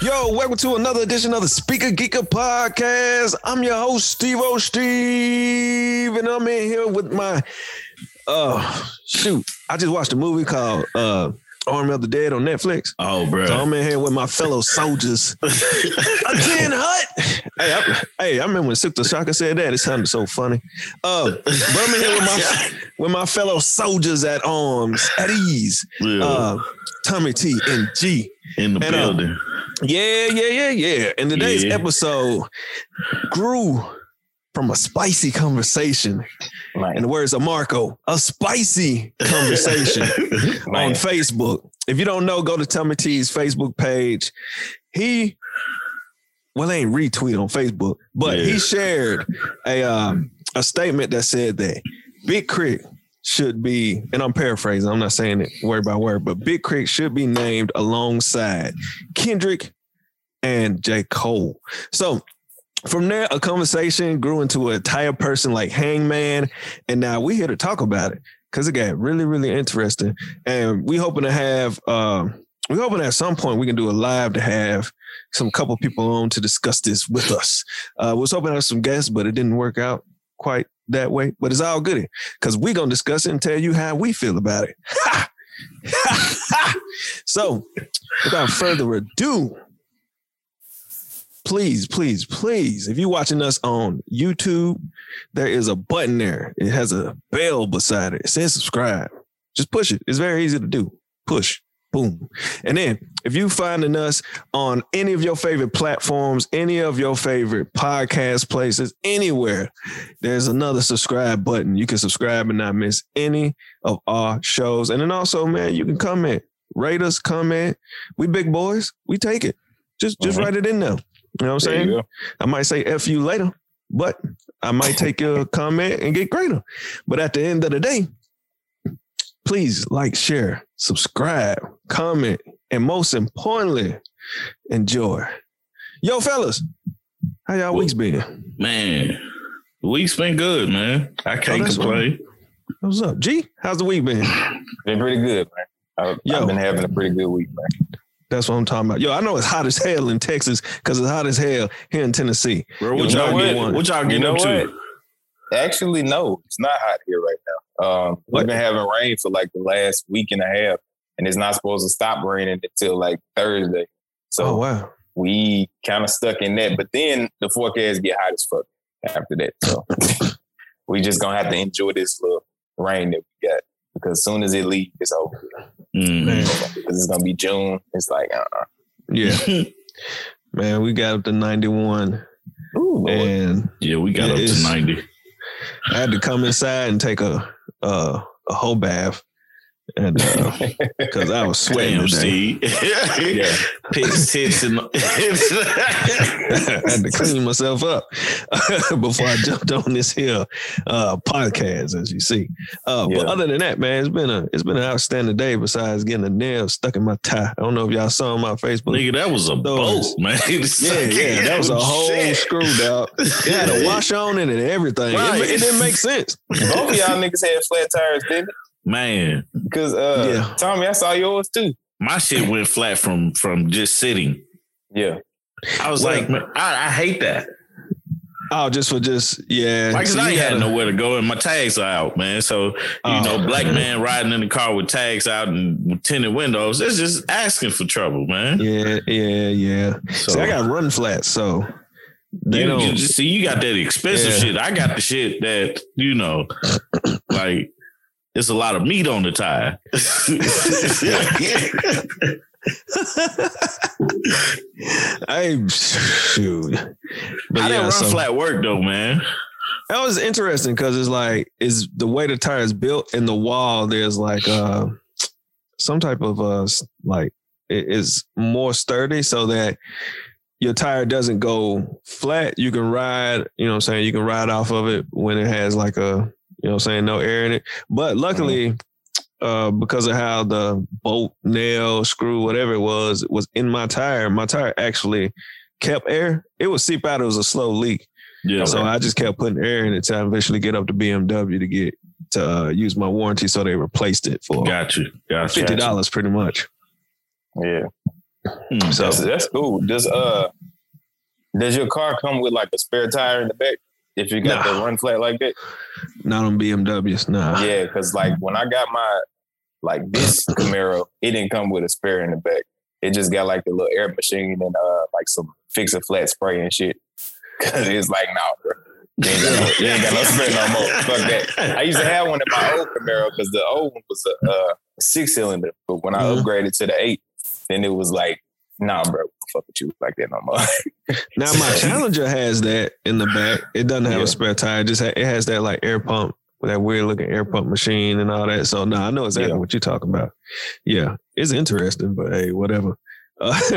Yo, welcome to another edition of the Speaker Geeker podcast. I'm your host, Steve O. Steve, and I'm in here with my uh shoot. I just watched a movie called uh Army of the Dead on Netflix. Oh, bro. So I'm in here with my fellow soldiers. Again, hut. Hey, I, hey, I remember when Shaka said that. It sounded so funny. Uh, but I'm in here with my with my fellow soldiers at arms, at ease. Yeah. Uh, Tommy T and G. in the and, uh, building. Yeah, yeah, yeah, yeah. And today's Yeah. episode grew from a spicy conversation. In the words of Marco, a spicy conversation on Facebook. If you don't know, go to Tommy T's Facebook page. He, well, they ain't retweet on Facebook, but Yeah. he shared a um, a statement that said that Big K.R.I.T. should be, and I'm paraphrasing, I'm not saying it word by word, but Big K.R.I.T. should be named alongside Kendrick and J. Cole. So from there, a conversation grew into a entire person like Hangman, and now we here to talk about it because it got really, really interesting. And we hoping to have, um, we hoping at some point we can do a live to have some couple people on to discuss this with us. Uh, was hoping to have some guests, but it didn't work out quite that way. But it's all good because we're gonna discuss it and tell you how we feel about it. so, without further ado, please, please, please, if you're watching us on YouTube, there is a button there. It has a bell beside it. It says subscribe. Just push it. It's very easy to do. Push. Boom. And then if you finding us on any of your favorite platforms, any of your favorite podcast places, anywhere, there's another subscribe button. You can subscribe and not miss any of our shows. And then also, man, you can comment, rate us, comment. We big boys. We take it. Just just Mhm. write it in there. You know what I'm There saying? I might say F you later, but I might take your comment and get greater. But at the end of the day, please like, share, subscribe, comment, and most importantly, enjoy. Yo, fellas, how y'all weeks been? Man, week's been good, man. I oh, can't Oh, that's complain. What's up? G, how's the week been? Been pretty good, man. I've, Yo. I've been having a pretty good week, man. That's what I'm talking about. Yo, I know it's hot as hell in Texas because it's hot as hell here in Tennessee. Bro, what You y'all know get? what? What y'all getting You know up to? Actually, no, it's not hot here right now. Um, we've been having rain for like the last week and a half, and it's not supposed to stop raining until like Thursday. So Oh wow. we kind of stuck in that. But then the forecast get hot as fuck after that. So we just gonna have to enjoy this little rain that we got because as soon as it leaves, it's over. Mm. Man. Because it's gonna be June. It's like, uh-uh. Yeah, man, we got up to 91 Ooh, Lord. and yeah, we got up to 90. I had to come inside and take a uh, a whole bath, and because I was sweating Damn. Steve. yeah. Pigs, tits, and I had to clean myself up before I jumped on this here uh, podcast, as you see. Uh, But other than that, man, it's been a it's been an outstanding day. Besides getting a nail stuck in my tie, I don't know if y'all saw my Facebook. Nigga, that was a Those- boat, man. Yeah, yeah, that was a whole Shit. screw dog. It had a wash on it and everything. It- It, didn't make sense. Both of y'all niggas had flat tires, didn't it? Man, Because uh, Yeah. Tommy, I saw yours too. my shit went flat from from just sitting. Yeah. I was Well- like, man, I, I hate that. Oh, just for just yeah. Like, 'cause So I had gotta- nowhere to go and my tags are out, man. So, you Oh. know, black man riding in the car with tags out and with tinted windows, it's just asking for trouble, man. Yeah, yeah, yeah. So, See, I got run flat, so they you, don't. you just see, you got that expensive Yeah. shit. I got the shit that, you know, like, it's a lot of meat on the tire. I shoot. But How yeah, that run so- flat work though, man? That was interesting because it's like is the way the tire is built in the wall. There's like uh some type of uh like it is more sturdy so that your tire doesn't go flat. You can ride, you know what I'm saying? You can ride off of it when it has like a, you know what I'm saying, no air in it. But luckily, uh, because of how the bolt, nail, screw, whatever it was, was in my tire, my tire actually kept air. It would seep out. It was a slow leak. Yeah. So I just kept putting air in it to eventually get up to BMW to get to uh, use my warranty. So they replaced it for got you. Got you. fifty dollars, pretty much. Yeah. Hmm. So That's, that's cool. Does uh does your car come with like a spare tire in the back? If you got Nah. the run flat like that? not on BMWs. Nah. Yeah, because like when I got my like this Camaro, it didn't come with a spare in the back. It just got like a little air machine and uh like some fix a flat spray and shit. Cause it's like, nah, bro. You ain't got no, you ain't got no spare no more. Fuck that. I used to have one in my old Camaro because the old one was a, uh, six cylinder. But when I Mhm. upgraded to the eight, then it was like, nah, bro, fuck with you like that no more. Now my Challenger has that in the back. It doesn't have Yeah. a spare tire. It just ha- it has that like air pump, with that weird looking air pump machine and all that. So no, I know exactly Yeah. what you're talking about. Yeah, it's interesting, but hey, whatever. Uh,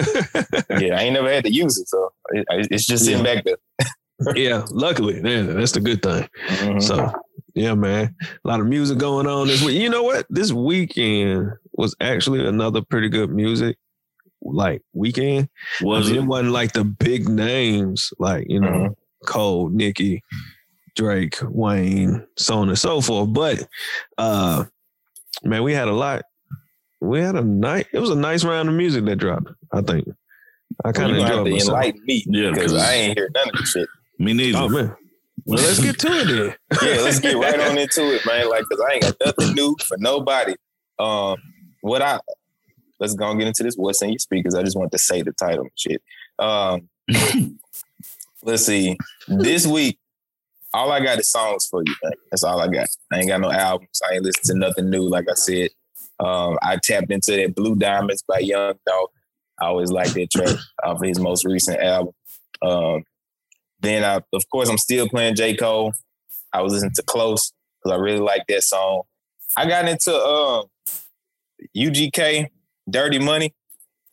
yeah, I ain't never had to use it, so it, it's just sitting back there. yeah, luckily, yeah, that's the good thing. Mhm. So yeah, man, a lot of music going on this week. You know what? This weekend was actually another pretty good music like weekend. Was I mean, it? it wasn't like the big names, like you know, Mhm. Cole, Nicki, Drake, Wayne, so on and so forth. But uh man, we had a lot. We had a night. It was a nice round of music that dropped. I think. I kind of gonna have enjoyed to myself. enlighten me Yeah, because I ain't hear none of this shit. Me neither. Oh man. Well, let's get to it then. Yeah, let's get right on into it, man. Like, cause I ain't got nothing new for nobody. Um, what I let's go and get into this. What's in your speakers? I just want to say the title and shit. Um, let's see. This week, all I got is songs for you. Man. That's all I got. I ain't got no albums. I ain't listened to nothing new. Like I said, um, I tapped into that Blue Diamonds by Young Dolph. I always like that track off of his most recent album. Um, then I, of course, I'm still playing J. Cole. I was listening to Close because I really like that song. I got into um, UGK Dirty Money,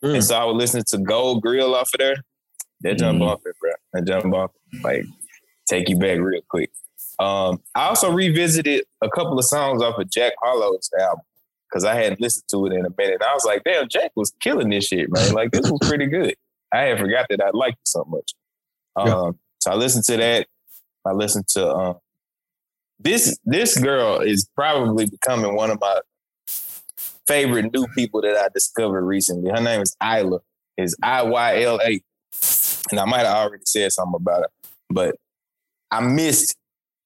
Mm. and so I was listening to Gold Grill off of there. That jump Mhm. off it, bro. That jump off, like take you back real quick. Um, I also revisited a couple of songs off of Jack Harlow's album because I hadn't listened to it in a minute. I was like, damn, Jack was killing this shit, man. Like this was pretty good. I had forgot that I liked it so much. Um, Yeah. so I listened to that. I listened to um, this. This girl is probably becoming one of my favorite new people that I discovered recently. Her name is Iyla. Is I Y L A, and I might have already said something about it, but I missed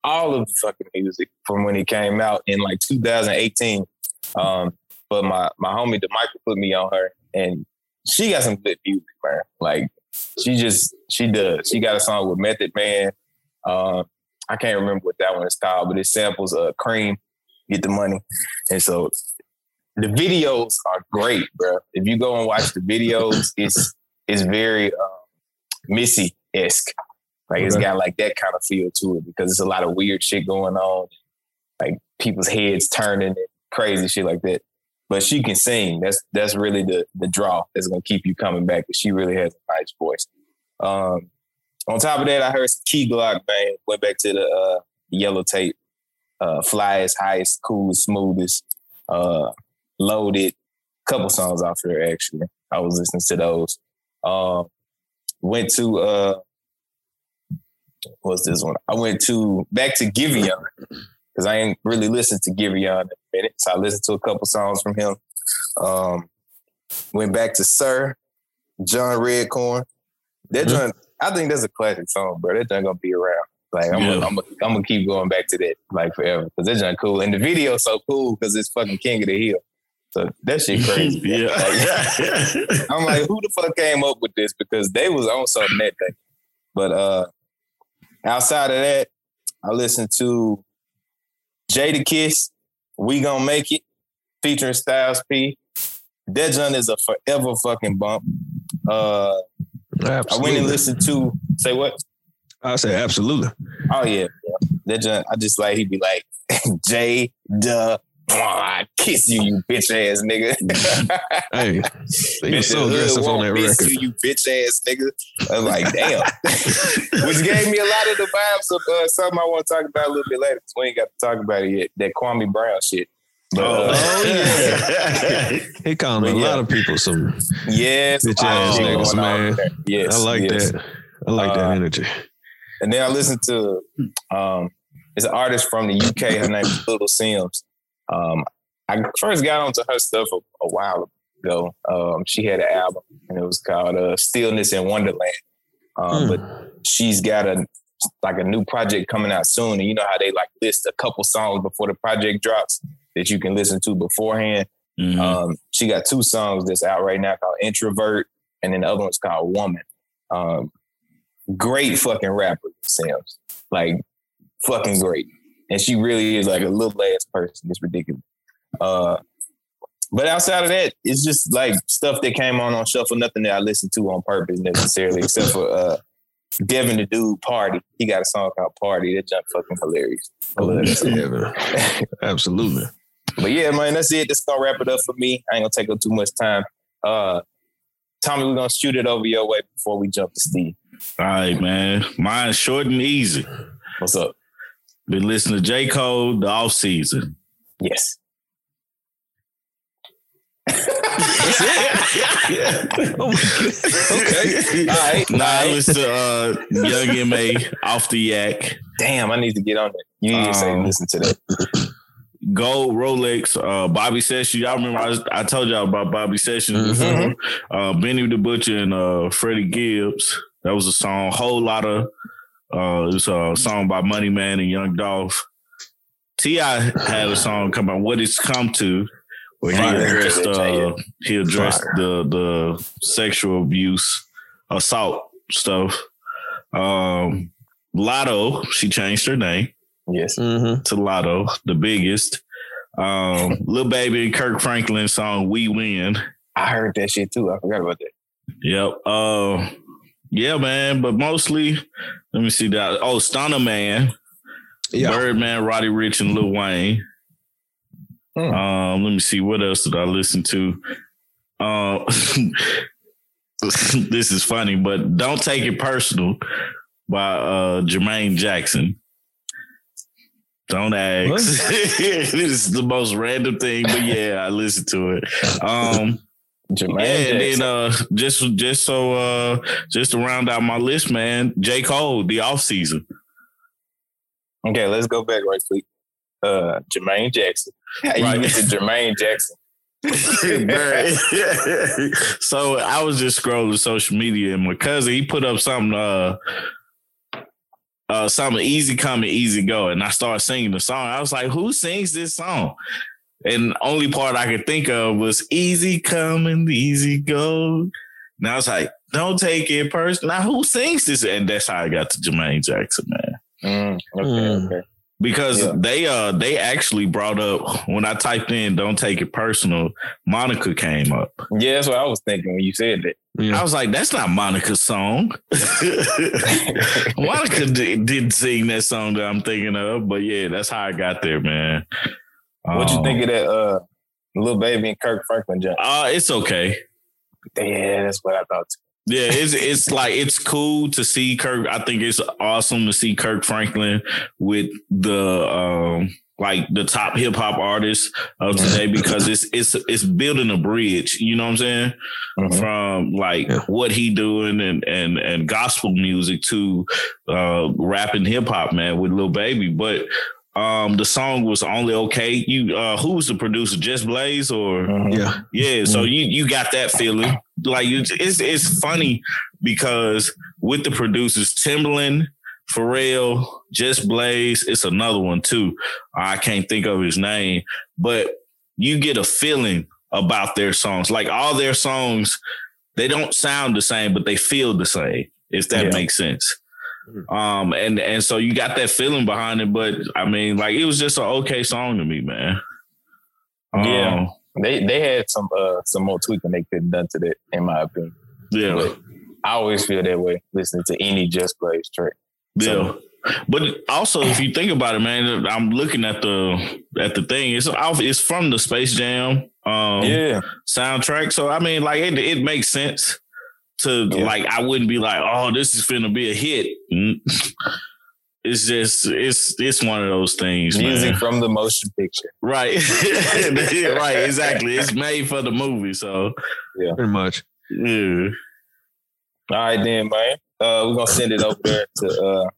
all of the fucking music from when it came out in like 2018. Um, but my my homie DeMichael put me on her, and she got some good music, man. Like she just she does. She got a song with Method Man. Uh, I can't remember what that one is called, but it samples uh, Cream, Get the Money, and so the videos are great, bro. If you go and watch the videos, it's it's very uh, Missy esque. Like it's got like that kind of feel to it because there's a lot of weird shit going on, like people's heads turning and crazy shit like that. But she can sing. That's that's really the the draw that's gonna keep you coming back. she really has a nice voice. Um, on top of that, I heard some Key Glock man went back to the uh, yellow tape, uh, flyest, highest, coolest, smoothest, uh, loaded. Couple songs off there actually. I was listening to those. Um, went to uh, what's this one? I went to back to Giveon because I ain't really listened to Giveon in a minute. So I listened to a couple songs from him. Um, went back to Sir John Redcorn. That Mhm. joint, I think that's a classic song, bro. That joint gonna be around. Like I'm, Yeah. gonna, I'm, gonna, I'm gonna keep going back to that like forever because that joint cool, and the video so cool because it's fucking King of the Hill. So that shit crazy. yeah. Like, I'm like, who the fuck came up with this? Because they was on something that day. But uh outside of that, I listened to Jadakiss, We Gonna Make It, featuring Styles P. That joint is a forever fucking bump. Uh I went and listened to say what? I say absolutely. Oh yeah. yeah. That joint, I just like he'd be like, J duh. I kiss you, you bitch ass nigga. Hey, he was so aggressive on that Miss record. You, you bitch ass nigga. I was like, damn. Which gave me a lot of the vibes of uh, something I want to talk about a little bit later. 'cause we ain't got to talk about it yet. That Kwame Brown shit. But, uh, Oh, yeah. He called a yeah. lot of people some. yes, Bitch a lot of ass shit niggas, going man. Yes, I like yes. that. I like that Uh, energy. And then I listened to um it's an artist from the UK. Her name is Little Simz. Um I first got onto her stuff a, a while ago. Um, she had an album and it was called uh, Stillness in Wonderland. Um, Hmm. But she's got a like a new project coming out soon, and you know how they like list a couple songs before the project drops that you can listen to beforehand. Mhm. Um, she got two songs that's out right now called Introvert, and then the other one's called Woman. Um, great fucking rapper, Simz. Like fucking great. And she really is like a little ass person. It's ridiculous. Uh, but outside of that, it's just like stuff that came on on shuffle. Nothing that I listened to on purpose necessarily, except for uh, Devin the dude party. He got a song called Party. That jump fucking hilarious. I love that song. Yeah. Absolutely. But yeah, man, that's it. That's gonna wrap it up for me. I ain't gonna take up too much time. Uh Tommy, we're gonna shoot it over your way before we jump to Steve. All right, man. Mine's short and easy. What's up? Been listening to J. Cole the off season. Yes. Oh my God. Okay. All right. Nah, I all right. listen to uh, Young M.A. off the yak. Damn, I need to get on that. You need to say Um, listen to that. Gold Rolex, uh, Bobby Sessions. Y'all remember I, was, I told y'all about Bobby Sessions Mhm. before. Uh, Benny the Butcher and uh, Freddie Gibbs. That was a song. Whole lot of uh, it was a song by Money Man and Young Dolph. T.I. had a song come out. What it's come to, where he addressed uh, he addressed Fire. the the sexual abuse, assault stuff. Um, Latto, she changed her name Yes. Mm-hmm. to Latto, the biggest. Um, Lil Baby and Kirk Franklin song "We Win." I heard that shit too. I forgot about that. Yep. Uh, yeah, man. But mostly, let me see that. Oh, Stunner Man, Yeah. Birdman, Roddy Ricch, and Lil Wayne. Hmm. Um, let me see what else did I listen to. Uh, this is funny, but don't take it personal by uh Jermaine Jackson. Don't ask. This is the most random thing, but yeah, I listened to it. Um, Jermaine yeah, and then uh, just just so uh, just to round out my list, man, J Cole, the off season. okay, let's go back right quick. Uh, Jermaine Jackson. How you Right. to Jermaine Jackson? so I was just scrolling social media, and my cousin he put up something. Uh, uh, something easy coming, easy go, and I started singing the song. I was like, "Who sings this song?" And only part I could think of was "Easy coming, easy go." And I was like, "Don't take it personal." Now, who sings this? And that's how I got to Jermaine Jackson, man Mm, okay, Mm. okay. because Yeah. they uh they actually brought up when I typed in "Don't take it personal," Monica came up. Yeah, that's what I was thinking when you said that. I was like, "That's not Monica's song." Monica did, did sing that song that I'm thinking of, but yeah, that's how I got there, man. What you Um, think of that uh Lil Baby and Kirk Franklin jump? Uh, it's okay. Yeah, that's what I thought. too. Yeah, it's it's like it's cool to see Kirk. I think it's awesome to see Kirk Franklin with the um like the top hip hop artists of today because it's it's it's building a bridge. You know what I'm saying? Mhm. From like Yeah. what he doing and and and gospel music to uh rapping hip hop, man, with Lil Baby. But um the song was only okay. You uh who was the producer? Just Blaze or Mhm. Yeah. yeah, so you you got that feeling. Like you- it's it's funny because with the producers, Timbaland, Pharrell, Just Blaze, it's another one too. I can't think of his name, but you get a feeling about their songs. Like all their songs, they don't sound the same, but they feel the same. If that Yeah. makes sense. Um, and and so you got that feeling behind it, but I mean, like it was just an okay song to me, man. Yeah. Um, They they had some uh some more tweaking they could have done to that, in my opinion. yeah. But I always feel that way listening to any Just Blaze track. Yeah. But also, if you think about it, man, I'm looking at the at the thing. It's. It's from the Space Jam um, yeah, soundtrack. So I mean, like it, it makes sense to Yeah. like. I wouldn't be like, oh, this is finna be a hit. It's just it's it's one of those things, music man. from the motion picture. Right, right, exactly. It's made for the movie, so yeah, Pretty much. yeah. All right, then, man. Uh, we're gonna send it over there to uh,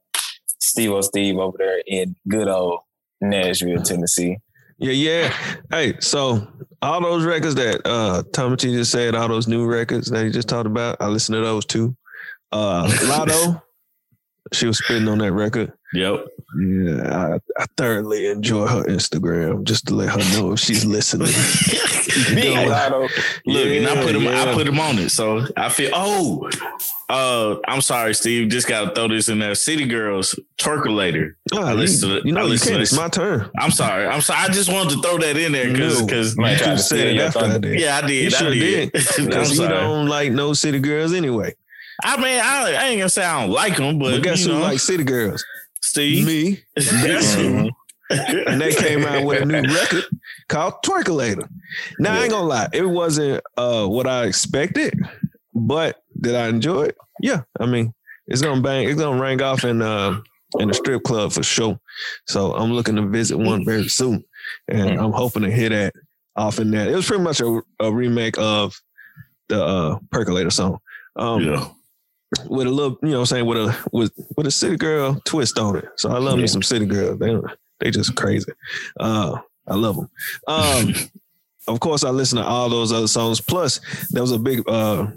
Steve O. Steve over there in good old Nashville, Tennessee. Yeah, yeah. Hey, so all those records that uh Tommy T just said, all those new records that he just talked about, I listened to those too. Uh Latto, she was spitting on that record. Yep. Yeah, I, I thoroughly enjoy her Instagram just to let her know if she's listening. Go. Latto. Look, and I put him, Yeah, I put him on it. So I feel. Oh, uh, I'm sorry, Steve. Just got to throw this in there. City Girls Twerkulator. Ah, I you, listen to it. you know I you listen can't. to It's my turn. I'm sorry. I'm sorry. I just wanted to throw that in there because because try You said it after I did. yeah, I did. You I did. did. You don't like no city girls anyway. I mean, I, I ain't gonna say I don't like them, but, But guess you who know, likes city girls? Steve. Me. Mhm. and they came out with a new record called Twerkulator. Now I ain't gonna lie, it wasn't uh what I expected, but did I enjoy it? Yeah, I mean, it's gonna bang, it's gonna ring off in uh in the strip club for sure. So I'm looking to visit one very soon, and I'm hoping to hit that off in that. It was pretty much a, a remake of the uh Percolator song. Um, yeah. With a little, you know, what I'm saying with a with with a city girl twist on it. So I love me some city girls. They they just crazy. Uh, I love them. Um, of course, I listen to all those other songs. Plus, there was a big. Uh,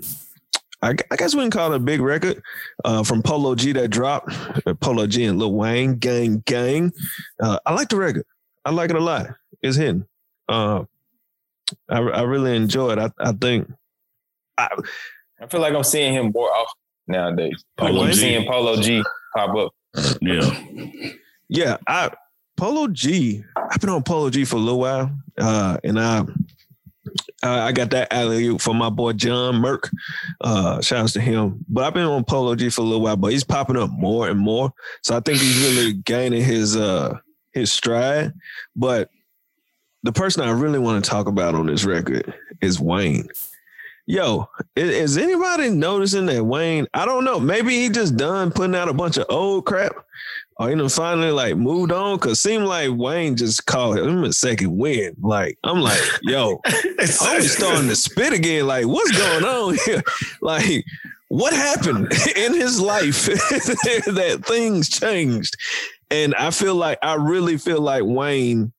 I, I guess we can call it a big record uh, from Polo G that dropped. Uh, Polo G and Lil Wayne, Gang Gang. Uh, I like the record. I like it a lot. It's hitting. Uh, I I really enjoy it. I I think I feel like I'm seeing him more often nowadays. Polo I'm G. seeing Polo G pop up. Yeah. Yeah, I Polo G. I've been on Polo G for a little while, uh, and I I I got that alley for my boy John Merck. Uh, shout outs to him. But I've been on Polo G for a little while, but he's popping up more and more. So I think he's really gaining his uh his stride. But the person I really want to talk about on this record is Wayne. Yo, i- is anybody noticing that Wayne? I don't know. Maybe he just done putting out a bunch of old crap, or you know, finally like moved on. Cause seemed like Wayne just called him a second win. Like I'm like, yo, I'm starting to spit again. Like, what's going on here? Like, what happened in his life that things changed? And I feel like I really feel like Wayne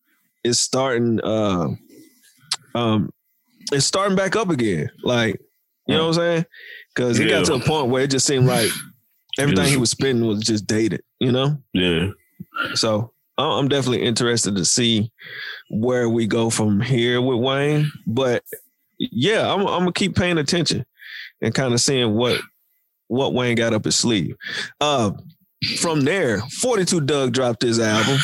is starting uh um it's starting back up again. Like, you know what I'm saying? Cause he got to a point where it just seemed like everything he was spitting was just dated, you know? Yeah. So I'm definitely interested to see where we go from here with Wayne. But yeah, I'm, I'm gonna keep paying attention and kind of seeing what what Wayne got up his sleeve. Uh, from there, 42 Dugg dropped his album.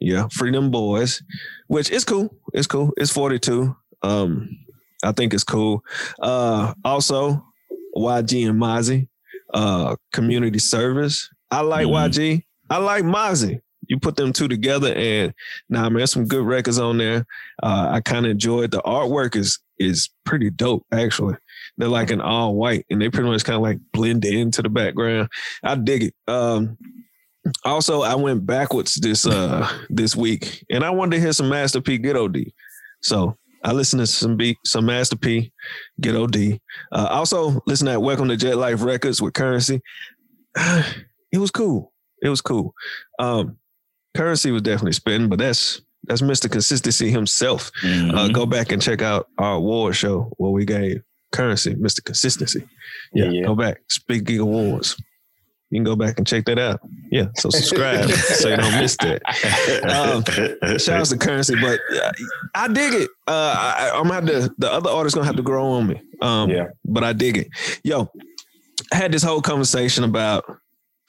Yeah, Freedom Boys, which is cool. It's cool. It's 42. Um, I think it's cool. Uh, also, YG and Mozzy, uh, community service. I like Mhm. YG. I like Mozzy. You put them two together, and nah, man, some good records on there. Uh, I kind of enjoyed the artwork. is is pretty dope, actually. They're like an all white, and they pretty much kind of like blend into the background. I dig it. Um, also, I went backwards this uh this week, and I wanted to hear some Master P Ghetto D. So I listened to some beat, some Master P Ghetto D. Uh, also, listen to Welcome to Jet Life Records with Curren$y. It was cool. It was cool. Um, Curren$y was definitely spitting, but that's that's Mr. Consistency himself. Uh, Mhm. go back and check out our award show where we gave Curren$y Mr. Consistency. Yeah, Yeah, go back. Big Gig Awards. You can go back and check that out. Yeah, so subscribe so you don't miss that. Um, Shout out to Curren$y, but uh, I dig it. Uh, I, I'm gonna have to. The other artists gonna have to grow on me. Um, Yeah. but I dig it. Yo, I had this whole conversation about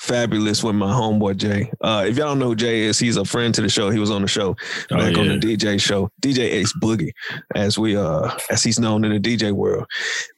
Fabolous with my homeboy Jay. Uh, if y'all don't know who Jay is, he's a friend to the show. He was on the show Oh, back on the DJ show, DJ Ace Boogie, as we uh as he's known in the DJ world.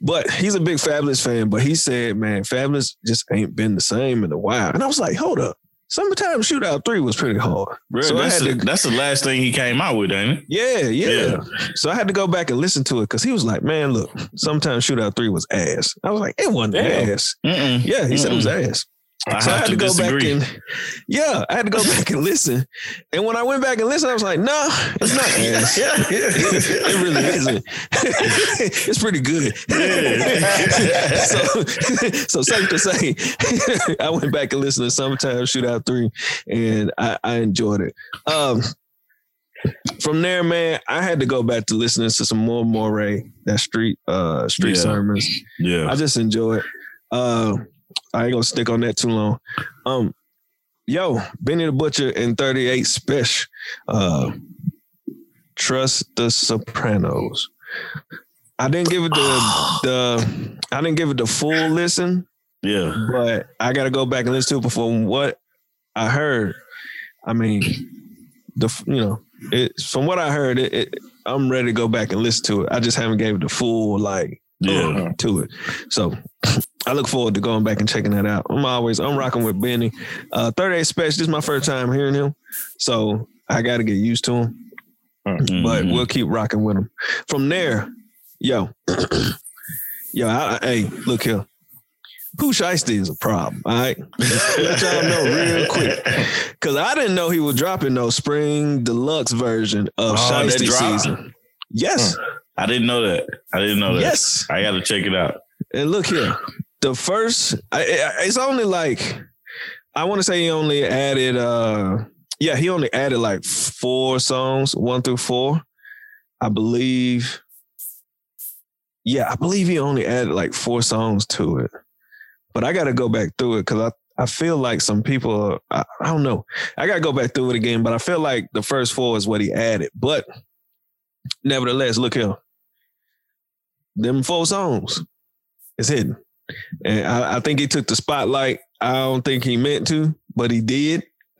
But he's a big Fabolous fan. But he said, man, Fabolous just ain't been the same in a while. And I was like, hold up. Summertime Shootout 3 was pretty hard. Bro, So that's, the, that's the last thing he came out with, ain't it? Yeah, yeah. Yeah. So I had to go back and listen to it because he was like, man, look, sometimes Shootout 3 was ass. I was like, it wasn't Damn. ass. Mm-mm. Yeah, he said it was ass. I so I had to, to, go disagree. back and yeah, I had to go back and listen. And when I went back and listened, I was like, no, it's not ass. it really isn't. it's pretty good. so, so safe to say, I went back and listened to Summertime Shootout 3 and I, I enjoyed it. Um, from there, man, I had to go back to listening to some more Morray, that street uh street Yeah. sermons. Yeah. I just enjoy it. Uh, I ain't gonna stick on that too long. Um, yo, Benny the Butcher and 38 Special. Uh, Trust the Sopranos. I didn't give it the the I didn't give it the full listen, yeah. but I got to go back and listen to it before what I heard. I mean, the you know, it from what I heard, it, it I'm ready to go back and listen to it. I just haven't gave it the full like Yeah. to it. So I look forward to going back and checking that out. I'm always I'm rocking with Benny. Uh 38 Special, this is my first time hearing him. So I gotta get used to him. But Mhm. we'll keep rocking with him. From there, yo, yo, I, I- hey, look here. Pooh Shiesty is a problem. All right. Let y'all know real quick. Cause I didn't know he was dropping no spring deluxe version of Oh, Shiesty season. Yes. I didn't know that. I didn't know that. Yes. I got to check it out. And look here, the first, I, it's only like, I want to say he only added, uh, yeah, he only added like four songs, one through four, I believe. Yeah, I believe he only added like four songs to it, but I got to go back through it because I, I feel like some people, I, I don't know, I got to go back through it again, but I feel like the first four is what he added. But nevertheless, look here, them four songs is hidden. And I, I think he took the spotlight. I don't think he meant to, but he did.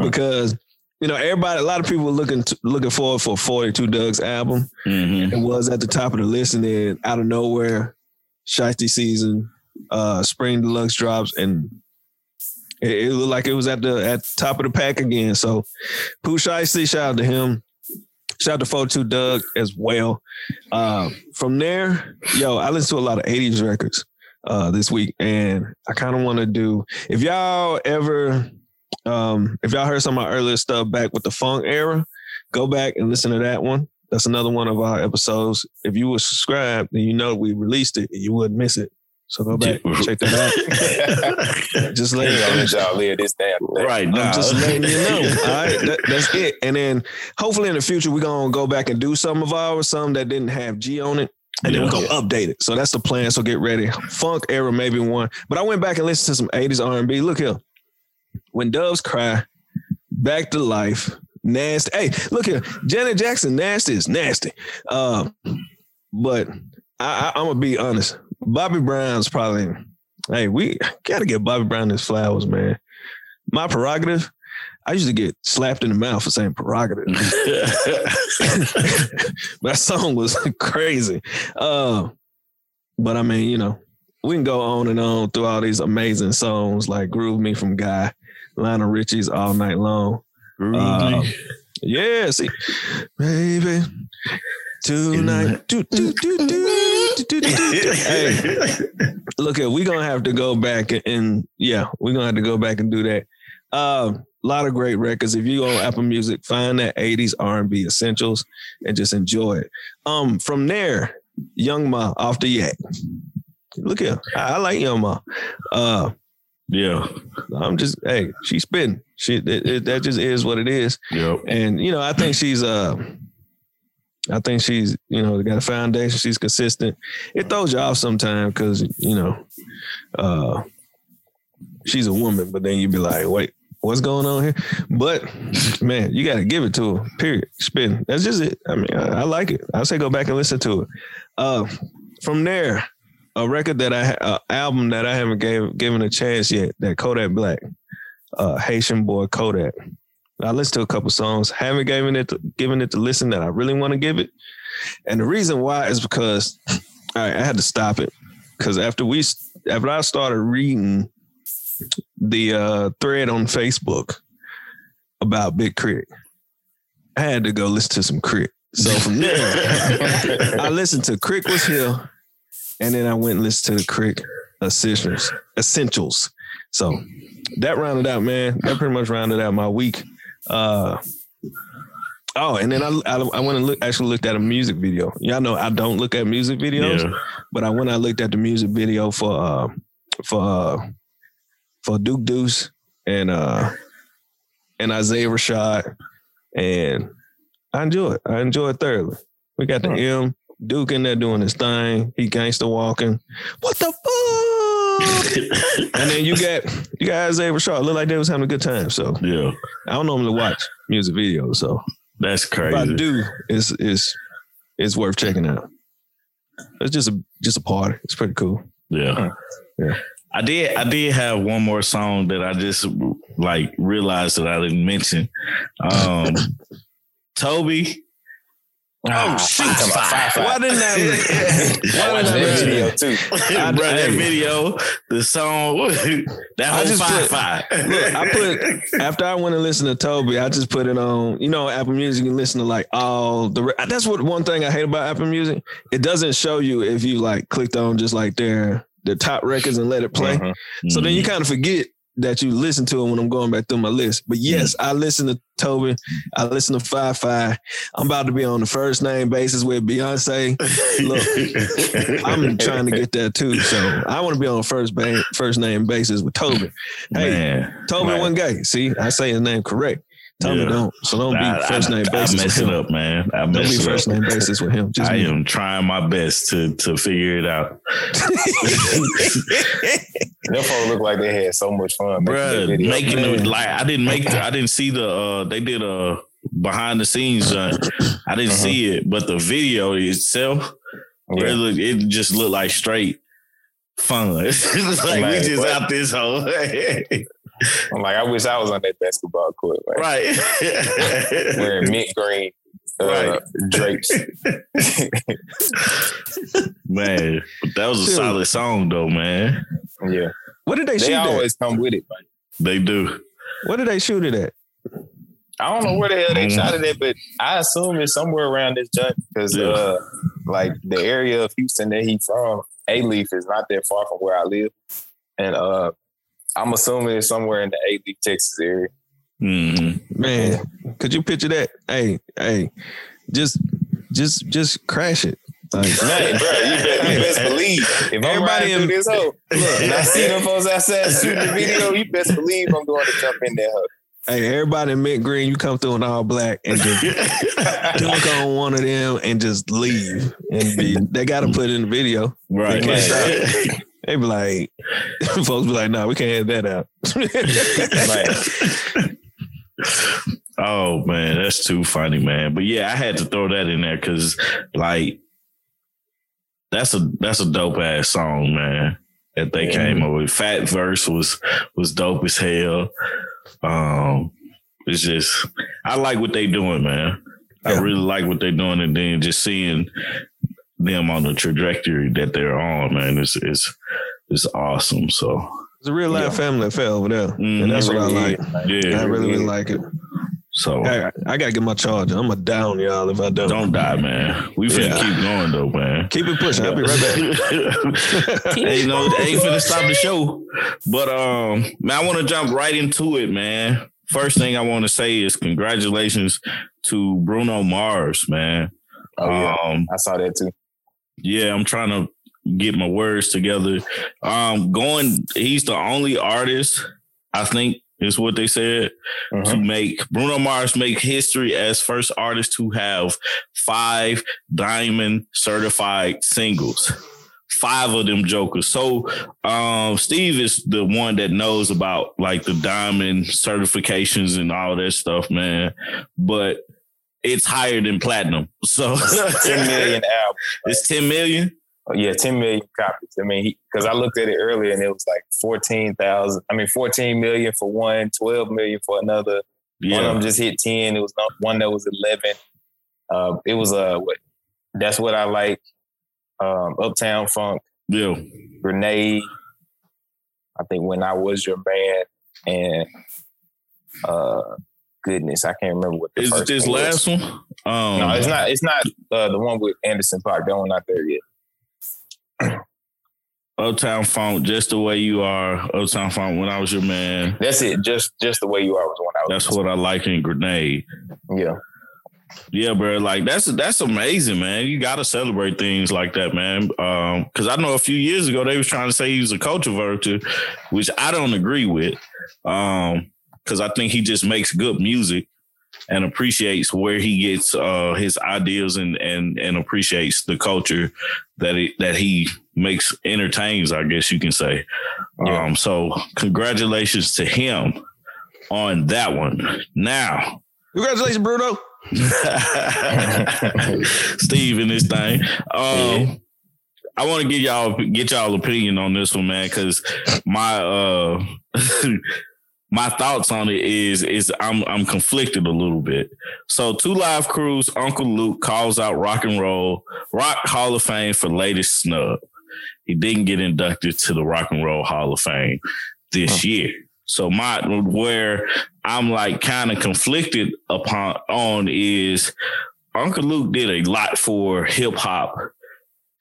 because, you know, everybody, a lot of people were looking to, looking forward for 42 Dugg's album. Mhm. It was at the top of the list, and then out of nowhere, Shiesty season, uh, Spring Deluxe drops, and it, it looked like it was at the at the top of the pack again. So, Pooh Shiesty, shout out to him. Shout out to 42 Dugg as well. Uh, from there, yo, I listen to a lot of 80s records uh, this week, and I kind of want to do. If y'all ever, um, if y'all heard some of my earlier stuff back with the funk era, go back and listen to that one. That's another one of our episodes. If you were subscribed, then you know we released it and you wouldn't miss it. So go back, check that out. Just let, Ain't gonna let y'all live this damn thing. right now. I'm just letting you know. All right, that, that's it. And then hopefully in the future we're gonna go back and do some of ours, some that didn't have G on it, and then we're gonna update it. So that's the plan. So get ready. Funk era maybe one, but I went back and listened to some '80s R&B. Look here, when doves cry, back to life, nasty. Hey, look here, Janet Jackson, nasty is nasty. Um, but I, I, I'm gonna be honest. Bobby Brown's probably. Hey, we gotta get Bobby Brown his flowers, man. My prerogative. I used to get slapped in the mouth for saying prerogative. that song was crazy. Uh, but I mean, you know, we can go on and on through all these amazing songs like Groove Me from Guy, Lionel Richie's All Night Long. Uh, yeah, see, baby, tonight. Do, do, do, do, do, do, do, do. Hey, look at we're gonna have to go back and, and yeah, we're gonna have to go back and do that. Uh, a lot of great records. If you go on Apple Music, find that 80s R&B essentials and just enjoy it. Um, from there, Young Ma off the yak. Look at I, I like Young Ma. Uh, yeah. I'm just hey, she's spitting. She it, it, that just is what it is. Yep. And you know, I think she's uh I think she's, you know, got a foundation. She's consistent. It throws you off sometimes because, you know, uh she's a woman, but then you be like, wait, what's going on here? But man, you gotta give it to her. Period. Spin. That's just it. I mean, I, I like it. I say go back and listen to it. Uh from there, a record that I uh, album that I haven't gave given a chance yet, that Kodak Black, uh Haitian boy Kodak. I listened to a couple songs, haven't given it to, given it to listen that I really want to give it. And the reason why is because I had to stop it because after we after I started reading the uh, thread on Facebook about Big K.R.I.T., I had to go listen to some Crit. So from there, I listened to K.R.I.T. was here, and then I went and listened to the K.R.I.T. Essentials. Essentials. So that rounded out, man. That pretty much rounded out my week. Uh, oh, and then I I, I went and look, actually looked at a music video. Y'all know I don't look at music videos, Yeah. but I went I looked at the music video for uh for uh for Duke Deuce and uh and Isaiah Rashad and I enjoy it. I enjoy it thoroughly. We got the M Duke in there doing his thing. He gangster walking. What the fuck? And then you got you got Isaiah Rashad. Look like they was having a good time. So Yeah, I don't normally watch music videos. So that's if I crazy. do, it's it's it's worth checking out. It's just a just a party. It's pretty cool. Yeah. Yeah. I did I did have one more song that I just like realized that I didn't mention. Um Tobe. Ah, shoot. I'm talking about Fi-Fi. Why didn't I? I Why watched that video too. Bro, I- that video, the song, that I whole just five put- five. Look, I put after I went and listened to Tobe, I just put it on. You know, Apple Music. You listen to like all the. That's what one thing I hate about Apple Music. It doesn't show you if you like clicked on just like their the top records and let it play. Mhm. So then you Mm-hmm. kind of forget that you listen to when I'm going back through my list. But yes, I listen to Tobe. I listen to Five Five. I'm about to be on the first name basis with Beyonce. Look, I'm trying to get that too. So I want to be on first ba- first name basis with Tobe. Hey, man. Tobe Right. one gay. See, I say his name correct. Tommy Yeah. don't. So don't I- be first name I basis with mess it him. up, man. I Don't mess be it first up. name basis with him. Just I me. am trying my best to to figure it out. Them folks look like they had so much fun making that Bruh, video. making Man. it like I didn't make the, I didn't see the uh they did a behind the scenes uh, I didn't Uh-huh. see it, but the video itself Yeah. it, look, it just looked like straight fun. It's like we just what? out this whole I'm like, I wish I was on that basketball court, like, right. wearing mint green uh, Right. drapes. man, but that was a Dude. solid song though, man. yeah, what did they, they shoot? They always come with it. Like, They do. What did they shoot it at? I don't know where the hell they Mm. shot it at, but I assume it's somewhere around this joint because, Yeah. uh, like the area of Houston that he's from, Alief is not that far from where I live, and uh, I'm assuming it's somewhere in the Alief, Texas area. Mhm. Man, could you picture that? Hey, hey, just just just crash it. Like, Man, bro, you, bet, you best believe if I'm Everybody riding in- through this hoe, look, and I see them folks outside shooting the video, you best believe I'm going to jump in that hoe. hey, everybody in mint green, you come through in all black and just dunk on one of them and just leave. And be they gotta put in the video. right. They can't They be like, folks be like, nah, we can't have that out. Oh man, that's too funny, man. But yeah, I had to throw that in there because like that's a that's a dope ass song, man. That they Yeah. came up with. Fat verse was was dope as hell. Um it's just I like what they doing, man. I really like what they're doing and then just seeing them on the trajectory that they're on, man, It's is is awesome. So It's a real life Yeah. family affair over there. Mhm. And that's what I like. is, yeah. I really, really like it. so I, I gotta get my charger. I'm a down y'all if I don't. don't die, man. We finna Yeah. keep going though, man. Keep it pushing. I'll be right back. ain't no ain't finna stop the show. But um man, I want to jump right into it, man. First thing I want to say is congratulations to Bruno Mars, man. Oh, yeah. Um I saw that too. Yeah, I'm trying to get my words together. Um going he's the only artist, I think is what they said, Mhm. to make Bruno Mars make history as first artist to have five diamond certified singles. Five of them jokers. So um Steve is the one that knows about like the diamond certifications and all that stuff, man. But it's higher than platinum. So 10 million albums. it's 10 million. Oh, Yeah, 10 million copies. I mean, because I looked at it earlier and it was like 14,000. I mean, 14 million for one, 12 million for another. One of them just hit 10. It was not- one that was 11. Uh, it was uh. That's what I like. Um, Uptown Funk, Yeah. Grenade. I think when I was your man, and uh, goodness, I can't remember what the Is first this one was. last one? Um No, it's not. It's not uh, the one with Anderson .Paak. That one not there yet. Uptown Funk, just the way you are. Uptown Funk, when I was your man. That's it. Just just the way you are was when I was. That's what I like in Grenade. Yeah. Yeah, bro. Like that's that's amazing, man. You got to celebrate things like that, man. Um, because I know a few years ago they was trying to say he was a culture vulture, which I don't agree with. Um, because I think he just makes good music. and appreciates where he gets uh, his ideas and and and appreciates the culture that he, that he makes entertains. I guess you can say. Yeah. Um, so congratulations to him on that one. Now. Congratulations, Bruno. Steve in this thing. Um, Yeah. I want to get y'all get y'all opinion on this one, man, because my uh my thoughts on it is is I'm I'm conflicted a little bit. So Two Live Crew's, Uncle Luke calls out rock and roll, rock Hall of Fame for latest snub. He didn't get inducted to the Rock and Roll Hall of Fame this year. So my where I'm like kind of conflicted upon on is Uncle Luke did a lot for hip hop,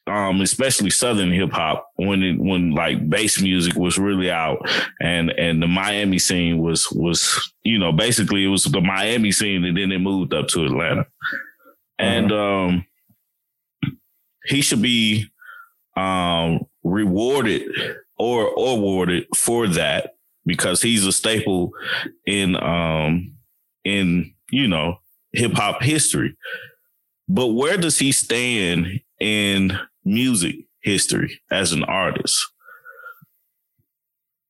um, especially Southern hip hop when it when like bass music was really out and and the Miami scene was was you know basically it was the Miami scene and then it moved up to Atlanta, and um, he should be um rewarded or awarded for that because he's a staple in um in you know hip hop history. But where does he stand in music history as an artist?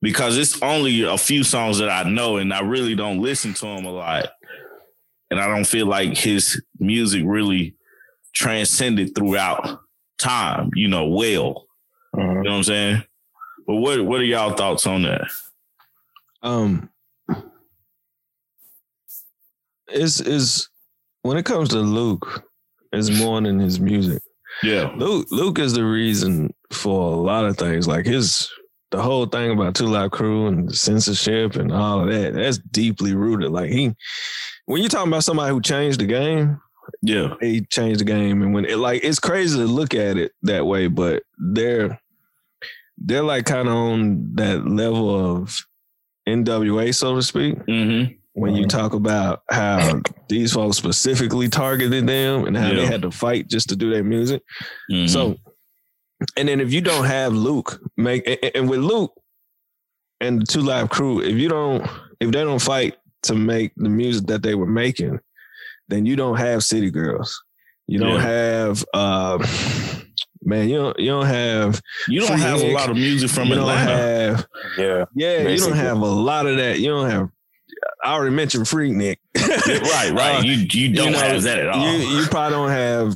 Because it's only a few songs that I know and I really don't listen to him a lot. And I don't feel like his music really transcended throughout time, you know, well. Mhm. You know what I'm saying? But what what are y'all thoughts on that? Um, is is when it comes to Luke, it's more than his music. Yeah. Luke Luke is the reason for a lot of things. Like his the whole thing about Two Live Crew and censorship and all of that. That's deeply rooted. Like he, when you're talking about somebody who changed the game, Yeah. he changed the game. And when it like it's crazy to look at it that way, but they're they're like kind of on that level of NWA, so to speak Mm-hmm. When you talk about how these folks specifically targeted them and how they had to fight just to do their music. Mm-hmm. So, and then if you don't have Luke make, and- and with Luke and the Two Live Crew, if you don't, if they don't fight to make the music that they were making, then you don't have City Girls. You don't Yeah. have, uh, man, you don't, you don't have, you don't Free have a lot of music from you don't Atlanta. have, Yeah. yeah, you don't have a lot of that. You don't have. I already mentioned Freaknik. right, right. Uh, you you don't know, have that at all. You you probably don't have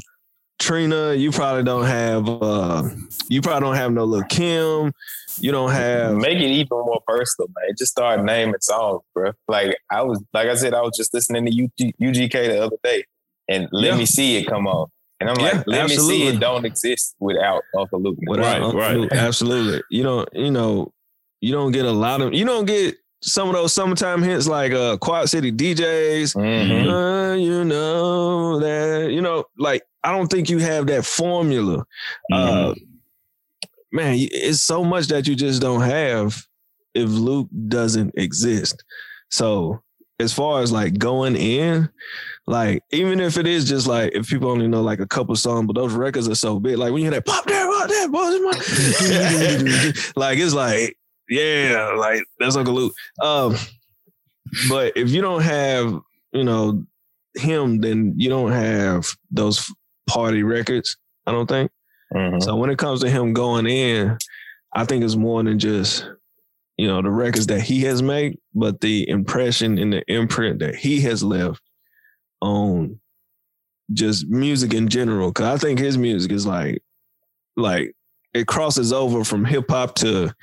Trina. You probably don't have. uh You probably don't have no little Kim. You don't have. Make it even more personal, man. Just start naming songs, bro. Like I was, like I said, I was just listening to UG, UGK the other day, and let Yeah. me see it come on, and I'm Yeah, like, let me see it don't exist without Uncle Luke. Without Right, Uncle right. Luke, Absolutely. You don't. You know. You don't get a lot of. You don't get some of those summertime hits like uh Quad City DJs. Mhm. Uh, you know that. You know, like I don't think you have that formula. Mhm. uh, man, it's so much that you just don't have if Luke doesn't exist. So as far as like going in, like even if it is just like if people only know like a couple songs, but those records are so big, like when you hear that pop there, pop there, boys, my-" like it's like yeah, like that's Uncle Luke. Um, but if you don't have you know him, then you don't have those party records. I don't think. Mhm. So when it comes to him going in, I think it's more than just, you know, the records that he has made, but the impression and the imprint that he has left on just music in general. Cause I think his music is like, like it crosses over from hip hop to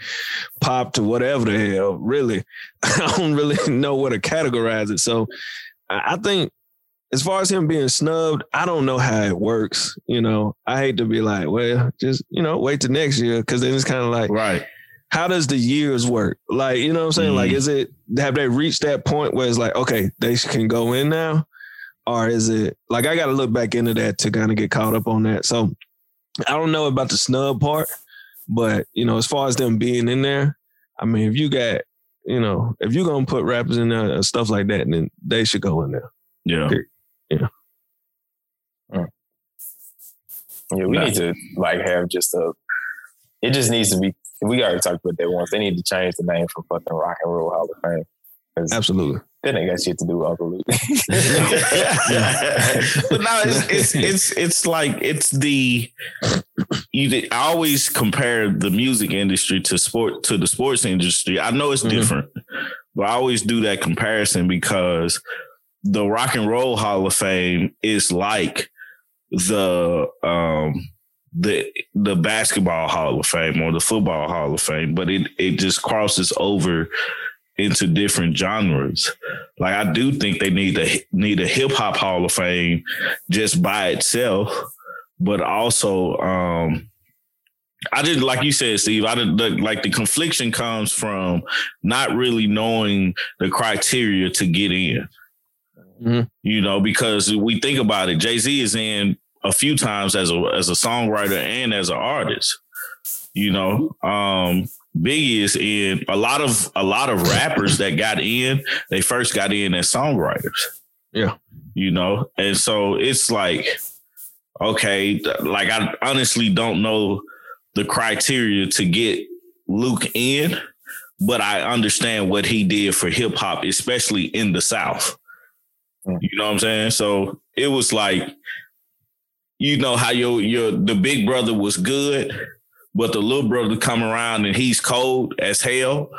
pop to whatever the hell. Really, I don't really know where to categorize it. So I think as far as him being snubbed, I don't know how it works. You know, I hate to be like, well, just, you know, wait till next year. Cause then it's kind of like, right. how does the years work? Like, you know what I'm saying? Like, Mhm. is it, have they reached that point where it's like, okay, they can go in now? Or is it like, I got to look back into that to kind of get caught up on that. So I don't know about the snub part, but, you know, as far as them being in there, I mean, if you got, you know, if you're going to put rappers in there and stuff like that, then they should go in there. Yeah. Yeah, mm. Yeah, we Nah. need to like have just a. It just needs to be. We already talked about that once. They need to change the name from fucking Rock and Roll Hall of Fame. Absolutely. That ain't got shit to do with Uncle Luke. but no, it's, it's it's it's like it's the you. I always compare the music industry to sport to the sports industry. I know it's Mhm. different, but I always do that comparison because the Rock and Roll Hall of Fame is like the um the the basketball Hall of Fame or the football Hall of Fame, but it it just crosses over into different genres. Like I do think they need a need a hip hop Hall of Fame just by itself, but also um I didn't like you said, Steve. I didn't the, like the confliction comes from not really knowing the criteria to get in. Mhm. You know, because we think about it, Jay Z is in a few times as a as a songwriter and as an artist. You know, um, Biggie is in a lot of a lot of rappers that got in. They first got in as songwriters. Yeah. you know, and so it's like, okay, like I honestly don't know the criteria to get Luke in, but I understand what he did for hip hop, especially in the South. Mm. You know what I'm saying? So it was like, you know how your your the big brother was good, but the little brother come around and he's cold as hell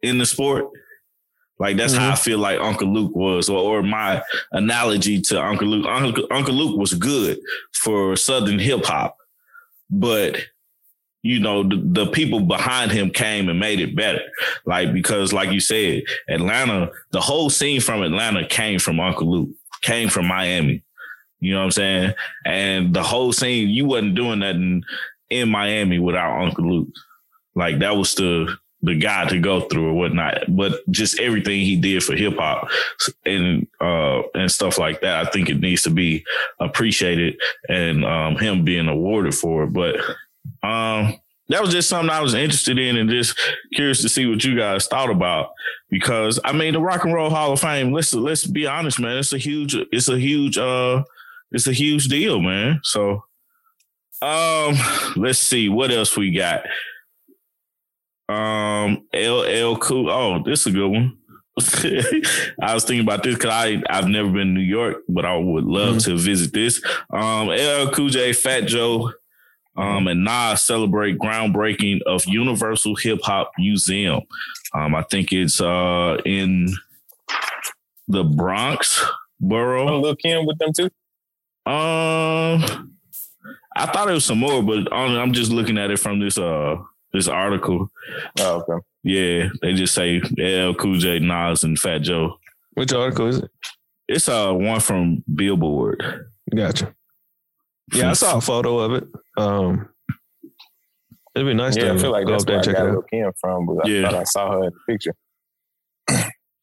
in the sport. Like that's how I mm-hmm. feel like Uncle Luke was, or, or my analogy to Uncle Luke. Uncle, Uncle Luke was good for Southern hip hop, but you know the, the people behind him came and made it better. Like because, like you said, Atlanta, the whole scene from Atlanta came from Uncle Luke, came from Miami. You know what I'm saying? And the whole scene, you wasn't doing nothing in Miami without Uncle Luke. Like that was the the guy to go through or whatnot. But just everything he did for hip hop and uh and stuff like that, I think it needs to be appreciated and um him being awarded for it. But um that was just something I was interested in and just curious to see what you guys thought about. Because I mean the Rock and Roll Hall of Fame, let's let's be honest, man. It's a huge it's a huge uh it's a huge deal, man. So um let's see what else we got. Um, LL Cool. Oh, this is a good one. I was thinking about this because I I've never been to New York, but I would love to visit this. Um, LL Cool J, Fat Joe, um, and Nas celebrate groundbreaking of Universal Hip Hop Museum. Um, I think it's uh in the Bronx borough. I'm looking with them too. Um, I thought it was some more, but I'm just looking at it from this uh this article. Oh, okay. Yeah, they just say LL Cool J, Nas, and Fat Joe. Which article is it? It's uh one from Billboard. Gotcha. Yeah, I saw a photo of it. Um, it'd be nice Yeah, to I feel like go that's up there where and I check got out. look in from, but Yeah. I thought I saw her in the picture.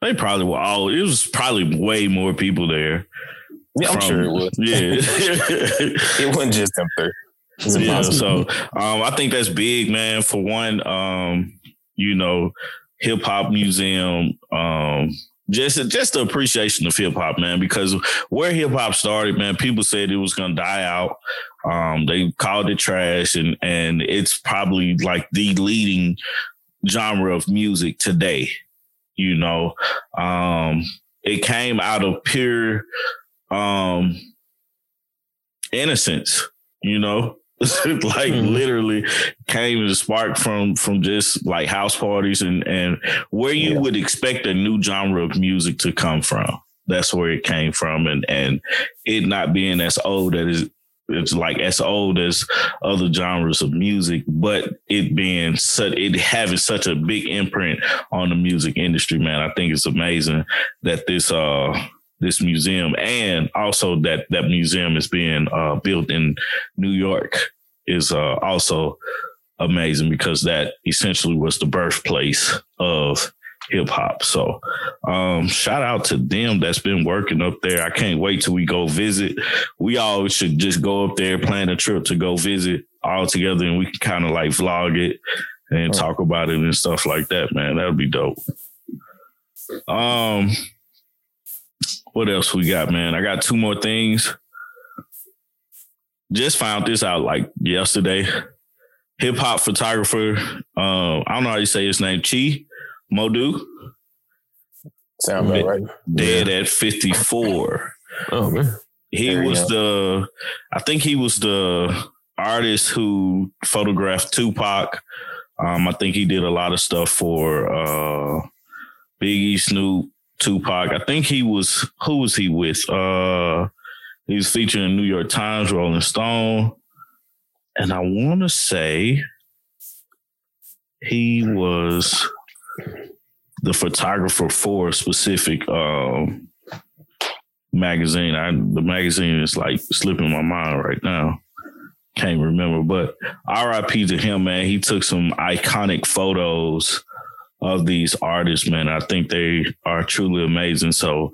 They probably were all. It was probably way more people there. Yeah, I'm from- sure it was. Yeah. It wasn't just them three. Yeah, so um, I think that's big, man. For one, um, you know, hip hop museum, um, just just the appreciation of hip hop, man. Because where hip hop started, man, people said it was gonna die out. Um, they called it trash, and and it's probably like the leading genre of music today. You know, um, it came out of pure um innocence. You know, like Mhm. literally came a spark from from just like house parties and and where you Yeah. would expect a new genre of music to come from. That's where it came from, and and it not being as old as it's like as old as other genres of music, but it being such it having such a big imprint on the music industry, man. I think it's amazing that this uh this museum and also that that museum is being uh built in New York is uh also amazing because that essentially was the birthplace of hip hop. So um shout out to them that's been working up there. I can't wait till we go visit. We all should just go up there, plan a trip to go visit all together and we can kind of like vlog it and talk about it and stuff like that, man. That would be dope. Um what else we got, man? I got two more things. Just found this out like yesterday. Hip hop photographer, uh, I don't know how you say his name, Chi Modu. Sound about right. Dead at 54. Oh man. He There was the, I think he was the artist who photographed Tupac. Um, I think he did a lot of stuff for uh, Biggie, Snoop, Tupac. I think he was who was he with? Uh, he was featured in New York Times, Rolling Stone, and I want to say he was the photographer for a specific um, magazine. I the magazine is like slipping my mind right now. Can't remember, but RIP to him, man. He took some iconic photos of these artists, man. I think they are truly amazing. So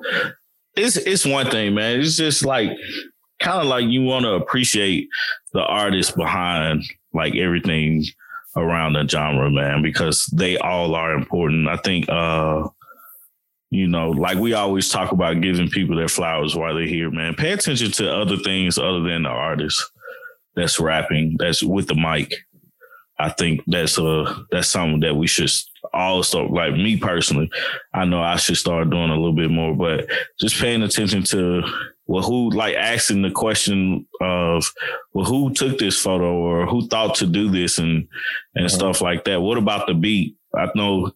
it's it's one thing, man. It's just like kind of like you want to appreciate the artists behind like everything around the genre, man, because they all are important. I think uh you know, like we always talk about giving people their flowers while they're here, man. Pay attention to other things other than the artist that's rapping, that's with the mic. I think that's uh that's something that we should also like me personally. I know I should start doing a little bit more, but just paying attention to well, who like asking the question of well, who took this photo or who thought to do this and and Mhm. stuff like that. What about the beat? I know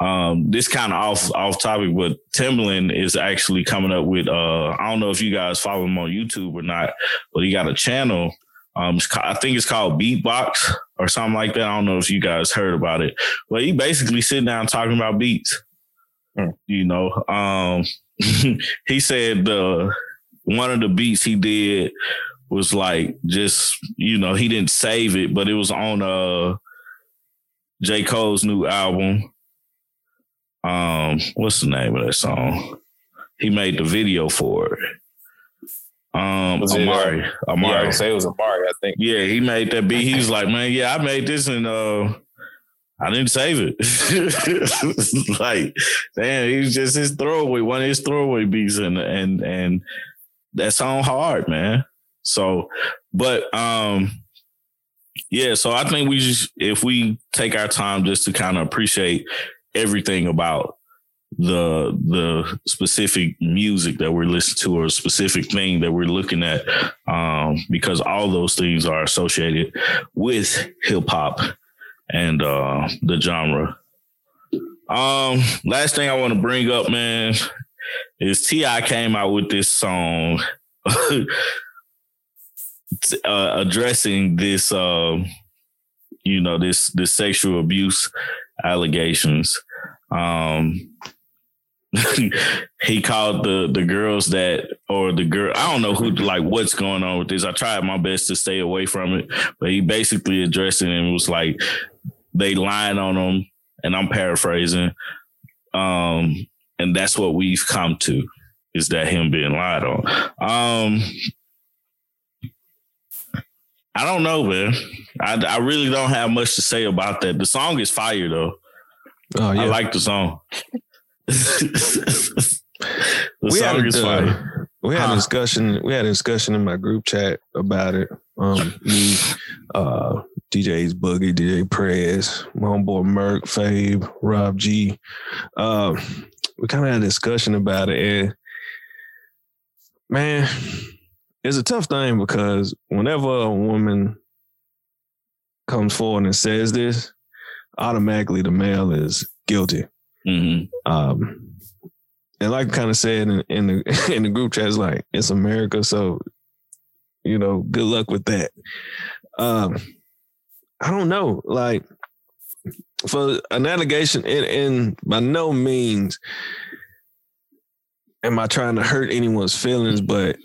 um, this kind of off off topic, but Timbaland is actually coming up with. Uh, I don't know if you guys follow him on YouTube or not, but he got a channel. Um, I think it's called Beatbox or something like that. I don't know if you guys heard about it, but he basically sitting down talking about beats. Hmm. You know, um, he said the one of the beats he did was like just you know he didn't save it, but it was on uh J Cole's new album. Um, what's the name of that song? He made the video for it. Um, Was it, uh, Amari. Yeah, Amari. say it was Amari, I think. Yeah, he made that beat. He was like, man, yeah, I made this and uh I didn't save it. like, damn, he was just his throwaway, one of his throwaway beats, and and and that song hard, man. So, but um, yeah, so I think we just if we take our time just to kind of appreciate everything about the the specific music that we're listening to or a specific thing that we're looking at um because all those things are associated with hip hop and uh the genre. Um last thing i want to bring up man is T.I came out with this song uh, addressing this um you know this this sexual abuse allegations. Um he called the the girls that or the girl I don't know who like what's going on with this. I tried my best to stay away from it, but he basically addressed it and was like they lying on him, and I'm paraphrasing. Um, and that's what we've come to is that him being lied on. Um, I don't know, man. I I really don't have much to say about that. The song is fire though. Oh yeah. I like the song. The we song had, is a, fire. we had Huh. a discussion. We had a discussion in my group chat about it. Um, me, uh, DJ's Boogie, DJ Prez, my homeboy Merk, Fabe, Rob G. Um, we kind of had a discussion about it, and man, it's a tough thing because whenever a woman comes forward and says this, automatically the male is guilty. Hmm Um, and like kind of said in, in the in the group chat, it's like it's America, so you know, good luck with that. Um, I don't know, like for an allegation, and, and by no means am I trying to hurt anyone's feelings, but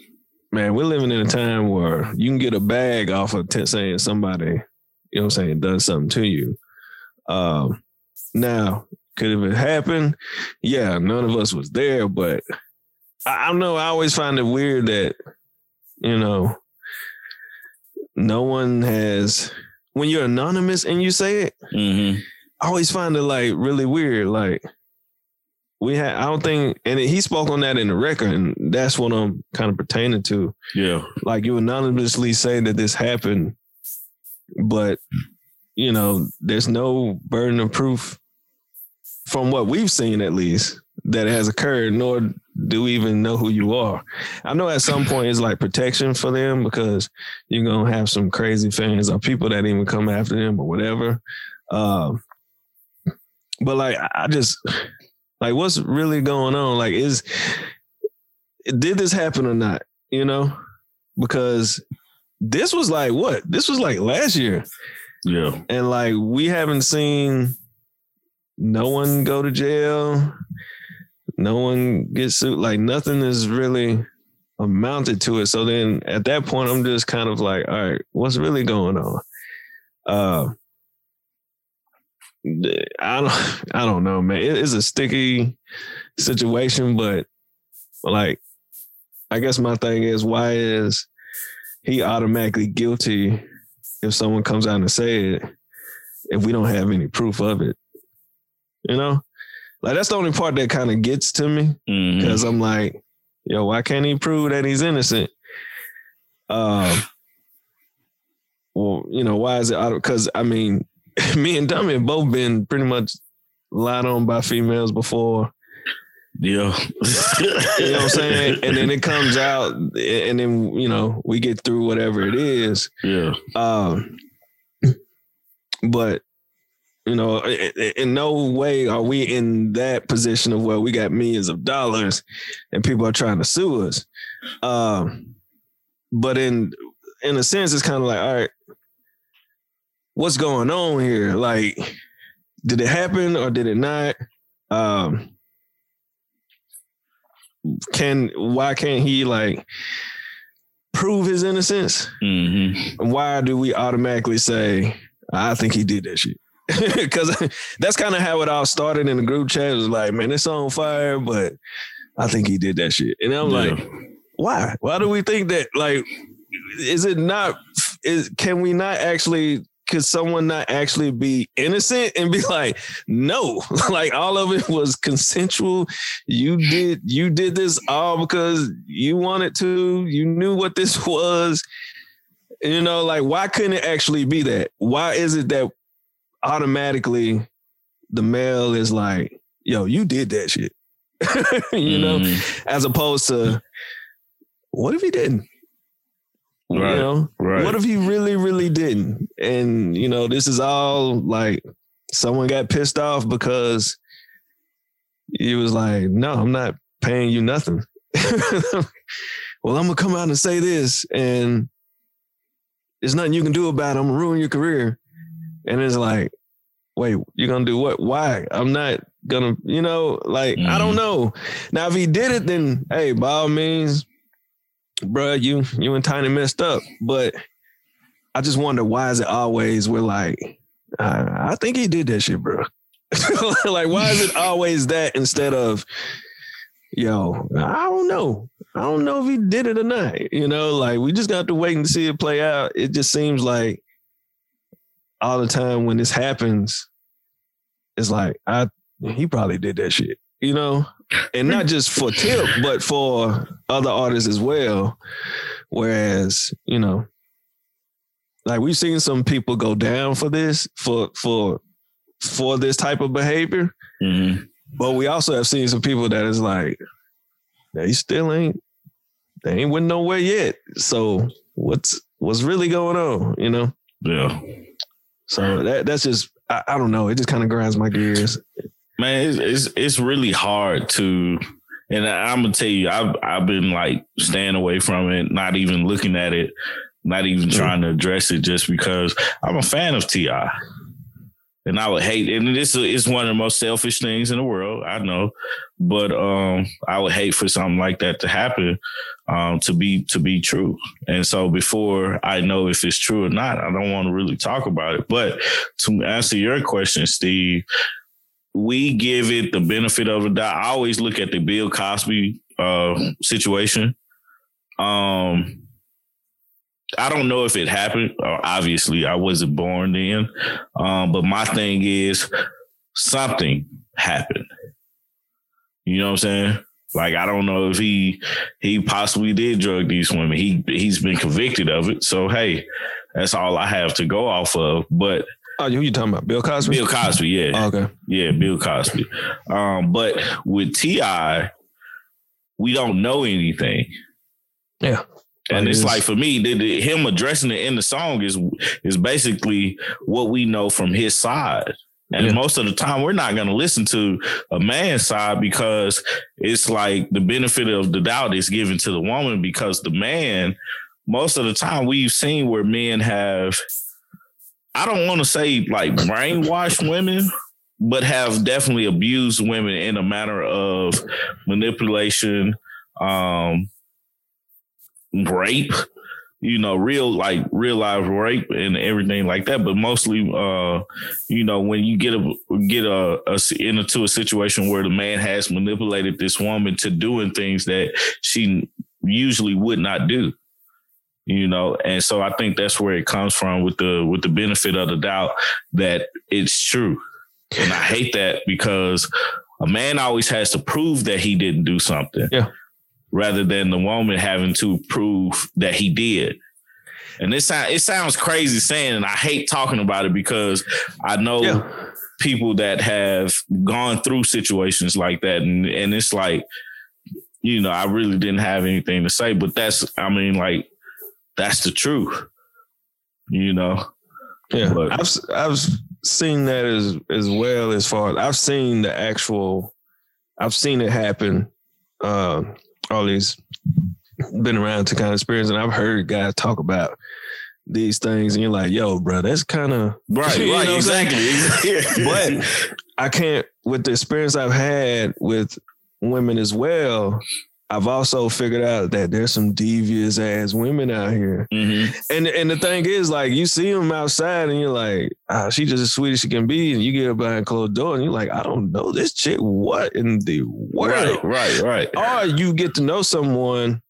man, we're living in a time where you can get a bag off of t- saying somebody, you know, what I'm saying, done something to you. Um, now, could have it happened? Yeah, none of us was there, but I, I don't know. I always find it weird that you know no one has when you're anonymous and you say it. hmm I always find it like really weird. Like we had, I don't think, and he spoke on that in the record, and that's what I'm kind of pertaining to. Yeah. Like you anonymously say that this happened, but you know, there's no burden of proof from what we've seen, at least. that has occurred, nor do we even know who you are. I know at some point it's like protection for them because you're gonna have some crazy fans or people that even come after them or whatever. Um, but like I just like what's really going on? Like is did this happen or not? You know? Because this was like what? This was like last year. Yeah. And like we haven't seen no one go to jail. No one gets sued. Like nothing is really amounted to it. So then at that point, I'm just kind of like, all right, what's really going on? Uh I don't I don't know, man. It is a sticky situation, but like I guess my thing is why is he automatically guilty if someone comes out and say it if we don't have any proof of it? You know? Like that's the only part that kind of gets to me because Mhm. I'm like, yo, why can't he prove that he's innocent? Um, well, you know, why is it? Because I mean, me and Dummy have both been pretty much lied on by females before. Yeah. You know what I'm saying? and then it comes out, and then you know we get through whatever it is. yeah. Um, but you know, in no way are we in that position of where we got millions of dollars and people are trying to sue us. Um, but in in a sense, it's kind of like, all right, what's going on here? Like, did it happen or did it not? Um, can why can't he like prove his innocence? hmm why do we automatically say, I think he did that shit? Because that's kind of how it all started in the group chat. It was like, man, it's on fire, but I think he did that shit. And I'm like, why? Why do we think that? Like, is it not? Is can we not actually? Could someone not actually be innocent and be like, no, like all of it was consensual. You did you did this all because you wanted to. You knew what this was. You know, like why couldn't it actually be that? Why is it that automatically the male is like, yo, you did that shit. you know, Mhm. as opposed to what if he didn't? Right, You know, right. what if he really, really didn't? And you know, this is all like someone got pissed off because he was like, "No, I'm not paying you nothing." well, I'm gonna come out and say this, and there's nothing you can do about it. I'm gonna ruin your career. And it's like, wait, you're gonna do what? Why? I'm not gonna, you know, like I don't Mhm. know. Now, if he did it, then hey, by all means, bruh, you you and Tiny messed up. But I just wonder why is it always we're like, I, I think he did that shit, bro. like, why is it always that instead of, yo, I don't know. I don't know if he did it or not. You know, like we just got to wait and see it play out. It just seems like all the time when this happens, it's like I he probably did that shit. You know, and not just for Tip, but for other artists as well. Whereas, you know, like we've seen some people go down for this for for for this type of behavior, Mhm. but we also have seen some people that is like they still ain't they ain't went nowhere yet. So what's what's really going on? You know. Yeah. So that that's just I, I don't know. It just kind of grinds my gears. man, it's, it's it's really hard to, and I'm gonna tell you, I've I've been like staying away from it, not even looking at it, not even trying to address it, just because I'm a fan of T.I, and I would hate, and this is one of the most selfish things in the world, I know, but um, I would hate for something like that to happen, um, to be to be true, and so before I know if it's true or not, I don't want to really talk about it. But to answer your question, Steve we give it the benefit of the doubt. I always look at the Bill Cosby uh, situation. Um, I don't know if it happened. Uh, obviously, I wasn't born then. Um, but my thing is something happened. You know what I'm saying? Like I don't know if he he possibly did drug these women. He he's been convicted of it. So hey, that's all I have to go off of. But Oh, who you talking about? Bill Cosby. Bill Cosby, yeah, Oh, okay. yeah, Bill Cosby. Um, but with T.I, we don't know anything. Yeah. And it's like for me, the, the- him addressing it in the song is is basically what we know from his side. And Yeah. most of the time, we're not going to listen to a man's side because it's like the benefit of the doubt is given to the woman because the man, most of the time, we've seen where men have, I don't want to say like brainwashed women, but have definitely abused women in a matter of manipulation, um, rape, you know, real like real life rape and everything like that. But mostly, uh, you know, when you get a get a, a into a situation where the man has manipulated this woman to doing things that she usually would not do. You know, and so I think that's where it comes from with the with the benefit of the doubt that it's true. And I hate that because a man always has to prove that he didn't do something. Yeah. Rather than the woman having to prove that he did. And it sounds it sounds crazy saying, and I hate talking about it because I know Yeah. people that have gone through situations like that, and and it's like, you know, I really didn't have anything to say, but that's, I mean, like, that's the truth, you know. Yeah, But- I've I've seen that as as well as far as I've seen the actual. I've seen it happen. Uh, all these been around to kind of experience, and I've heard guys talk about these things, and you're like, "Yo, bro, that's kind of Right, You right, exactly. But I can't with the experience I've had with women as well. I've also figured out that there's some devious ass women out here. Mhm. And and the thing is, like, you see them outside, and you're like, ah, she just as sweet as she can be, and you get behind closed door, and you're like, I don't know this chick. What in the world? right, right, right. Or you get to know someone,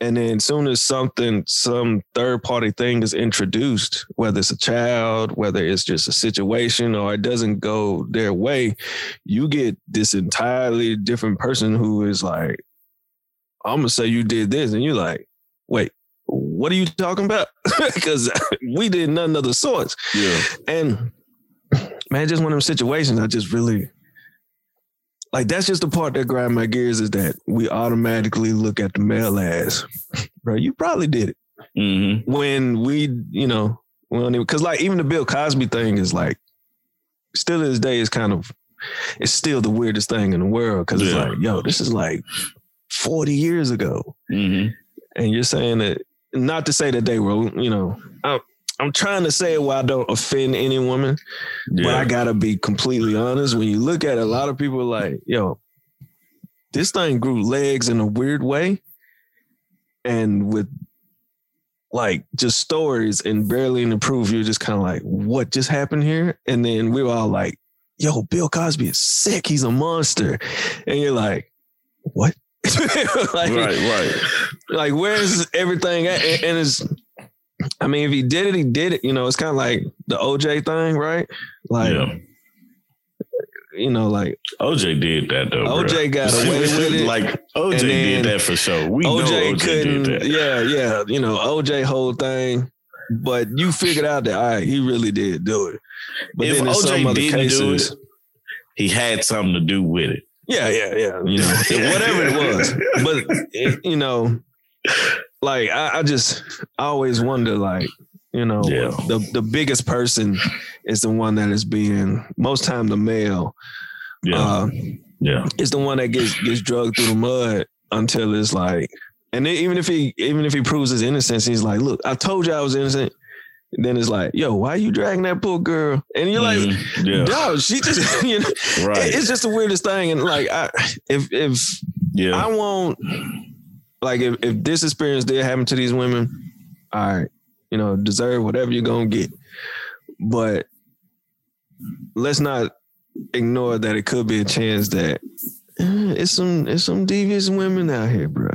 and then soon as something, some third party thing is introduced, whether it's a child, whether it's just a situation, or it doesn't go their way, you get this entirely different person who is like, I'm gonna say you did this, and you're like, wait, what are you talking about? Because we did nothing of the sorts. Yeah, And man, just one of them situations I just really like that's just the part that grind my gears is that we automatically look at the male as, bro, you probably did it. hmm When we, you know, when because like even the Bill Cosby thing is like still to this day is kind of it's still the weirdest thing in the world because it's like, yo, this is like 40 years ago hmm and you're saying that not to say that they were, you know, I'm, I'm trying to say it while I don't offend any woman, but I gotta be completely honest. When you look at it, a lot of people are like, yo, this thing grew legs in a weird way, and with like just stories and barely an proof, you're just kind of like, what just happened here? And then we were all like, yo, Bill Cosby is sick. He's a monster, and you're like, what? like, right, right. like where's everything at? And it's I mean, if he did it, he did it. You know, it's kind of like the OJ thing, right? Like, yeah, you know, like OJ did that though. bro. OJ got away with it. like OJ did that for sure. We know OJ OJ couldn't, did that. yeah, yeah, you know, OJ whole thing. But you figured out that all right, he really did do it. But If then OJ other didn't do cases, it, he had something to do with it. Yeah, yeah, yeah, you know, whatever it was. But it, you know, like I, I just I always wonder, like, you know, Yeah. the the biggest person is the one that is being most time the male. Yeah, Uh, yeah, is the one that gets gets drugged through the mud until it's like, and then even if he even if he proves his innocence, he's like, look, I told you I was innocent. Then it's like, yo, why are you dragging that poor girl? And you're like, Mhm. yeah, dog, she just, you know, right, it's just the weirdest thing. And like, I, if if yeah, I won't, like, if if this experience did happen to these women, all right, you know, deserve whatever you're gonna get, but let's not ignore that it could be a chance that eh, it's some it's some devious women out here, bro.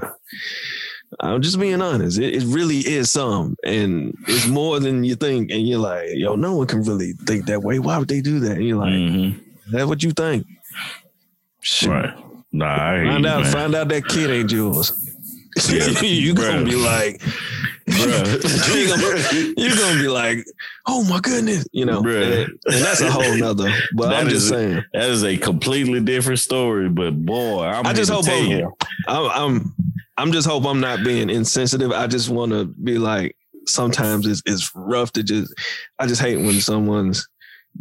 I'm just being honest. It, it really is some, and it's more than you think. And you're like, yo, no one can really think that way. Why would they do that? And you're like, Mhm. that's what you think. Right. Nah, I Find you, out, man. find out that kid ain't yours. Yeah. you gonna Bruh. be like, you're, gonna, you're gonna be like, oh my goodness, you know, and, and, that's a whole nother. But that I'm just is, saying that is a completely different story. But boy, I'm i just hope you. I'm, I'm, I'm just hope I'm not being insensitive. I just want to be like, sometimes it's it's rough to just. I just hate when someone's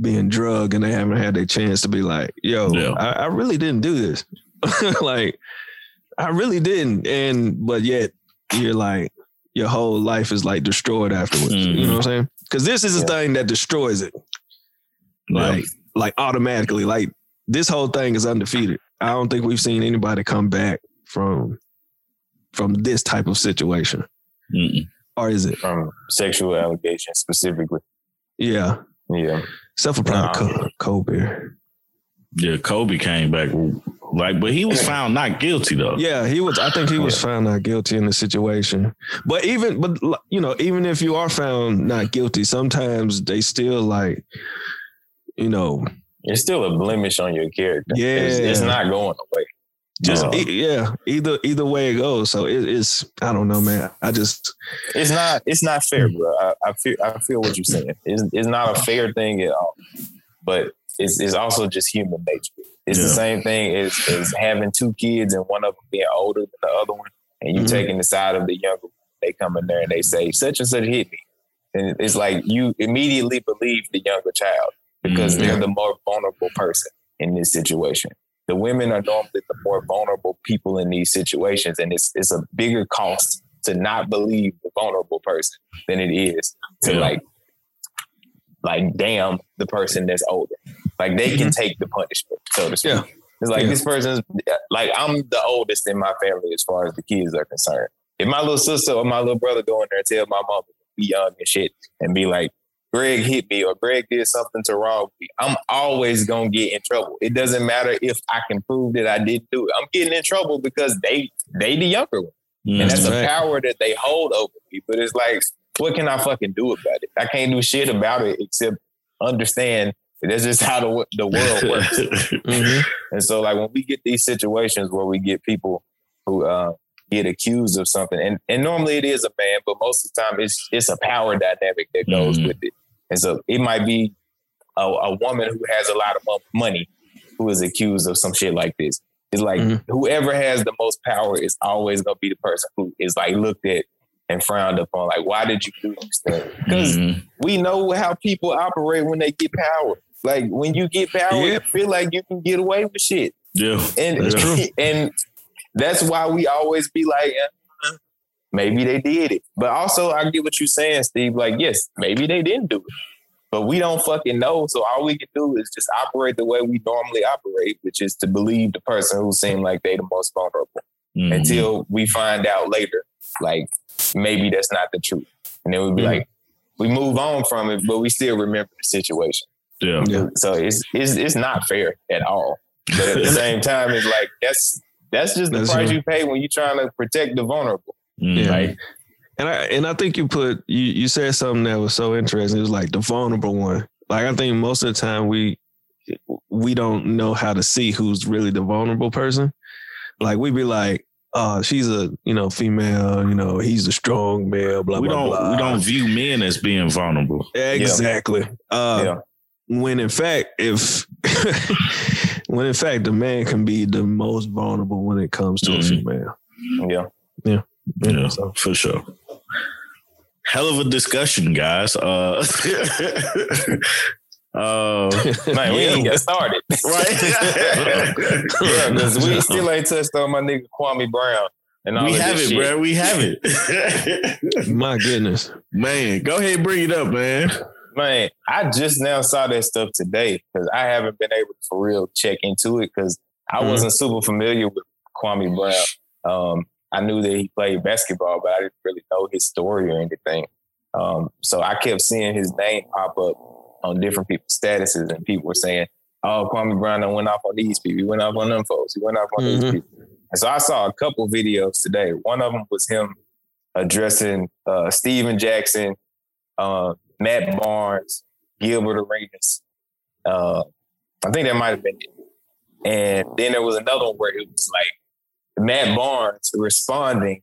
being drugged and they haven't had their chance to be like, yo, yeah. I, I really didn't do this. like, I really didn't. And but yet you're like, your whole life is like destroyed afterwards. Mm-hmm. You know what I'm saying? Because this is the yeah. thing that destroys it. Like, yeah. like automatically. Like this whole thing is undefeated. I don't think we've seen anybody come back from from this type of situation. Mm-mm. Or is it from sexual allegations specifically? Yeah. Yeah. Except for probably nah. Kobe. Yeah, Kobe came back like, but he was found not guilty though. Yeah, he was. I think he was found not guilty in the situation. But even, but you know, even if you are found not guilty, sometimes they still like, you know, it's still a blemish on your character. Yeah, it's, it's not going away. Just uh, yeah, either either way it goes. So it, it's I don't know, man. I just it's not it's not fair, bro. I, I feel I feel what you're saying. It's it's not a fair thing at all. But it's, it's also just human nature. It's yeah. the same thing as, as having two kids and one of them being older than the other one, and you mm-hmm. taking the side of the younger one. They come in there and they say, such and such hit me. And it's like you immediately believe the younger child because mm-hmm. they're the more vulnerable person in this situation. The women are normally the more vulnerable people in these situations, and it's it's a bigger cost to not believe the vulnerable person than it is to yeah. like like damn the person that's older. Like they can mm-hmm. take the punishment, so to speak. Yeah. It's like yeah. this person's like I'm the oldest in my family as far as the kids are concerned. If my little sister or my little brother go in there and tell my mom be young and shit and be like, Greg hit me or Greg did something to wrong me, I'm always gonna get in trouble. It doesn't matter if I can prove that I didn't do it. I'm getting in trouble because they they the younger one. Mm, and that's right. a power that they hold over me. But it's like what can I fucking do about it? I can't do shit about it except understand that's just how the, the world works. mm-hmm. And so, like, when we get these situations where we get people who uh, get accused of something, and, and normally it is a man, but most of the time it's it's a power dynamic that goes mm-hmm. with it. And so it might be a, a, woman who has a lot of money who is accused of some shit like this. It's like mm-hmm. whoever has the most power is always gonna be the person who is like looked at and frowned upon. Like, why did you do this thing? Because mm-hmm. we know how people operate when they get power. Like when you get power, yeah. you feel like you can get away with shit. Yeah, and that's true. and that's why we always be like, maybe they did it. But also, I get what you're saying, Steve. Like, yes, maybe they didn't do it, but we don't fucking know. So all we can do is just operate the way we normally operate, which is to believe the person who seemed like they the most vulnerable. Mm-hmm. Until we find out later, like maybe that's not the truth. And then we'd be mm-hmm. like, we move on from it, but we still remember the situation. Yeah. yeah. So it's, it's it's not fair at all. But at the same time, it's like that's that's just the that's price you pay when you're trying to protect the vulnerable. Mm-hmm. Like, and I and I think you put you you said something that was so interesting. It was like the vulnerable one. Like I think most of the time we we don't know how to see who's really the vulnerable person. Like we'd be like, uh, she's a you know female, you know he's a strong male. Blah we blah don't blah. we don't view men as being vulnerable. Exactly. Yeah. Uh, yeah. When in fact, if when in fact the man can be the most vulnerable when it comes to mm-hmm. a female. Yeah. Yeah. Yeah, yeah so. for sure. Hell of a discussion, guys. Uh, Uh, man, we ain't get started, right? yeah, because we still ain't touched on my nigga Kwame Brown. And all we have it, shit. bro. We have it. my goodness, man. Go ahead, bring it up, man. Man, I just now saw that stuff today because I haven't been able to for real check into it because I mm-hmm. wasn't super familiar with Kwame Brown. Um, I knew that he played basketball, but I didn't really know his story or anything. Um, so I kept seeing his name pop up on different people's statuses, and people were saying, "Oh, Kwame Brown went off on these people. He went off on them folks. He went off on mm-hmm. these people." And so I saw a couple videos today. One of them was him addressing uh, Stephen Jackson, uh, Matt Barnes, Gilbert Arenas. Uh, I think that might have been it. And then there was another one where it was like Matt Barnes responding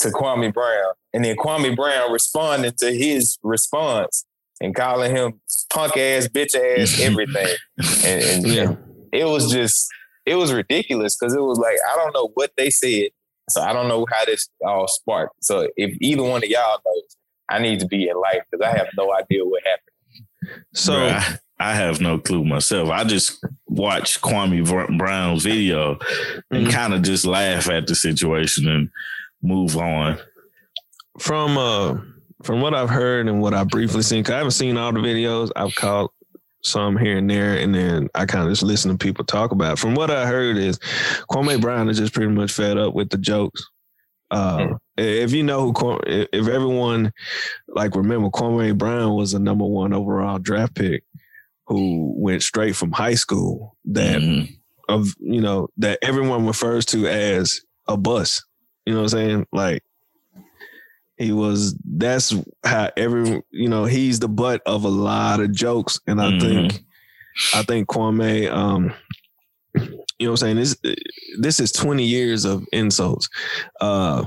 to Kwame Brown, and then Kwame Brown responding to his response and calling him punk ass, bitch ass, everything. and, and, Yeah. and it was just, it was ridiculous because it was like, I don't know what they said. So I don't know how this all sparked. So if either one of y'all knows, I need to be enlightened because I have no idea what happened. So Bruh, I, I have no clue myself. I just watched Kwame Brown's video and Mhm. kind of just laugh at the situation and move on. from uh from what I've heard and what I've briefly seen, 'cause I haven't seen all the videos. I've caught some here and there, and then I kind of just listen to people talk about. It. From what I heard is Kwame Brown is just pretty much fed up with the jokes. Uh, Mm. If you know who, if if everyone like remember, Kwame Brown was a number one overall draft pick who went straight from high school. That Mhm. of you know that everyone refers to as a bus. You know what I'm saying? Like he was. That's how every you know he's the butt of a lot of jokes, and I Mhm. think I think Kwame. Um, you know what I'm saying? This this is 20 years of insults. Uh,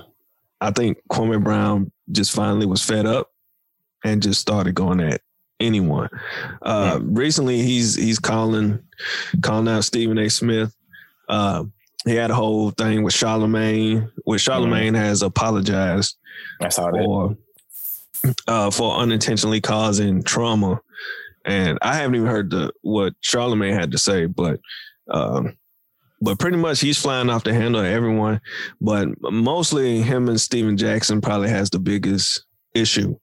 I think Kwame Brown just finally was fed up and just started going at anyone. Uh, Recently, he's he's calling calling out Stephen A. Smith. Uh, he had a whole thing with Charlemagne, where Charlemagne has apologized I saw that. for uh, for unintentionally causing trauma. And I haven't even heard the what Charlemagne had to say, but um, but pretty much he's flying off the handle of everyone. But mostly him and Stephen Jackson probably has the biggest issue.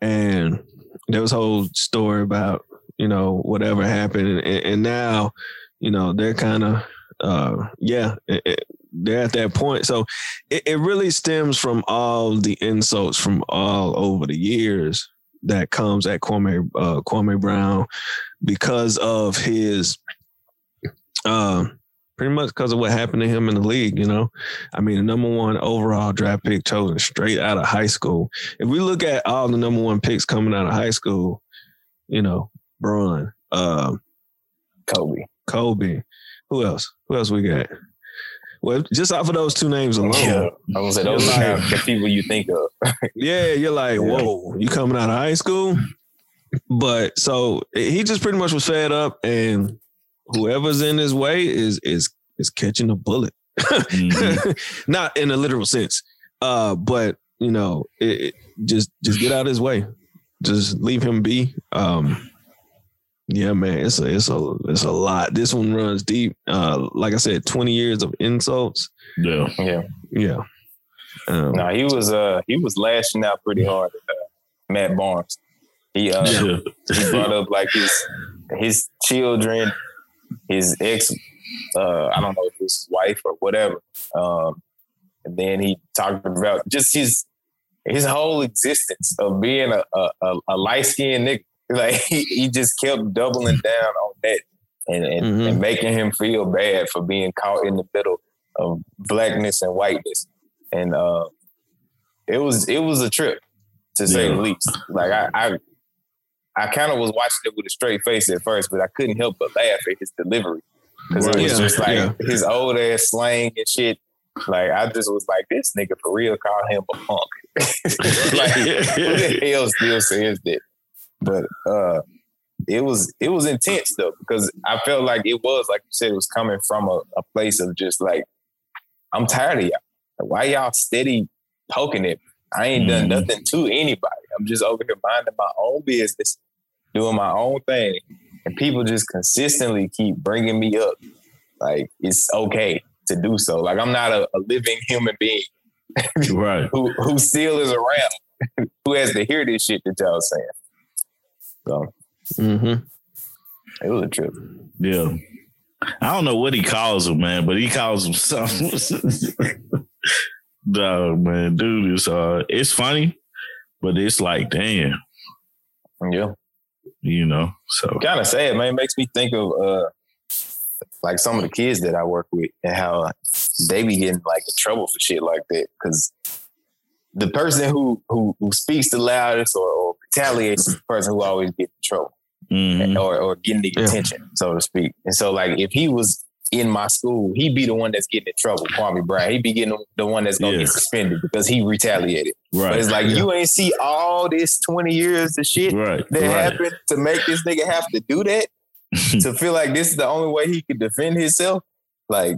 And there was a whole story about you know whatever happened, and, and now you know they're kind of uh, yeah. It, it, they're at that point. So it, it really stems from all the insults from all over the years that comes at Kwame uh, Kwame Brown because of his uh, pretty much because of what happened to him in the league. You know, I mean, the number one overall draft pick chosen straight out of high school. If we look at all the number one picks coming out of high school, you know, Bron, uh, Kobe. Kobe, who else? Who else we got? Well, just off of those two names alone, Yeah. I was gonna say those You're like- the people you think of. Yeah, you're like, whoa, you coming out of high school? But so he just pretty much was fed up, and whoever's in his way is is is catching a bullet. Mhm. Not in a literal sense, uh, but you know, it, it- just just get out of his way, just leave him be. Um, yeah, man, it's a it's a it's a lot. This one runs deep. Uh, like I said, twenty years of insults. Yeah. Yeah. Yeah. Um, No, he was uh he was lashing out pretty hard at uh, Matt Barnes. He uh Yeah. he brought up like his his children, his ex uh I don't know if it was his wife or whatever. Um and then he talked about just his his whole existence of being a a, a, light skinned nigga. Like he, he just kept doubling down on that and and, Mhm. and making him feel bad for being caught in the middle of blackness and whiteness. And uh it was it was a trip to say Yeah. the least. Like I I, I kind of was watching it with a straight face at first, but I couldn't help but laugh at his delivery because it was Yeah, just like yeah. his old ass slang and shit. Like I just was like, this nigga for real called him a punk. like who the hell still says that? But uh it was it was intense though because I felt like it was like you said it was coming from a, a place of just like I'm tired of y'all. Like, why y'all steady poking it? I ain't done Mhm. nothing to anybody. I'm just over here minding my own business, doing my own thing, and people just consistently keep bringing me up. Like it's okay to do so. Like I'm not a, a living human being right. who who still is around, who has to hear this shit that y'all saying. So mm-hmm. it was a trip. Yeah. I don't know what he calls him, man, but he calls him something. Dog, man, dude, it's uh, it's funny, but it's like, damn, Yeah. You know. So kind of sad, man. It makes me think of uh like some of the kids that I work with and how they be getting like in trouble for shit like that. Cause the person who who who speaks the loudest or, or retaliates is the person who always gets in trouble mhm. or or getting the Yeah. attention, so to speak. And so like if he was in my school, he be the one that's getting in trouble. Kwame Brown, he be getting the one that's gonna Yeah. get suspended because he retaliated. Right. But it's like you ain't see all this twenty years of shit right. that right. happened to make this nigga have to do that to feel like this is the only way he could defend himself. Like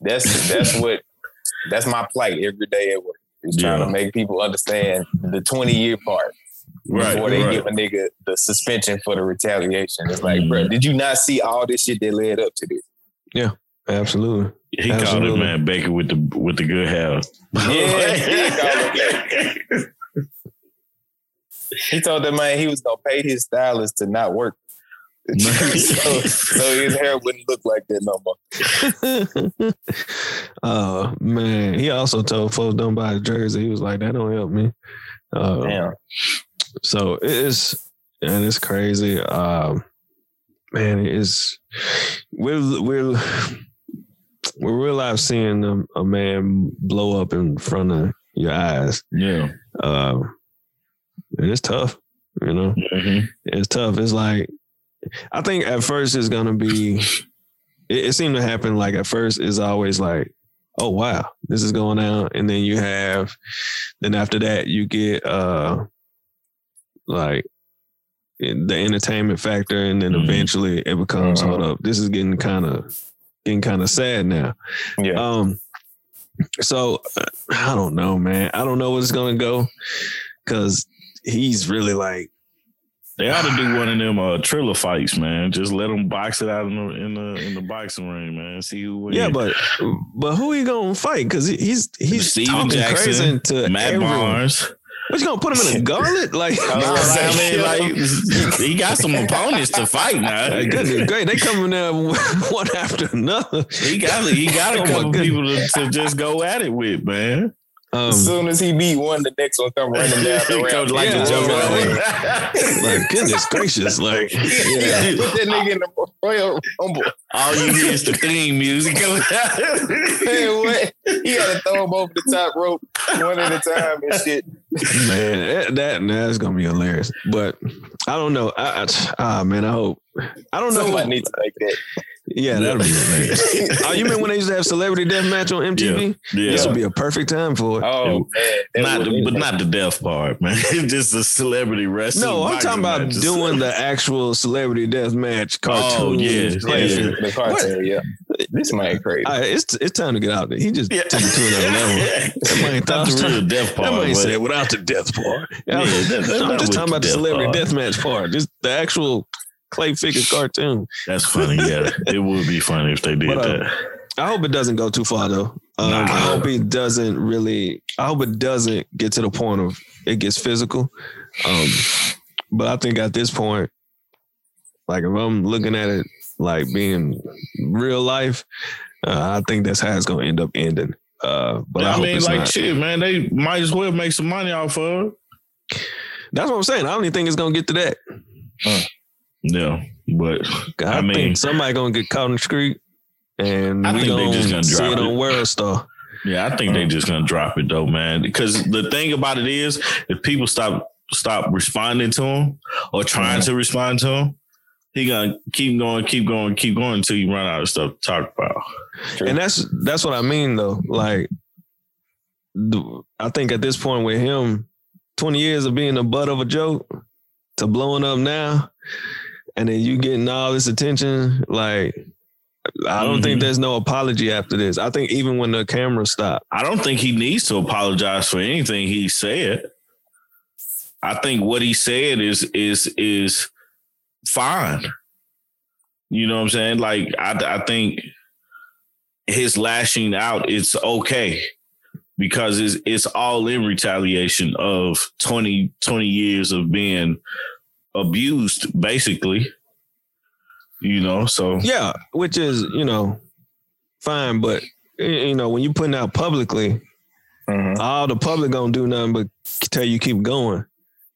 that's that's what that's my plight every day at work. Is trying Yeah. to make people understand the twenty year part Right. before they right. give a nigga the suspension for the retaliation. It's like, Mhm. bro, did you not see all this shit that led up to this? Yeah, absolutely. He called Absolutely. it man Baker with the with the good hair. Yeah, he told that man he was gonna pay his stylist to not work. so, so his hair wouldn't look like that no more. uh man, he also told folks don't buy a jersey. He was like, that don't help me. Uh, Damn. so it's and it's crazy. Um, man, it's we're we're we're real life seeing a, a man blow up in front of your eyes. yeah. Uh, and it's tough, you know. Mhm. It's tough. It's like I think at first it's gonna be. It, it seemed to happen like at first it's always like, oh wow, this is going on, and then you have, then after that you get uh, like the entertainment factor, and then Mhm. eventually it becomes Mhm. hold up, this is getting kind of getting kind of sad now. Yeah. Um, so uh, I don't know, man. I don't know where it's gonna go because he's really like, They ought to do one of them uh triller fights, man. Just let them box it out in the in the in the boxing ring, man. See who wins. yeah, but but who he gonna fight? Because he's he's Stephen talking Jackson, crazy to Matt everyone. Barnes. What you gonna put him in a gauntlet? Like, I was I mean, like he got some opponents to fight now. Hey, goodness great, they coming there one after another. He got he got a Oh, couple goodness. people to, to just go at it with, man. Um, as soon as he beat one, the next one come running down the ramp. Coach like Yeah, a joke. right. like goodness gracious, like Yeah. yeah. Put that nigga in the Royal Rumble. All you hear is the theme music coming Man, what? He had to throw him over the top rope one at a time and shit. Man, that, that that's gonna be hilarious. But I don't know. I, I ah man, I hope. I don't know. Somebody needs to make that. Yeah, that'll be hilarious. oh, you mean when they used to have celebrity death match on MTV? Yeah. This would be a perfect time for it. Oh man, Not the, but not the death part, man. just a celebrity wrestling. No, I'm talking about matches. doing the actual celebrity death match cartoon. Oh, yeah, Like, yeah. the cartoon. Yeah, this man crazy. I- it's it's time to get out there. He just Yeah. took it to another level. That man thought the real death part. That man but- said without the death part. Yeah, that's I'm just talking about the celebrity death match part. Just the actual clay figure cartoon. That's funny. Yeah, it would be funny if they did But, uh, that. I hope it doesn't go too far though. Um, Nah. I hope it doesn't really. I hope it doesn't get to the point of it gets physical. Um, but I think at this point, like if I'm looking at it like being real life, uh, I think that's how it's gonna end up ending. Uh, but I, I, mean, like not. shit, man. They might as well make some money off of. it. That's what I'm saying. I don't even think it's gonna get to that. Yeah, but I, I mean- think somebody gonna get caught in the street, and I we think they gonna, just gonna see drop it on. World Star. yeah, I think they just gonna drop it though, man. Because the thing about it is, if people stop stop responding to them or trying to respond to him, he gonna keep going, keep going, keep going until you run out of stuff to talk about. And that's that's what I mean though. Like, I think at this point with him, twenty years of being the butt of a joke to blowing up now, and then you getting all this attention, like. I don't think Mhm. there's no apology after this. I think even when the camera stopped, I don't think he needs to apologize for anything he said. I think what he said is is is fine. You know what I'm saying? Like I I think his lashing out it's okay because it's it's all in retaliation of 20 20 years of being abused basically. You know, so yeah, which is you know fine, but you know when you putting out publicly, Mhm. all the public gonna do nothing but tell you keep going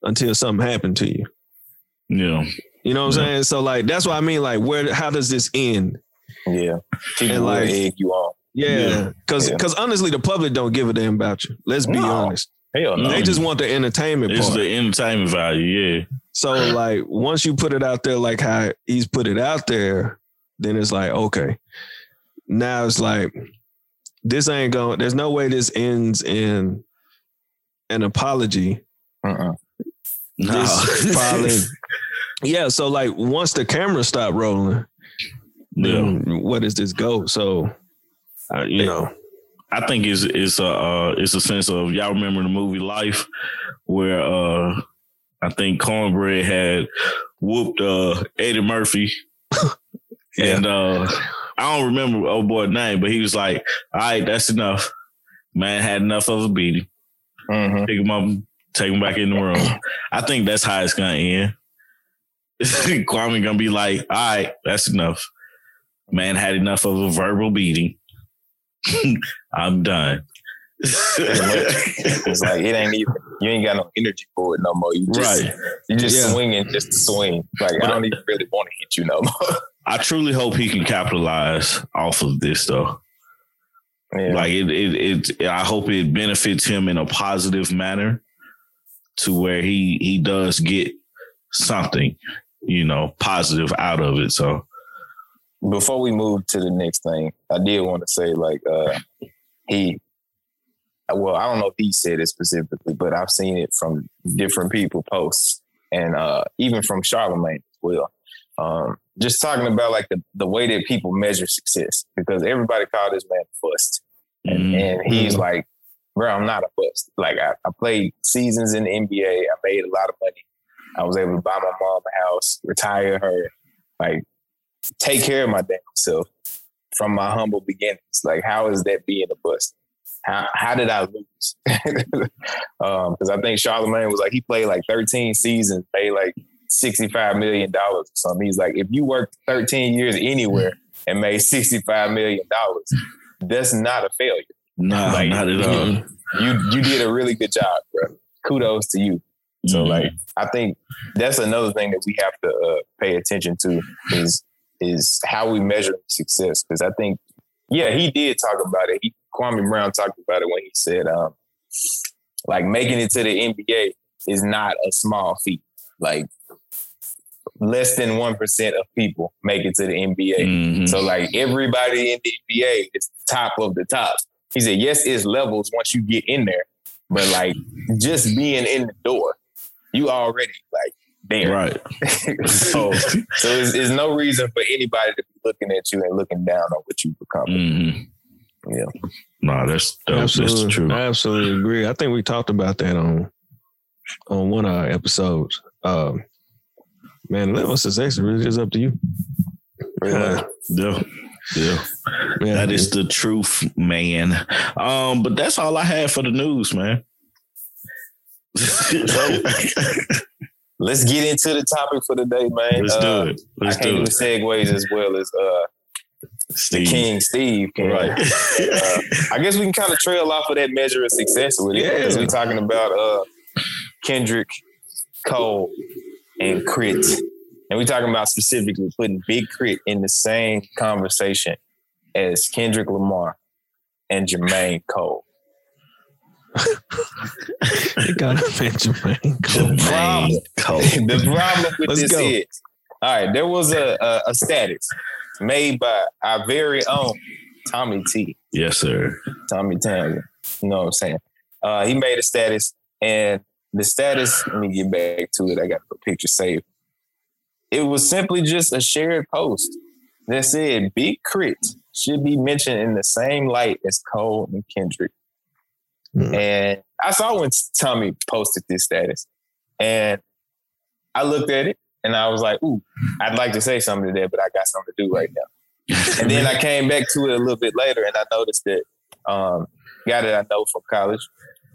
until something happened to you. you know. You know what I'm saying? So like that's what I mean. Like where how does this end? Yeah, people And, like- egg you on. Yeah, Yeah. because Yeah. because honestly, the public don't give a damn about you. Let's be No. honest. Hell no. No. They just want the entertainment It's part. the entertainment value, yeah. so like once you put it out there, like how he's put it out there, then it's like, okay. Now it's like this ain't going, there's no way this ends in an apology. Uh-uh. No. This probably yeah. So like once the camera stopped rolling, yeah. then where does this go? So uh, you know, I think it's it's a uh, it's a sense of y'all remember the movie Life where uh I think Cornbread had whooped uh Eddie Murphy Yeah. and uh I don't remember old boy name, but he was like, "All right, that's enough." Man had enough of a beating. Mhm. Pick him up, take him back in the room. I think that's how it's gonna end. Kwame gonna be like, "All right, that's enough." Man had enough of a verbal beating. I'm done. It's like it ain't even you ain't got no energy for it no more. You just right. you just Yeah. swinging just to swing. Like But- I don't even really want to hit you no more. I truly hope he can capitalize off of this though. yeah. Like it, it, it, I hope it benefits him in a positive manner, to where he he does get something, you know, positive out of it. So before we move to the next thing, I did want to say like uh he well, I don't know if he said it specifically, but I've seen it from different people posts and uh even from Charlemagne as well. Um just talking about like the, the way that people measure success because everybody called this man a bust. And, mhm. and he's like, bro, I'm not a bust. Like I, I played seasons in the NBA. I made a lot of money. I was able to buy my mom a house, retire her, like take care of my damn self from my humble beginnings. Like, how is that being a bust? How how did I lose? Um, because I think Charlemagne was like he played like 13 seasons, paid like 65 million dollars or something. He's like, if you worked 13 years anywhere and made 65 million dollars, that's not a failure. nah, like, not at all. You you did a really good job, bro. Kudos to you. So Mhm. like I think that's another thing that we have to uh, pay attention to is is how we measure success. Because I think, yeah, he did talk about it. He Kwame Brown talked about it when he said, um, like making it to the NBA is not a small feat. Like less than one percent of people make it to the NBA. Mhm. So like everybody in the NBA is the top of the top. He said, yes, it's levels once you get in there, but like just being in the door, you already like there. right. so so there's, there's no reason for anybody to be looking at you and looking down on what you've accomplished. Mhm. Yeah. Nah, that's that's, that's the absolutely, truth. I absolutely agree. I think we talked about that on on one of our episodes. Um, man, level success is really just up to you. Pretty much. Yeah. Yeah. Yeah, That is the truth, man. Um, but that's all I had for the news, man. Let's get into the topic for the day, man. Let's Uh, do it. Let's I can't do do segues as well as uh, the King Steve can. Right. Uh, I guess we can kind of trail off of that measure of success with it because Yeah. we're talking about uh, Kendrick, Cole, and K.R.I.T. And we're talking about specifically putting Big K.R.I.T in the same conversation as Kendrick Lamar and Jermaine Cole. You got to mention, man. The problem, Cole. the problem with Let's this go. is, all right, there was a, a, a status made by our very own Tommy T. Yes, sir. Tommy Townsend. You know what I'm saying? Uh, he made a status, and the status, let me get back to it. I got the picture saved. It was simply just a shared post that said Big K.R.I.T should be mentioned in the same light as Cole and Kendrick. Hmm. And I saw when Tommy posted this status, and I looked at it and I was like, ooh, I'd like to say something to that, but I got something to do right now. And then I came back to it a little bit later and I noticed that um guy that I know from college,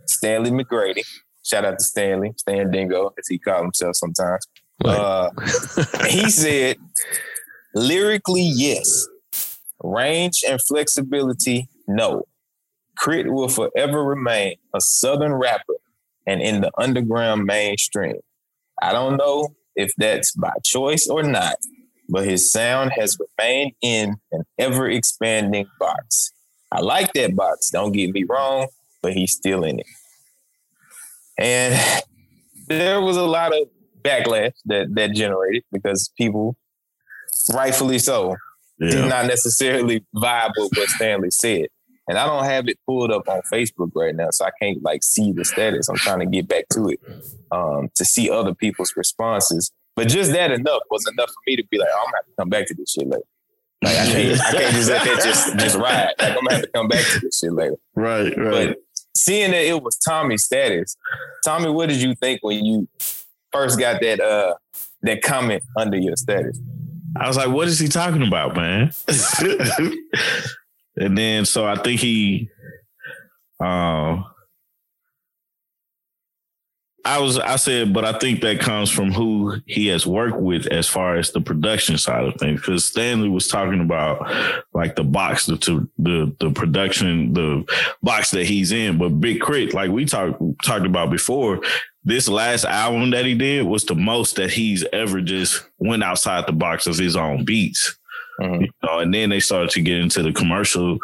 Stanley McGrady. Shout out to Stanley, Stan Dingo, as he calls himself sometimes. Uh, he said, lyrically, yes. Range and flexibility, no. K.R.I.T will forever remain a Southern rapper and in the underground mainstream. I don't know if that's by choice or not, but his sound has remained in an ever expanding box. I like that box, don't get me wrong, but he's still in it. And there was a lot of backlash that that generated because people, rightfully so, did not necessarily vibe with what Stanley said. And I don't have it pulled up on Facebook right now, so I can't like see the status. I'm trying to get back to it um, to see other people's responses. But just that enough was enough for me to be like, oh, I'm gonna have to come back to this shit later. Like I can't, I can't just let that just just ride. Like I'm gonna have to come back to this shit later. Right, right. But seeing that it was Tommy's status, Tommy, what did you think when you first got that uh that comment under your status? I was like, what is he talking about, man? and then so I think he um I was I said, but I think that comes from who he has worked with as far as the production side of things. Because Stanley was talking about like the box, the the the production, the box that he's in. But Big K.R.I.T, like we talked talked about before, this last album that he did was the most that he's ever just went outside the box of his own beats. Mhm. You know, and then they started to get into the commercial,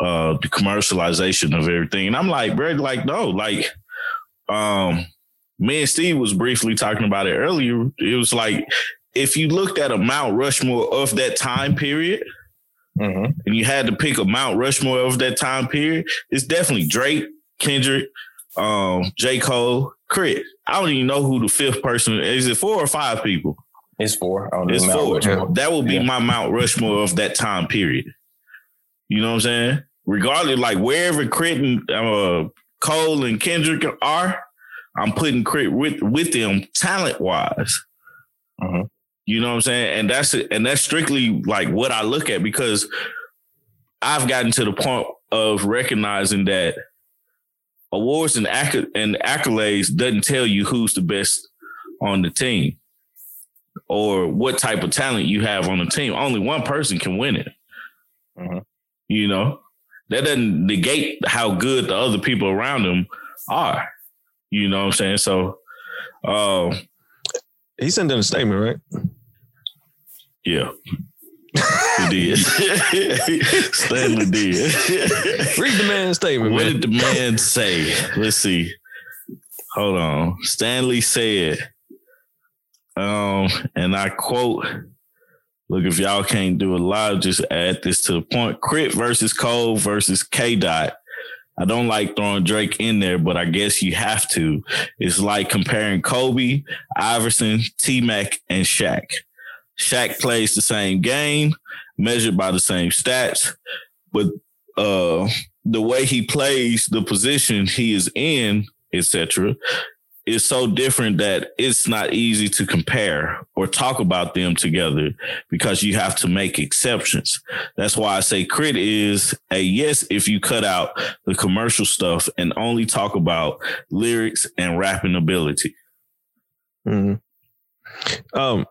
uh, the commercialization of everything. And I'm like, bro, like, no, like, um, me and Steve was briefly talking about it earlier. It was like, if you looked at a Mount Rushmore of that time period, Mhm. and you had to pick a Mount Rushmore of that time period, it's definitely Drake, Kendrick, um, J. Cole, K.R.I.T. I don't even know who the fifth person is. It four or five people? It's four. I don't It's know four. Rushmore. That would be Yeah. my Mount Rushmore of that time period. You know what I'm saying? Regardless, like wherever K.R.I.T and uh, Cole and Kendrick are, I'm putting K.R.I.T with with them talent wise. Mhm. You know what I'm saying? And that's it. And that's strictly like what I look at because I've gotten to the point of recognizing that awards and, acc- and accolades doesn't tell you who's the best on the team or what type of talent you have on the team. Only one person can win it. Mhm. You know, that doesn't negate how good the other people around them are. You know what I'm saying? So, uh, He sent in a statement, right? yeah. He did. Stanley did. Read the man's statement, What man. did the man say? Let's see. Hold on. Stanley said, um, and I quote, look, if y'all can't do it live, just add this to the point. K.R.I.T versus Cole versus K Dot. I don't like throwing Drake in there, but I guess you have to. It's like comparing Kobe, Iverson, T Mac, and Shaq. Shaq plays the same game, measured by the same stats, but uh the way he plays the position he is in, etc., is so different that it's not easy to compare or talk about them together because you have to make exceptions. That's why I say K.R.I.T is a yes if you cut out the commercial stuff and only talk about lyrics and rapping ability. Mhm. Um,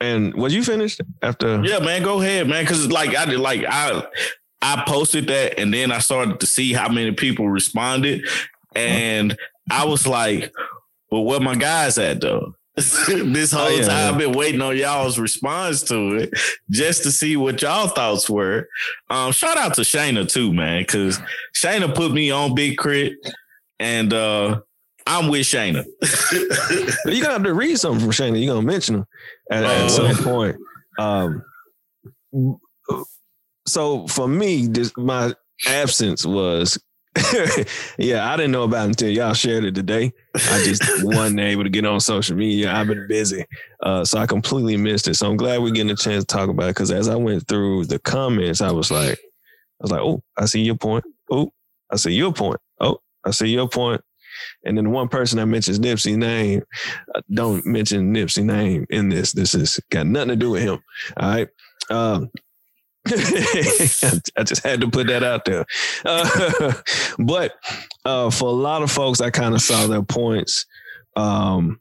and was you finished after? Yeah, man, go ahead, man. Cause like I did like I I posted that and then I started to see how many people responded. And I was like, well, where my guys at though? this whole Oh, yeah, time yeah. I've been waiting on y'all's response to it just to see what y'all thoughts were. Um, shout out to Shayna too, man, because Shayna put me on Big K.R.I.T and uh I'm with Shayna. You gonna have to read something from Shayna. You're gonna mention him at, at Oh. some point. Um, so for me, this my absence was. yeah, I didn't know about it until y'all shared it today. I just wasn't able to get on social media. I've been busy, uh, so I completely missed it. So I'm glad we're getting a chance to talk about it because as I went through the comments, I was like, I was like, oh, I see your point. Oh, I see your point. Oh, I see your point. And then one person that mentions Nipsey name, uh, don't mention Nipsey name in this. This is got nothing to do with him. All right. Um, I just had to put that out there. Uh, but uh, for a lot of folks, I kind of saw their points. Um,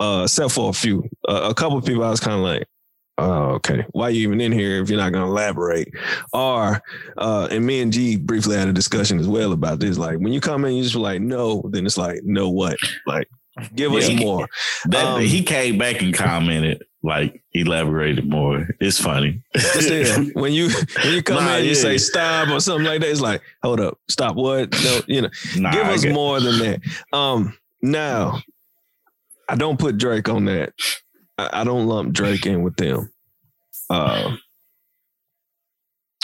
uh, except for a few, uh, a couple of people, I was kind of like, oh, okay, why are you even in here if you're not going to elaborate? Or, uh, and me and G briefly had a discussion as well about this. Like when you come in, you just like, no, then it's like, no, what? Like, give us Yeah. more. That Um, he came back and commented, like elaborated more. It's funny. Still, when you when you come Nah, in, you yeah. say stop or something like that. It's like, hold up, stop. What? No, you know, Nah, give us more than that. Um, now, I don't put Drake on that. I, I don't lump Drake in with them. Uh,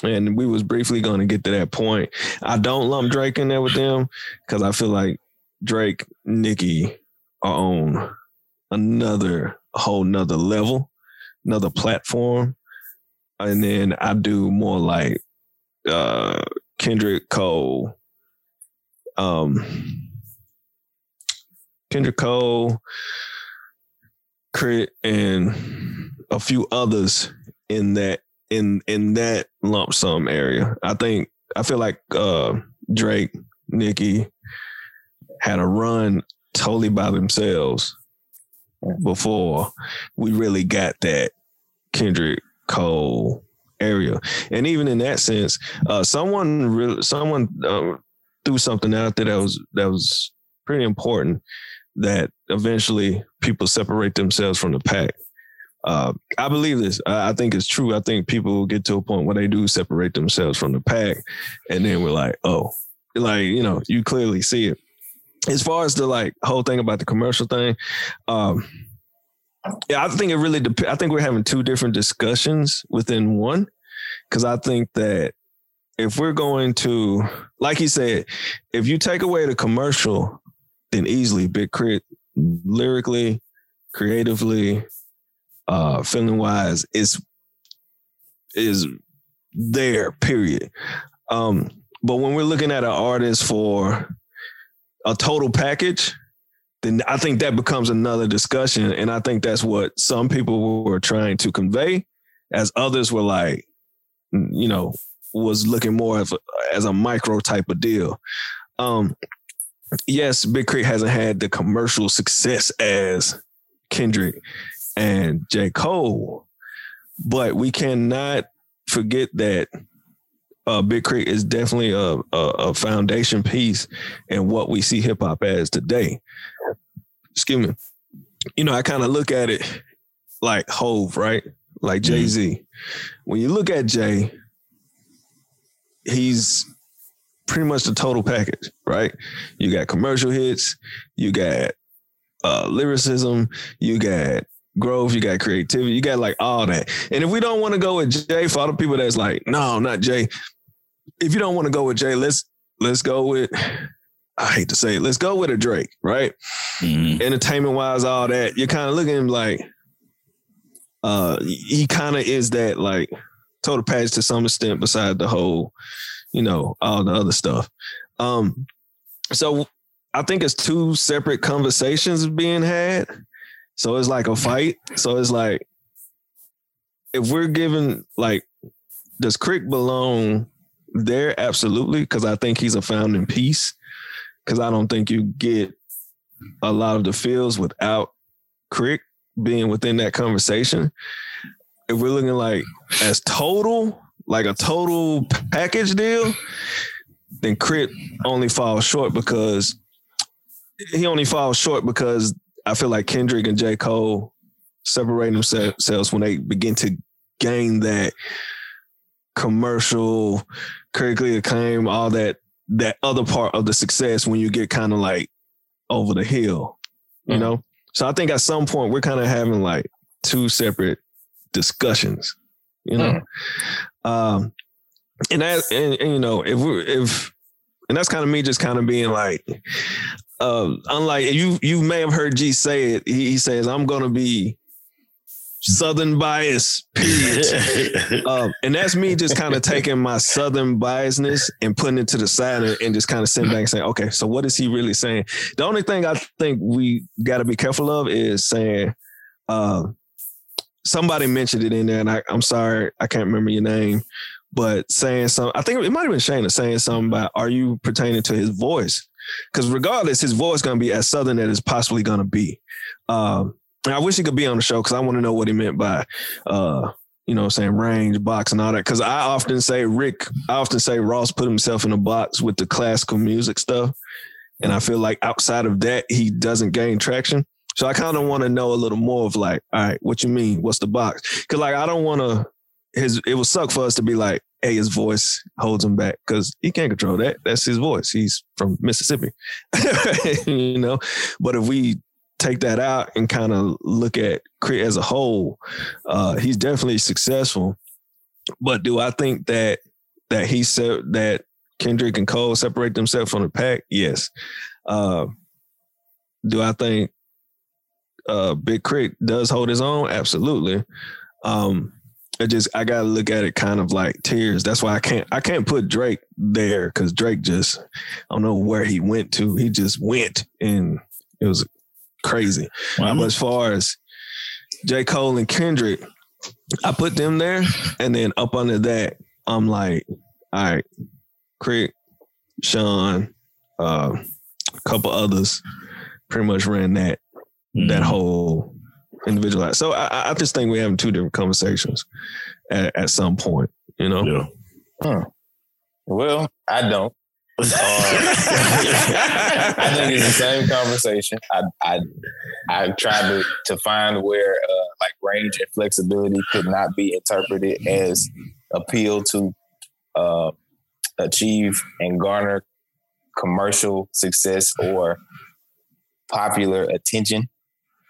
and we was briefly going to get to that point. I don't lump Drake in there with them because I feel like Drake, Nicki are on another whole nother level, another platform. And then I do more like uh Kendrick Cole, um Kendrick Cole, Crit, and a few others in that in in that lump sum area. I think I feel like uh Drake, Nicki had a run totally by themselves before we really got that Kendrick Cole area. And even in that sense, uh, someone really, someone uh, threw something out there that was that was pretty important. That eventually people separate themselves from the pack. Uh, I believe this. I, I, think it's true. I think people get to a point where they do separate themselves from the pack, and then we're like, oh, like you know, you clearly see it as far as the like whole thing about the commercial thing, um, yeah, I think it really depends. I think we're having two different discussions within one, because I think that if we're going to, like he said, if you take away the commercial, then easily Big K.R.I.T. lyrically, creatively, uh, feeling wise is is there. Period. Um, but when we're looking at an artist for a total package, then I think that becomes another discussion. And I think that's what some people were trying to convey, as others were like, you know, was looking more of as a micro type of deal. Um, yes, Big K.R.I.T. hasn't had the commercial success as Kendrick and J. Cole, but we cannot forget that uh, Big K.R.I.T. is definitely a, a, a foundation piece in what we see hip hop as today. Excuse me. You know, I kind of look at it like Hove, right? Like mm-hmm. Jay Z. When you look at Jay, he's pretty much the total package, right? You got commercial hits, you got uh, lyricism, you got growth, you got creativity, you got like all that. And if we don't want to go with Jay, for all the people that's like, no, not Jay, if you don't want to go with Jay, let's let's go with I hate to say it, let's go with a Drake, right? Mm-hmm. Entertainment wise, all that. You're kind of looking at him like uh he kind of is that like total package to some extent, beside the whole, you know, all the other stuff. Um, so I think it's two separate conversations being had. So it's like a fight. So it's like if we're given like does K.R.I.T. belong there absolutely because I think he's a founding piece. Because I don't think you get a lot of the feels without K.R.I.T. being within that conversation. If we're looking like as total, like a total package deal, then K.R.I.T. only falls short because he only falls short because I feel like Kendrick and J. Cole separate themselves when they begin to gain that commercial, critically acclaimed, all that that other part of the success when you get kind of like over the hill, you mm-hmm. know? So I think at some point we're kind of having like two separate discussions, you know? Mm-hmm. Um and that and, and you know, if we if and that's kind of me just kind of being like uh, unlike you you may have heard G say it, he, he says, I'm gonna be Southern bias, period. um, and that's me just kind of taking my Southern biasness and putting it to the side and, and just kind of sitting back and saying, okay, so what is he really saying? The only thing I think we got to be careful of is saying, uh, somebody mentioned it in there, and I, am sorry, I can't remember your name, but saying something, I think it might have been Shayna saying something about, are you pertaining to his voice? Because regardless, his voice going to be as Southern as it's possibly going to be. Um, I wish he could be on the show because I want to know what he meant by, uh, you know, saying range, box, and all that. Because I often say Rick, I often say Ross put himself in a box with the classical music stuff, and I feel like outside of that, he doesn't gain traction. So I kind of want to know a little more of like, all right, what you mean? What's the box? Because like I don't want to. His it would suck for us to be like, hey, his voice holds him back because he can't control that. That's his voice. He's from Mississippi, you know. But if we take that out and kind of look at K.R.I.T as a whole, uh, he's definitely successful. But do I think that that he said that Kendrick and Cole separate themselves from the pack? Yes. Uh, do I think uh, Big K.R.I.T does hold his own? Absolutely. Um, I just I gotta look at it kind of like tears. That's why I can't I can't put Drake there because Drake just I don't know where he went to. He just went and it was crazy. Well, But as far as J. Cole and Kendrick, I put them there, and then up under that, I'm like, all right, K.R.I.T, Sean, uh, a couple others, pretty much ran that Mm-hmm. that whole individual. So I- I, I just think we're having two different conversations at, at some point. You know, Yeah. Well, I don't. I think it's the same conversation. I I I tried to to find where uh, like range and flexibility could not be interpreted as appeal to uh, achieve and garner commercial success or popular attention,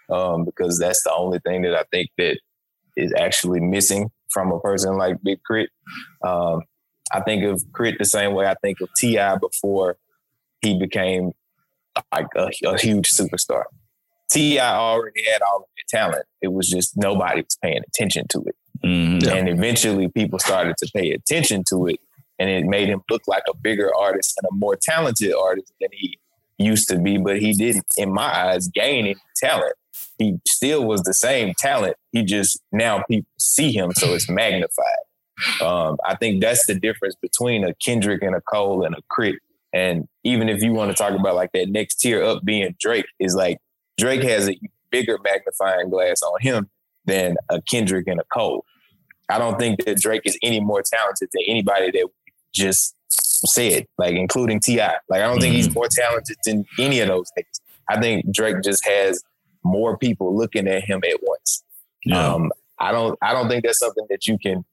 um, because that's the only thing that I think that is actually missing from a person like Big K.R.I.T. Um, I think of K.R.I.T the same way I think of T.I before he became like a, a huge superstar. T.I already had all of the talent. It was just nobody was paying attention to it. Mhm. And eventually people started to pay attention to it and it made him look like a bigger artist and a more talented artist than he used to be, but he didn't, in my eyes, gain any talent. He still was the same talent. He just now people see him, so it's magnified. Um, I think that's the difference between a Kendrick and a Cole and a K.R.I.T. And even if you want to talk about like that next tier up being Drake, is like Drake has a bigger magnifying glass on him than a Kendrick and a Cole. I don't think that Drake is any more talented than anybody that just said, like including T.I. Like I don't think he's more talented than any of those things. I think Drake just has more people looking at him at once. Yeah. Um, I don't. I don't think that's something that you can.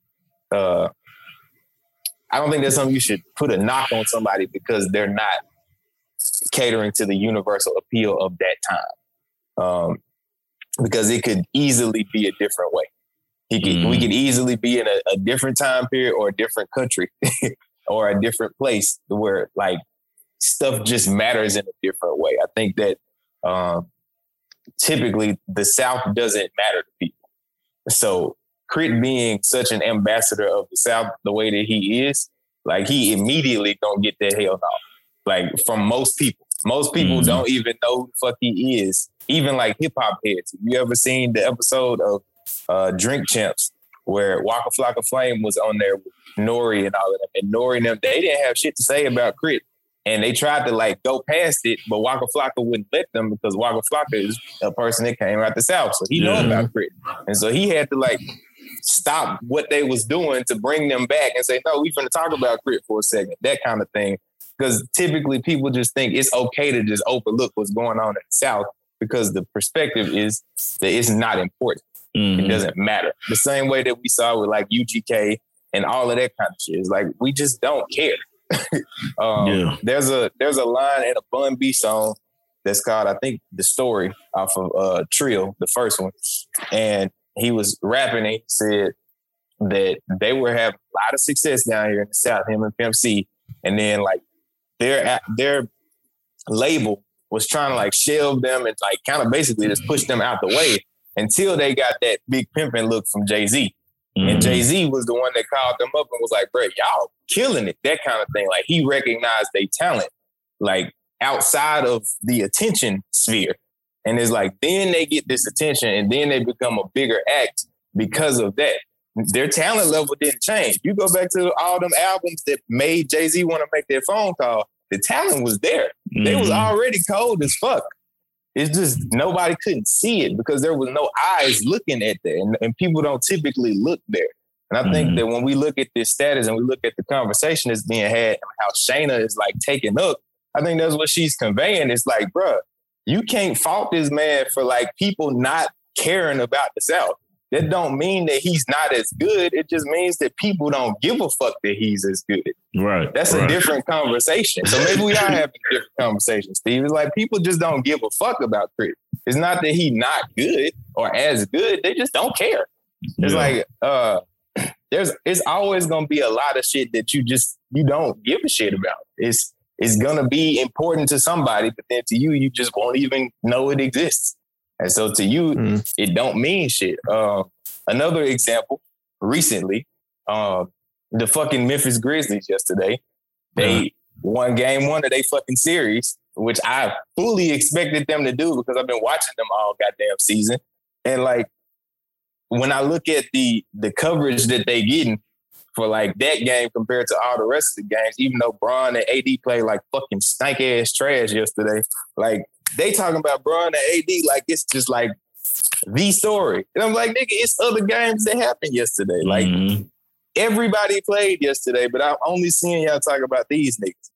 Uh, I don't think that's something you should put a knock on somebody because they're not catering to the universal appeal of that time. Um, because it could easily be a different way. He could, We Mhm. could easily be in a, a different time period or a different country or a different place where like stuff just matters in a different way. I think that um, typically the South doesn't matter to people. So K.R.I.T being such an ambassador of the South the way that he is, like he immediately don't get that hell no. Like from most people. Most people Mhm. don't even know who the fuck he is. Even like hip hop heads. Have you ever seen the episode of uh, Drink Champs where Waka Flocka Flame was on there with N.O.R.E. and all of them? And N.O.R.E. and them, they didn't have shit to say about K.R.I.T. And they tried to like go past it, but Waka Flocka wouldn't let them because Waka Flocka is a person that came out the South. So he Yeah. about K.R.I.T. And so he had to like stop what they was doing to bring them back and say, no, we're going to talk about K.R.I.T for a second, that kind of thing. Because typically people just think it's okay to just overlook what's going on in the South because the perspective is that it's not important. It Mhm. doesn't matter. The same way that we saw with like UGK and all of that kind of shit. It's like we just don't care. um, Yeah. There's a there's a line in a Bun B song that's called I think the story off of uh Trill, the first one, and he was rapping. And he said that they were having a lot of success down here in the South, him and Pimp C, and then like their their label was trying to like shelve them and like kind of basically just push them out the way until they got that big pimping look from Jay Z. And Mhm. Jay Z was the one that called them up and was like, bro, y'all killing it, that kind of thing. Like he recognized their talent, like outside of the attention sphere. And it's like, then they get this attention and then they become a bigger act because of that. Their talent level didn't change. You go back to all them albums that made Jay Z want to make that phone call, the talent was there. They was Mhm. already cold as fuck. It's just nobody couldn't see it because there was no eyes looking at that, and, and people don't typically look there. And I think Mhm. that when we look at this status and we look at the conversation that's being had, and how Shayna is like taking up, I think that's what she's conveying. It's like, bruh, you can't fault this man for like people not caring about the South. That don't mean that he's not as good. It just means that people don't give a fuck that he's as good. Right. That's a different conversation. So maybe we are having a different conversation, Steve. It's like people just don't give a fuck about K.R.I.T. It's not that he not good or as good. They just don't care. It's Yeah. like uh there's it's always gonna be a lot of shit that you just you don't give a shit about. It's it's gonna be important to somebody, but then to you, you just won't even know it exists. And so to you, Mm. it don't mean shit. Um, another example, recently, um, the fucking Memphis Grizzlies yesterday, they won game one of their fucking series, which I fully expected them to do because I've been watching them all goddamn season. And like when I look at the the coverage that they getting for like that game compared to all the rest of the games, even though Bron and AD played like fucking stank ass trash yesterday, like they talking about Bron and AD like it's just like the story. And I'm like, nigga, it's other games that happened yesterday. Like Mhm. everybody played yesterday, but I'm only seeing y'all talk about these niggas.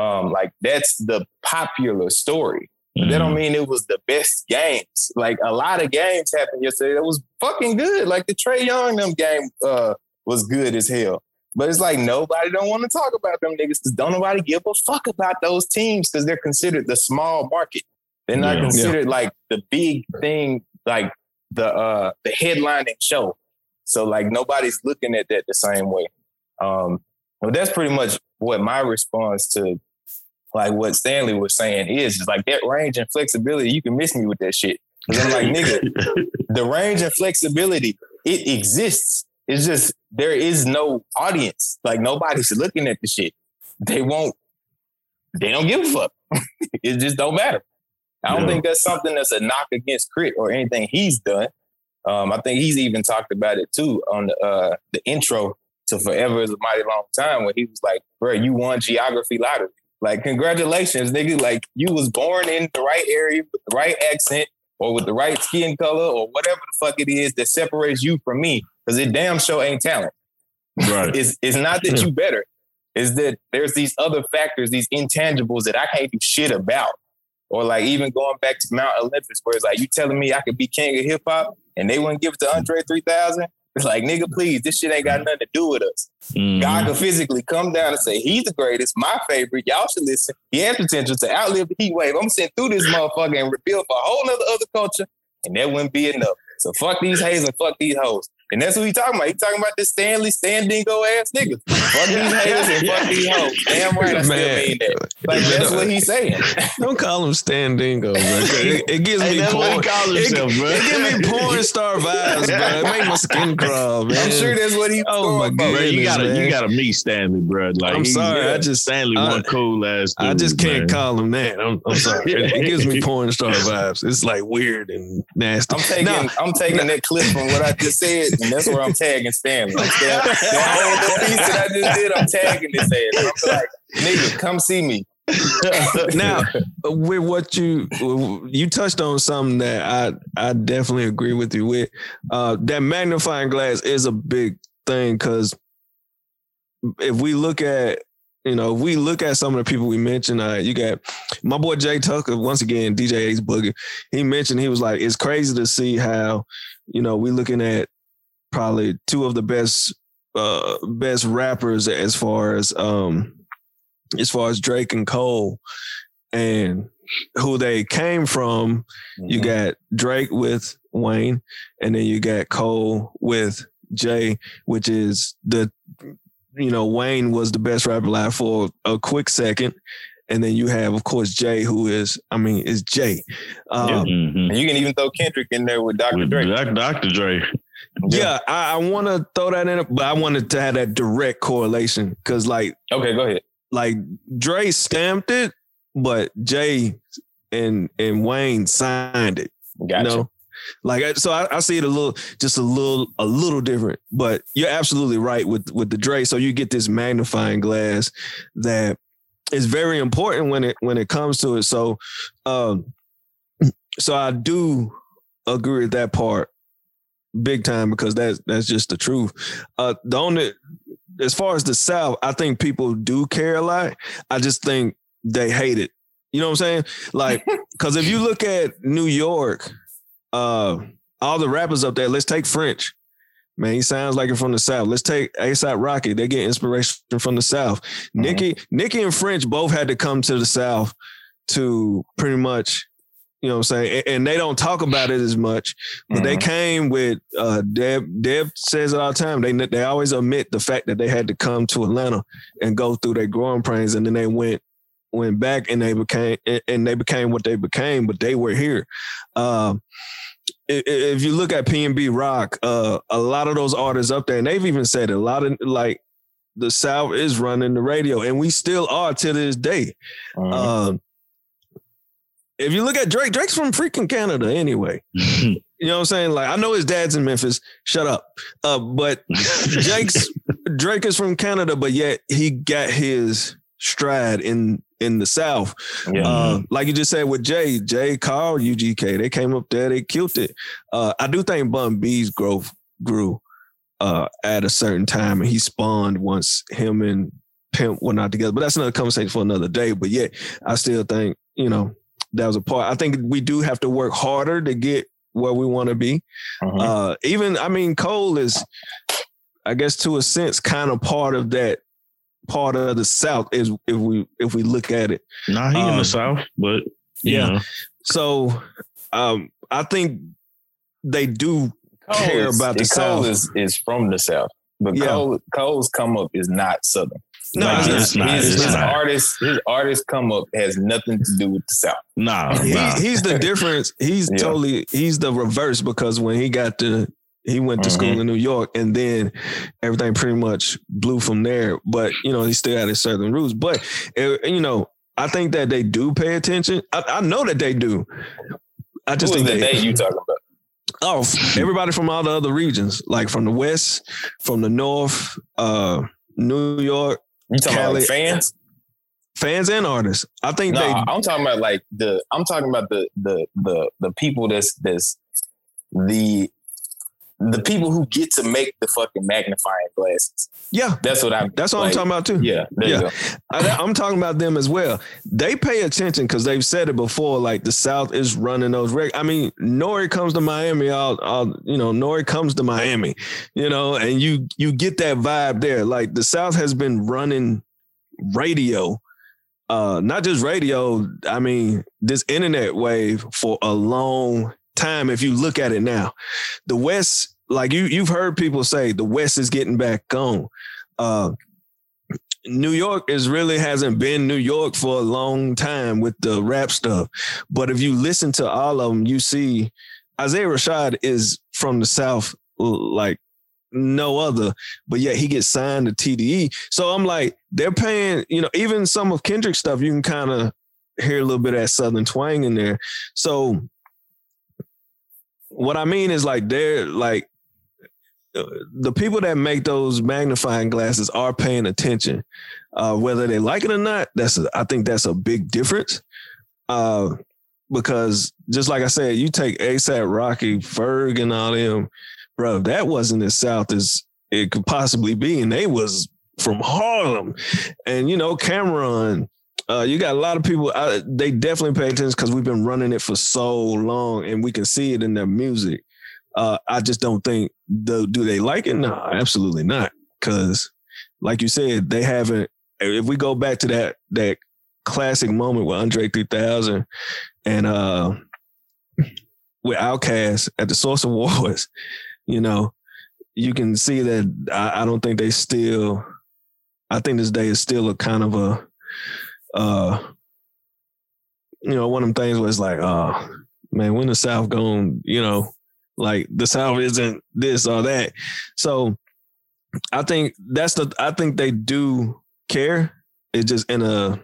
Um, like that's the popular story. That Mm-hmm. don't mean it was the best games. Like a lot of games happened yesterday that was fucking good. Like the Trae Young them game uh, was good as hell. But it's like nobody don't want to talk about them niggas because don't nobody give a fuck about those teams because they're considered the small market. They're not Yeah. considered like the big thing, like the uh the headlining show. So like nobody's looking at that the same way. Um, but that's pretty much what my response to like what Stanley was saying is, is like that range and flexibility. You can miss me with that shit because I'm like, nigga, the range and flexibility it exists. It's just there is no audience. Like nobody's looking at the shit. They won't. They don't give a fuck. it just don't matter. I don't Yeah. think that's something that's a knock against K.R.I.T or anything he's done. Um, I think he's even talked about it too on the uh, the intro to Forever is a Mighty Long Time when he was like, bro, you won geography lottery. Like, congratulations, nigga. Like, you was born in the right area with the right accent or with the right skin color or whatever the fuck it is that separates you from me. Because it damn sure ain't talent. right. It's, it's not that you better. It's that there's these other factors, these intangibles that I can't do shit about. Or like even going back to Mount Olympus, where it's like you telling me I could be king of hip hop and they wouldn't give it to Andre 3000. Like, nigga, please, this shit ain't got nothing to do with us. Mhm. God could physically come down and say, he's the greatest, my favorite. Y'all should listen. He has potential to outlive the heat wave. I'm sent through this motherfucker and rebuild for a whole nother other culture. And that wouldn't be enough. So fuck these haters and fuck these hoes. And that's what he talking about. He talking about this Stanley Standingo ass niggas. Fuck these haters and fuck these hoes. Damn right, I still Man. mean that. Like that's what he's saying. Don't call him Stan Dingo, bro. It, it gives Hey, me that's what he porn. calls It, bro. it give me porn star vibes, bro. It make my skin crawl, man. I'm sure that's what he's Oh, my god, for. Bro, you gotta man. you gotta meet Stanley, bro. Like I'm sorry, yeah, I just- Stanley I- one cool ass. Dude, I just can't man. call him that. I'm, I'm sorry. It, it gives me porn star vibes. It's like weird and nasty. I'm taking Now, I'm taking that clip from what I just said, and that's where I'm tagging Stanley. Like, whole piece that I just did, I'm tagging this ass. I'm like, nigga, come see me. now with what you you touched on something that I I definitely agree with you with. Uh, that magnifying glass is a big thing because if we look at you know, if we look at some of the people we mentioned, uh, you got my boy Jay Tucker, once again, DJ Ace Boogie. He mentioned he was like, it's crazy to see how, you know, we looking at probably two of the best uh best rappers as far as um as far as Drake and Cole and who they came from. You got Drake with Wayne, and then you got Cole with Jay, which is the you know Wayne was the best rapper alive for a quick second, and then you have of course Jay, who is I mean is Jay. Um, Mhm. And you can even throw Kendrick in there with Dr. With Dre. Doc- Dr. Dre. Yeah, I, I want to throw that in, but I wanted to have that direct correlation because, like, Okay, go ahead. like Dre stamped it, but Jay and and Wayne signed it. Gotcha. You know, like so I, I see it a little, just a little, a little different. But you're absolutely right with with the Dre. So you get this magnifying glass that is very important when it when it comes to it. So, um, so I do agree with that part big time because that's that's just the truth. Uh, the only as far as the South, I think people do care a lot. I just think they hate it. You know what I'm saying? Like, because if you look at New York, uh, all the rappers up there, let's take French. Man, he sounds like it from the South. Let's take ASAP Rocky. They get inspiration from the South. Nicki, Nicki and French both had to come to the South to pretty much You know what I'm saying? And, they don't talk about it as much, but they Mhm. came with uh Deb Deb says it all the time. They they always omit the fact that they had to come to Atlanta and go through their growing pains and then they went went back and they became and- they became what they became, but they were here. Um if you look at PnB Rock, uh, a lot of those artists up there, and they've even said it, a lot of like the South is running the radio, and we still are to this day. Mhm. Um, if you look at Drake, Drake's from freaking Canada anyway. You know what I'm saying? Like I know his dad's in Memphis. Shut up. Uh, but Jake's Drake is from Canada, but yet he got his stride in in the South. yeah. Uh, like you just said with Jay, Jay Carl, UGK, they came up there, they killed it. Uh, I do think Bun B's growth grew uh, at a certain time, and he spawned once him and Pimp were not together. But that's another conversation for another day. But yeah, I still think you know that was a part. I think we do have to work harder to get where we want to be. Mhm. Uh, even I mean, Cole is, I guess, to a sense, kind of part of that part of the South. Is if we if we look at it. Nah, he in Um, the south, but yeah. know. So um, I think they do Cole care is- about the Cole South. is, is from the South, but Yeah. Cole, Cole's come up is not Southern. No, Like, it's his. It's not. His, It's his not. artist, his artist come up has nothing to do with the South. Nah, he, nah. he's the difference. He's Yeah. totally he's the reverse because when he got to he went to Mhm. school in New York and then everything pretty much blew from there. But you know he still had his southern roots. But uh, you know I think that they do pay attention. I, I know that they do. I just Who is think that they, day you talking about? Oh, everybody from all the other regions, like from the west, from the north, uh, New York, You talking about like Cali- fans? fans and artists. I think No, they I'm talking about like the. I'm talking about the the the the people that's that's the the people who get to make the fucking magnifying glasses. yeah. That's what I'm. That's what like, I'm talking about too. Yeah, there you Yeah. go. I, I'm talking about them as well. They pay attention because they've said it before. Like the South is running those. Reg- I mean, N.O.R.E comes to Miami. I'll, I'll, you know, N.O.R.E comes to Miami. You know, and you you get that vibe there. Like the South has been running radio, uh, not just radio. I mean, this internet wave for a long time. If you look at it now, the West, like you you've heard people say, the West is getting back on. Uh, New York is really hasn't been New York for a long time with the rap stuff. But if you listen to all of them, you see Isaiah Rashad is from the South like no other, but yet he gets signed to TDE. So I'm like, they're paying, you know, even some of Kendrick's stuff, you can kind of hear a little bit of that Southern twang in there. So what I mean is like they're like the people that make those magnifying glasses are paying attention, uh, whether they like it or not. That's a, I think that's a big difference. Uh, because just like I said, you take ASAP Rocky, Ferg, and all them, bro. That wasn't as south as it could possibly be, and they was from Harlem, and you know Cam'ron. Uh, you got a lot of people. I, they definitely pay attention because we've been running it for so long, and we can see it in their music. Uh, I just don't think the do they like it? No, absolutely not. Because, like you said, they haven't. If we go back to that that classic moment with Andre 3000 and uh with Outkast at the Source Awards, you know, you can see that I, I don't think they still. I think this day is still a kind of a, uh, you know, one of them things where it's like, oh man, when the South gone, you know, like the South isn't this or that. So I think that's the I think they do care. It's just in a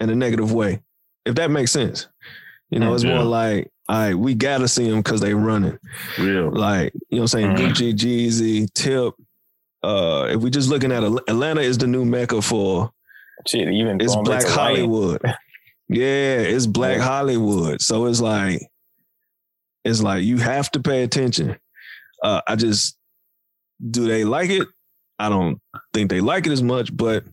in a negative way. If that makes sense. You know, it's Yeah. more like, all right, we gotta see them because they running. Real. Like, you know what I'm saying? Mhm. Gucci, Jeezy, Tip. Uh, if we just looking at Atlanta is the new mecca for Shit, even it's Black. Hollywood. yeah, it's Black. Hollywood. So it's like, it's like you have to pay attention. Uh, I just, do they like it? I don't think they like it as much, but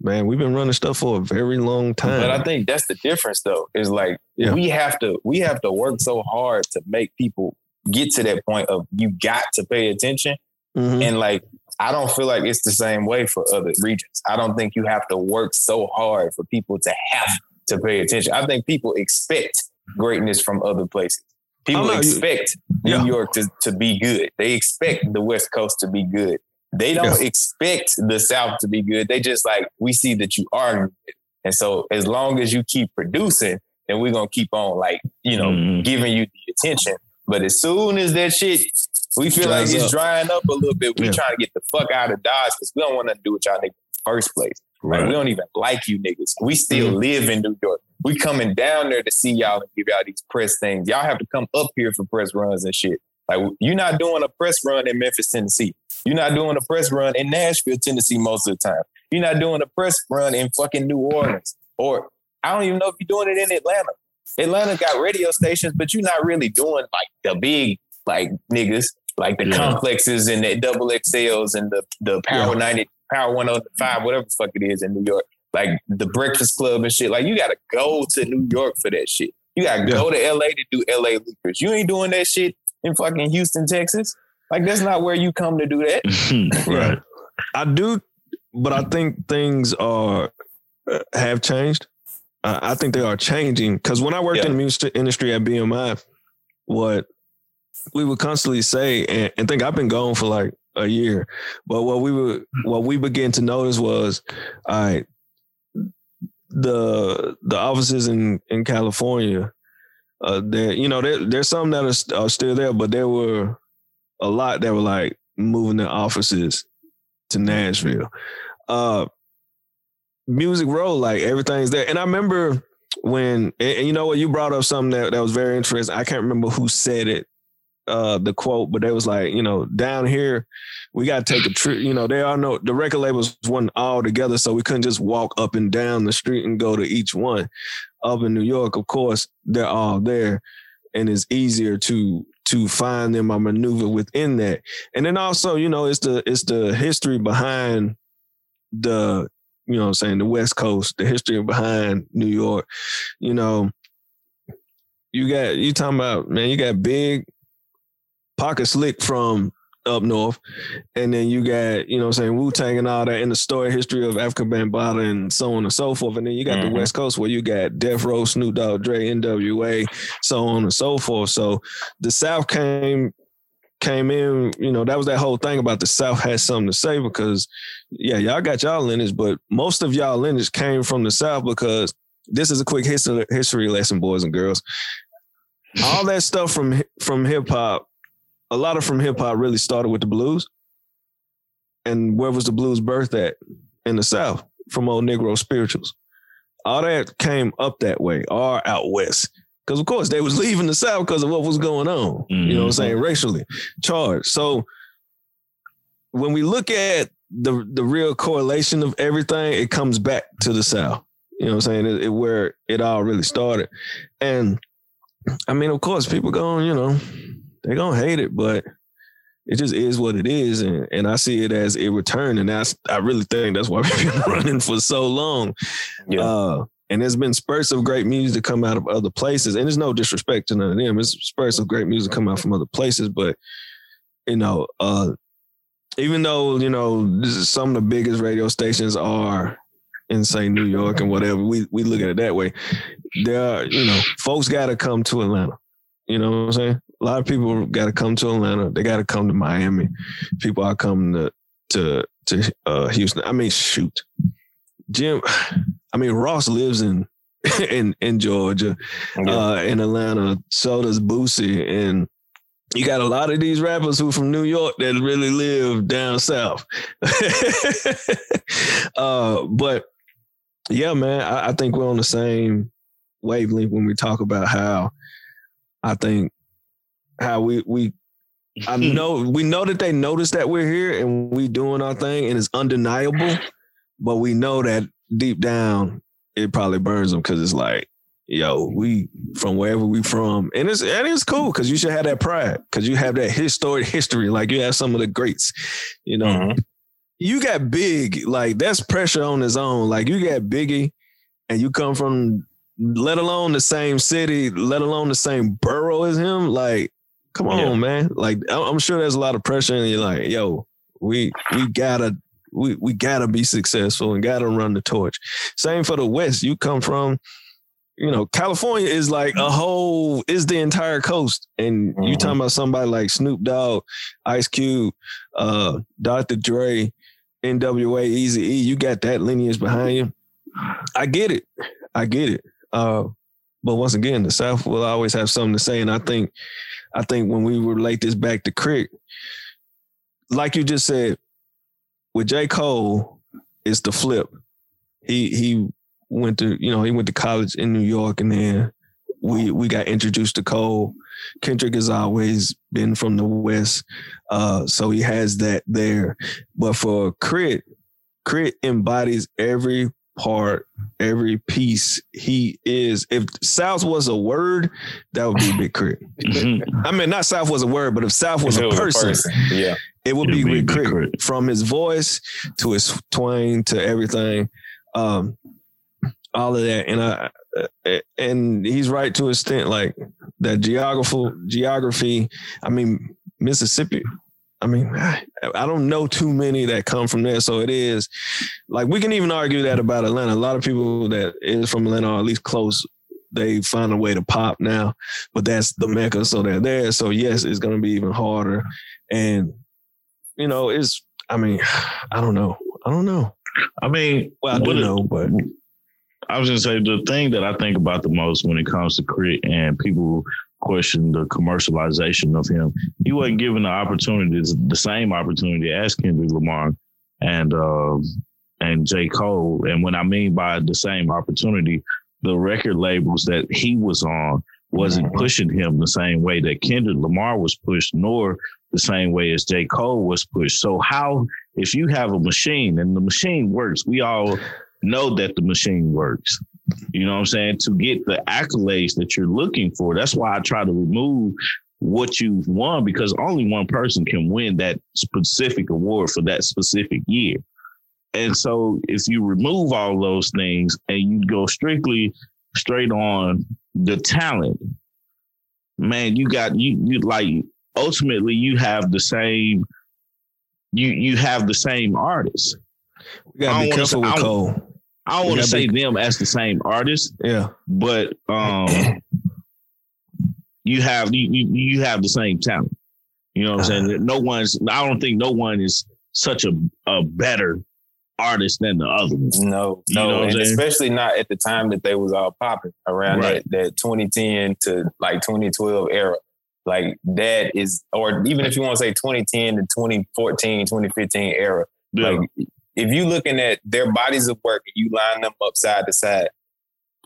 man, we've been running stuff for a very long time. But I think that's the difference, though. Is like Yeah. we have to we have to work so hard to make people get to that point of you got to pay attention. Mhm. And like I don't feel like it's the same way for other regions. I don't think you have to work so hard for people to have to pay attention. I think people expect greatness from other places. People expect Yeah. New York to, to be good. They expect the West Coast to be good. They don't expect the South to be good. They just like, we see that you are good. And so as long as you keep producing, then we're gonna keep on like, you know, Mhm. giving you the attention. But as soon as that shit we feel Dries like it's up. drying up a little bit, we Yeah. trying to get the fuck out of Dodge because we don't want to do with y'all niggas in the first place. Like we don't even like you niggas. We still Mm-hmm. live in New York. We coming down there to see y'all and give y'all these press things. Y'all have to come up here for press runs and shit. Like you're not doing a press run in Memphis, Tennessee. You're not doing a press run in Nashville, Tennessee most of the time. You're not doing a press run in fucking New Orleans. Or I don't even know if you're doing it in Atlanta. Atlanta got radio stations, but you're not really doing like the big like niggas, like the Yeah. complexes and the double XLs and the the Power Yeah. 90, Power 105, whatever the fuck it is in New York. Like the Breakfast Club and shit. Like you gotta go to New York for that shit. You gotta go to LA to do LA Leakers. You ain't doing that shit in fucking Houston, Texas. Like that's not where you come to do that. right. I do, but I think things are uh, have changed. Uh, I think they are changing because when I worked Yeah. in the music industry at BMI, what we would constantly say, and, and think I've been gone for like a year, but what we would what we began to notice was, all right, the the offices in in California, uh, there you know there, there's some that are, are still there, but there were a lot that were like moving their offices to Nashville. Uh Music Row, like everything's there. And I remember when and, and you know what, you brought up something that, that was very interesting. I can't remember who said it, uh, the quote, but they was like, you know, down here, we gotta take a trip. You know, they all know the record labels wasn't all together, so we couldn't just walk up and down the street and go to each one. Up in New York, of course, they're all there. And it's easier to to find them or maneuver within that. And then also, you know, it's the it's the history behind the, you know I'm saying, the West Coast, the history behind New York. You know, you got you talking about, man, you got big pocket slick from up north. And then you got, you know what I'm saying, Wu Tang and all that in the story history of Afrika Bambaataa and so on and so forth. And then you got Mhm. the West Coast where you got Death Row, Snoop Dogg, Dre, NWA, so on and so forth. So the South came came in, you know, that was that whole thing about the South had something to say because yeah, y'all got y'all lineage, but most of y'all lineage came from the South because this is a quick history history lesson, boys and girls. All that stuff from from hip hop, a lot of from hip hop really started with the blues. And where was the blues birth at? In the South, from old Negro spirituals. All that came up that way or out west. Because of course they was leaving the South because of what was going on. You know what I'm mm-hmm. saying? Racially charged. So when we look at the the real correlation of everything, it comes back to the South. You know what I'm saying? It, it- where it all really started. And I mean, of course, people going, you know, they're gonna hate it, but it just is what it is. And and I see it as a return. And that's I really think that's why we've been running for so long. Yeah. Uh, and there's been spurts of great music to come out of other places. And there's no disrespect to none of them. It's spurts of great music come out from other places. But, you know, uh, even though, you know, this is some of the biggest radio stations are in say New York and whatever, we we look at it that way. There are, you know, folks gotta come to Atlanta. You know what I'm saying? A lot of people gotta come to Atlanta. They gotta come to Miami. People are coming to to to uh, Houston. I mean, shoot. Jim, I mean Ross lives in in in Georgia, uh, in Atlanta. So does Boosie, and you got a lot of these rappers who from New York that really live down south. uh, but yeah, man, I, I think we're on the same wavelength when we talk about how I think how we we I know we know that they notice that we're here and we doing our thing and it's undeniable, but we know that deep down it probably burns them because it's like, yo, we from wherever we from, and it's and it's cool because you should have that pride because you have that historic history, like you have some of the greats, you know. Mhm. You got big, like that's pressure on its own. Like you got Biggie, and you come from, let alone the same city, let alone the same borough as him. Like, come on, Yeah. man. Like I'm sure there's a lot of pressure, and you're like, yo, we we gotta we we gotta be successful and gotta run the torch. Same for the West. You come from you know, California is like a whole is the entire coast. And you Mhm. talking about somebody like Snoop Dogg, Ice Cube, uh, Dr. Dre, NWA, Easy E, you got that lineage behind you. I get it. I get it. Uh, but once again, the South will always have something to say. And I think I think when we relate this back to K.R.I.T, like you just said, with J. Cole, it's the flip. He he went to, you know, he went to college in New York and then we we got introduced to Cole. Kendrick has always been from the West. Uh, so he has that there. But for K.R.I.T, K.R.I.T embodies every part, every piece he is. If South was a word, that would be Big K.R.I.T. I mean, not South was a word, but if South was, If a, it person, yeah. it would It'd be be Rick Big K.R.I.T. K.R.I.T. From his voice to his twang to everything. Um, all of that. And I uh, and he's right to a extent, like that geography geography. I mean, Mississippi. I mean, I don't know too many that come from there. So it is like we can even argue that about Atlanta. A lot of people that is from Atlanta or at least close, they find a way to pop now. But that's the Mecca. So they're there. So yes, it's gonna be even harder. And you know, it's I mean, I don't know. I don't know. I mean, Well, I do what it- know, but I was gonna say the thing that I think about the most when it comes to K.R.I.T and people question the commercialization of him. He wasn't given the opportunities, the same opportunity as Kendrick Lamar and um and J. Cole. And when I mean by the same opportunity, the record labels that he was on wasn't Mhm. pushing him the same way that Kendrick Lamar was pushed, nor the same way as J. Cole was pushed. So how if you have a machine and the machine works, we all know that the machine works. You know what I'm saying? To get the accolades that you're looking for. That's why I try to remove what you've won because only one person can win that specific award for that specific year. And so if you remove all those things and you go strictly straight on the talent, man, you got you you like ultimately you have the same you you have the same artist. we gotta be careful with Cole. I don't want to say be- them as the same artist, Yeah. but um you have you, you you have the same talent. You know what I'm Uh-huh. saying? No one's I don't think no one is such a a better artist than the other one. No, You know no, what I'm and especially not at the time that they was all popping around Right. that, that 2010 to like 2012 era. Like that is, or even if you want to say 2010 to 2014, 2015 era. Yeah. Like if you looking at their bodies of work and you line them up side to side,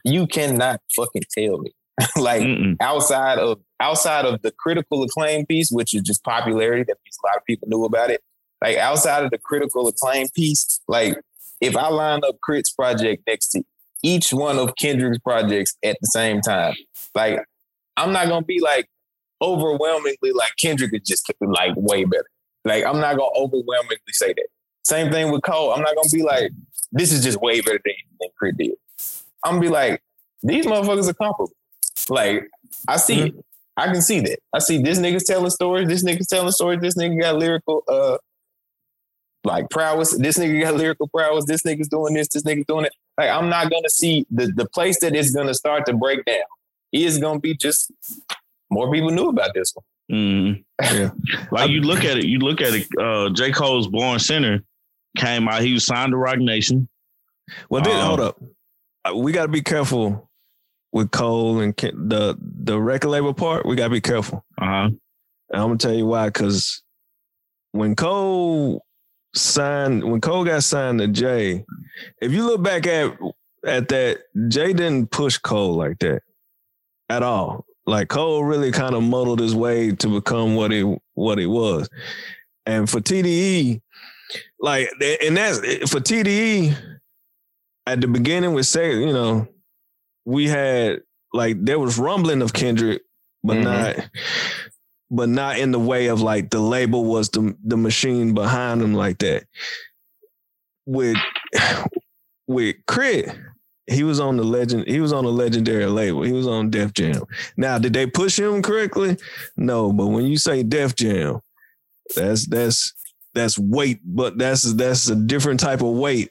you cannot fucking tell me. like Mm-mm. outside of outside of the critical acclaim piece, which is just popularity, that means a lot of people knew about it. Like outside of the critical acclaim piece, like if I line up K.R.I.T's project next to each one of Kendrick's projects at the same time, like I'm not gonna be like overwhelmingly like Kendrick is just like way better. Like I'm not gonna overwhelmingly say that. Same thing with Cole. I'm not gonna be like this is just way better than anything K.R.I.T did. I'm gonna be like these motherfuckers are comparable. Like I see it. I can see that. I see this nigga's telling stories. This nigga's telling stories. This nigga got lyrical, uh, like prowess. This nigga got lyrical prowess. This nigga's doing this. This nigga's doing it. Like I'm not gonna see the the place that it's gonna start to break down. Is gonna be just more people knew about this one. Mhm. Yeah. Like you look at it, you look at it. Uh, J. Cole's Born Sinner came out. He was signed to Roc Nation. Well, then Um, hold up. Uh, We got to be careful with Cole and Ken, the the record label part. We got to be careful. Uh huh. And I'm gonna tell you why. Because when Cole signed, when Cole got signed to Jay, if you look back at at that, Jay didn't push Cole like that at all. Like Cole really kind of muddled his way to become what he what he was. And for TDE, like and that's for TDE at the beginning with say, you know, we had like there was rumbling of Kendrick, but Mhm. not but not in the way of like the label was the the machine behind him like that. With with K.R.I.T, he was on the legend. He was on a legendary label. He was on Def Jam. Now, did they push him correctly? No, but when you say Def Jam, that's that's that's weight, but that's that's a different type of weight.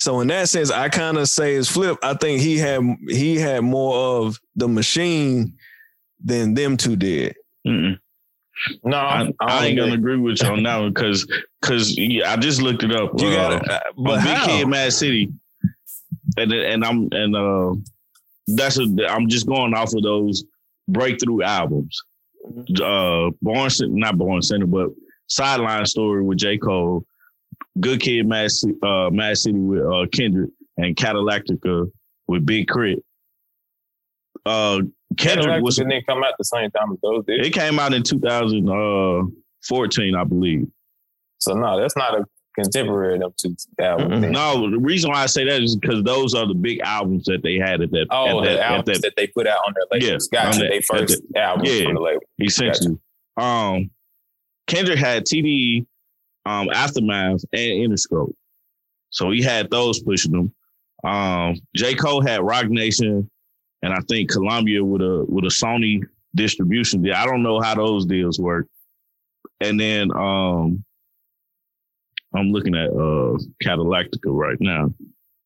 So in that sense, I kind of say it's flip. I think he had he had more of the machine than them two did. Mm-mm. No, I, I ain't gonna agree with you on that one because because yeah, I just looked it up. You uh, got it, but on Big how? Kid, Mad City, and and I'm and uh that's a I'm just going off of those breakthrough albums. Uh, Born Sinner, not Born Sinner, but Sideline Story with J Cole, Good Kid, Mad City, uh, Mad City with uh, Kendrick, and Cadillactica with Big Crit. Uh, Kendrick Cadillac was didn't come out the same time as those did. it came out in 2014, I believe. So no, that's not a contemporary of them two albums. Mm-mm. No, the reason why I say that is because those are the big albums that they had at that. Oh, at that, the at albums that that, they put out on their labels. Yeah, Got on you. that- They at first albums yeah. on the label. essentially. Um, Kendrick had TD, um, Aftermath, and Interscope, so he had those pushing them. Um, J Cole had Roc Nation, and I think Columbia with a with a Sony distribution deal. I don't know how those deals work. And then um, I'm looking at uh Cadillactica right now.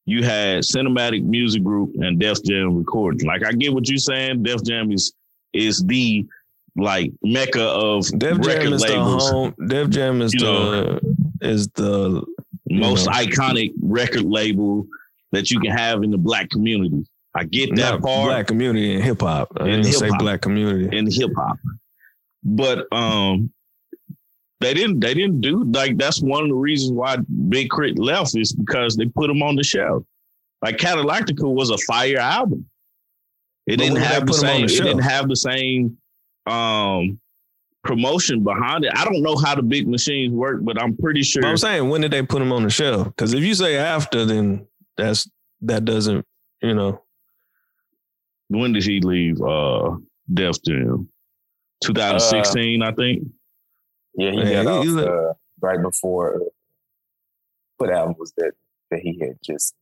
You had Cinematic Music Group and Def Jam Recording. Like I get what you're saying. Def Jam is is the like mecca of Def record Jam is the home. Def Jam is You the is the most know. iconic record label that you can have in the black community. I get that not part black community in hip hop. I In didn't say black community. in hip hop, but um, they didn't. They didn't do like that's one of the reasons why Big K.R.I.T left is because they put him on the shelf. Like Cadillactica was a fire album. It But didn't have the put 'em on same. the It didn't have the same um promotion behind it. I don't know how the big machines work, but I'm pretty sure. But I'm saying, when did they put them on the shelf? Because if you say after, then that's that doesn't, you know. when did he leave? Uh, Def Jam, 2016, I think. Yeah, he Yeah, got he- off he- uh, right before. Uh, what album was that that he had just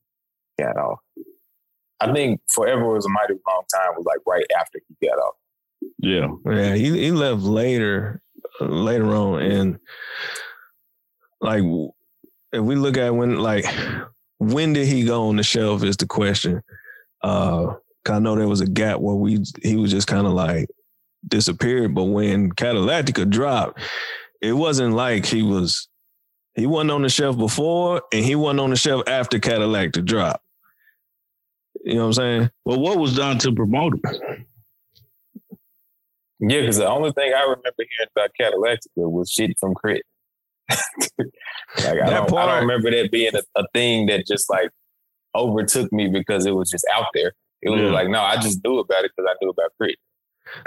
got off? I think Forever was a mighty long time was like right after he got off. Yeah, Yeah, he he left later, later on, and like if we look at when like when did he go on the shelf is the question. Uh, I know there was a gap where we he was just kind of like disappeared, but when Cadillactica dropped, it wasn't like he was he wasn't on the shelf before and he wasn't on the shelf after Cadillactica dropped. You know what I'm saying? Well, what was done to promote him? Yeah, because the only thing I remember hearing about Cadillactica was shit from K.R.I.T. like I don't, I don't remember that being a, a thing that just like overtook me because it was just out there. It was Yeah. like, no, I just knew about it because I knew about K.R.I.T.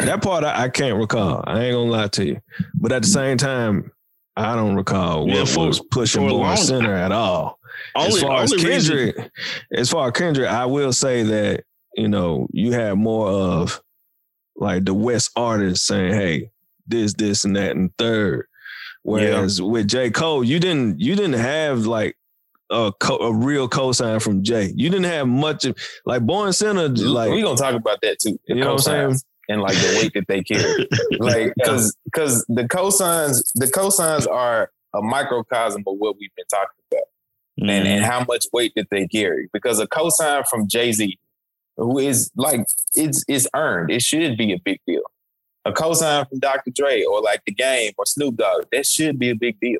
That part I, I can't recall. I ain't gonna lie to you. But at the same time, I don't recall Yeah, what for- was pushing for a Born Sinner at all. Only, as far as only reason- Kendrick, as far as Kendrick, I will say that you know you had more of like the West artists saying, "Hey, this, this, and that, and third. Whereas with J Cole, you didn't you didn't have like a co- a real cosign from Jay. You didn't have much of like Born Sinner. Like we gonna talk about that too. You know what I'm cosigns And like the weight that they carry. like because because the cosigns the cosigns are a microcosm of what we've been talking about and, Mm-hmm. and how much weight that they carry because a cosign from jay-z who is like it's it's earned it should be a big deal a cosign from dr dre or like the game or snoop dogg that should be a big deal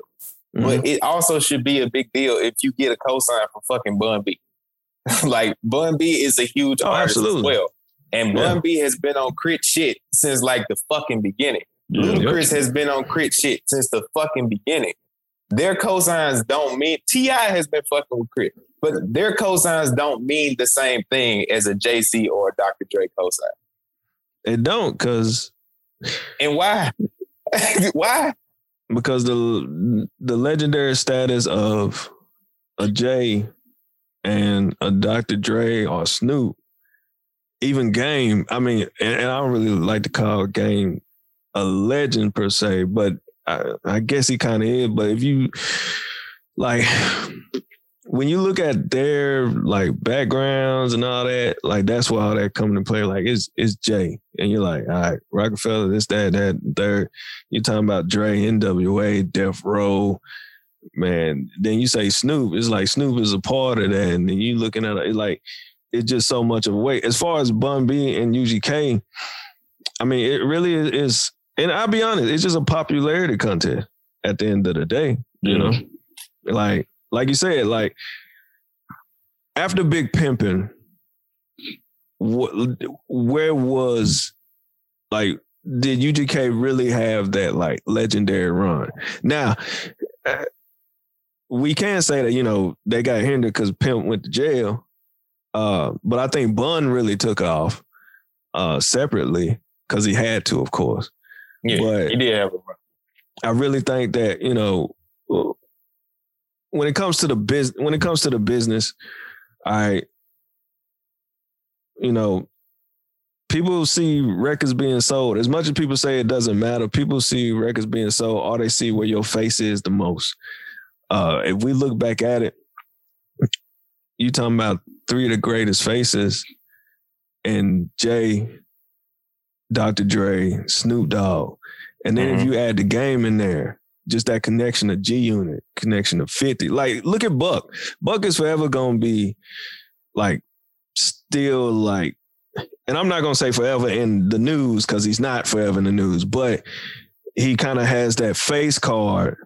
mhm. but it also should be a big deal if you get a cosign from fucking bun b like bun b is a huge Oh, artist as well and Yeah. bun b has been on K.R.I.T shit since like the fucking beginning Yeah. Ludacris has been on K.R.I.T shit since the fucking beginning. Their cosigns don't mean T.I has been fucking with K.R.I.T, but their cosigns don't mean the same thing as a JC or a Dr. Dre cosign. it don't because And why? why? because the the legendary status of a J and a Dr. Dre or Snoop, even Game. I mean, and, and I don't really like to call Game a legend per se, but I, I guess he kind of is. But if you like, when you look at their like backgrounds and all that, like that's why all that come into play. Like it's it's Jay, and you're like, all right, Roc-A-Fella, this, that, that, third. You're talking about Dre, NWA, Death Row, man, then you say Snoop, it's like Snoop is a part of that. And then you looking at it like it's just so much of a weight. As far as Bun B and UGK, I mean, it really is, and I'll be honest, it's just a popularity contest at the end of the day, you know? Like, like you said, like after Big Pimpin', wh- where was like did UGK really have that like legendary run? Now, uh, we can say that you know they got hindered because Pimp went to jail, uh, but I think Bun really took off uh, separately because he had to, of course. Yeah, But- he did have a run. I really think that you know when it comes to the biz when it comes to the business, I you know people see records being sold as much as people say it doesn't matter. People see records being sold, All they see where your face is the most. Uh, if we look back at it, you talking about three of the greatest faces, and Jay, Dr. Dre, Snoop Dogg. And then if Mhm. you add the game in there, just that connection of G Unit, connection of 50. Like, look at Buck. Buck is forever gonna be like still like, and I'm not gonna say forever in the news because he's not forever in the news, but he kind of has that face card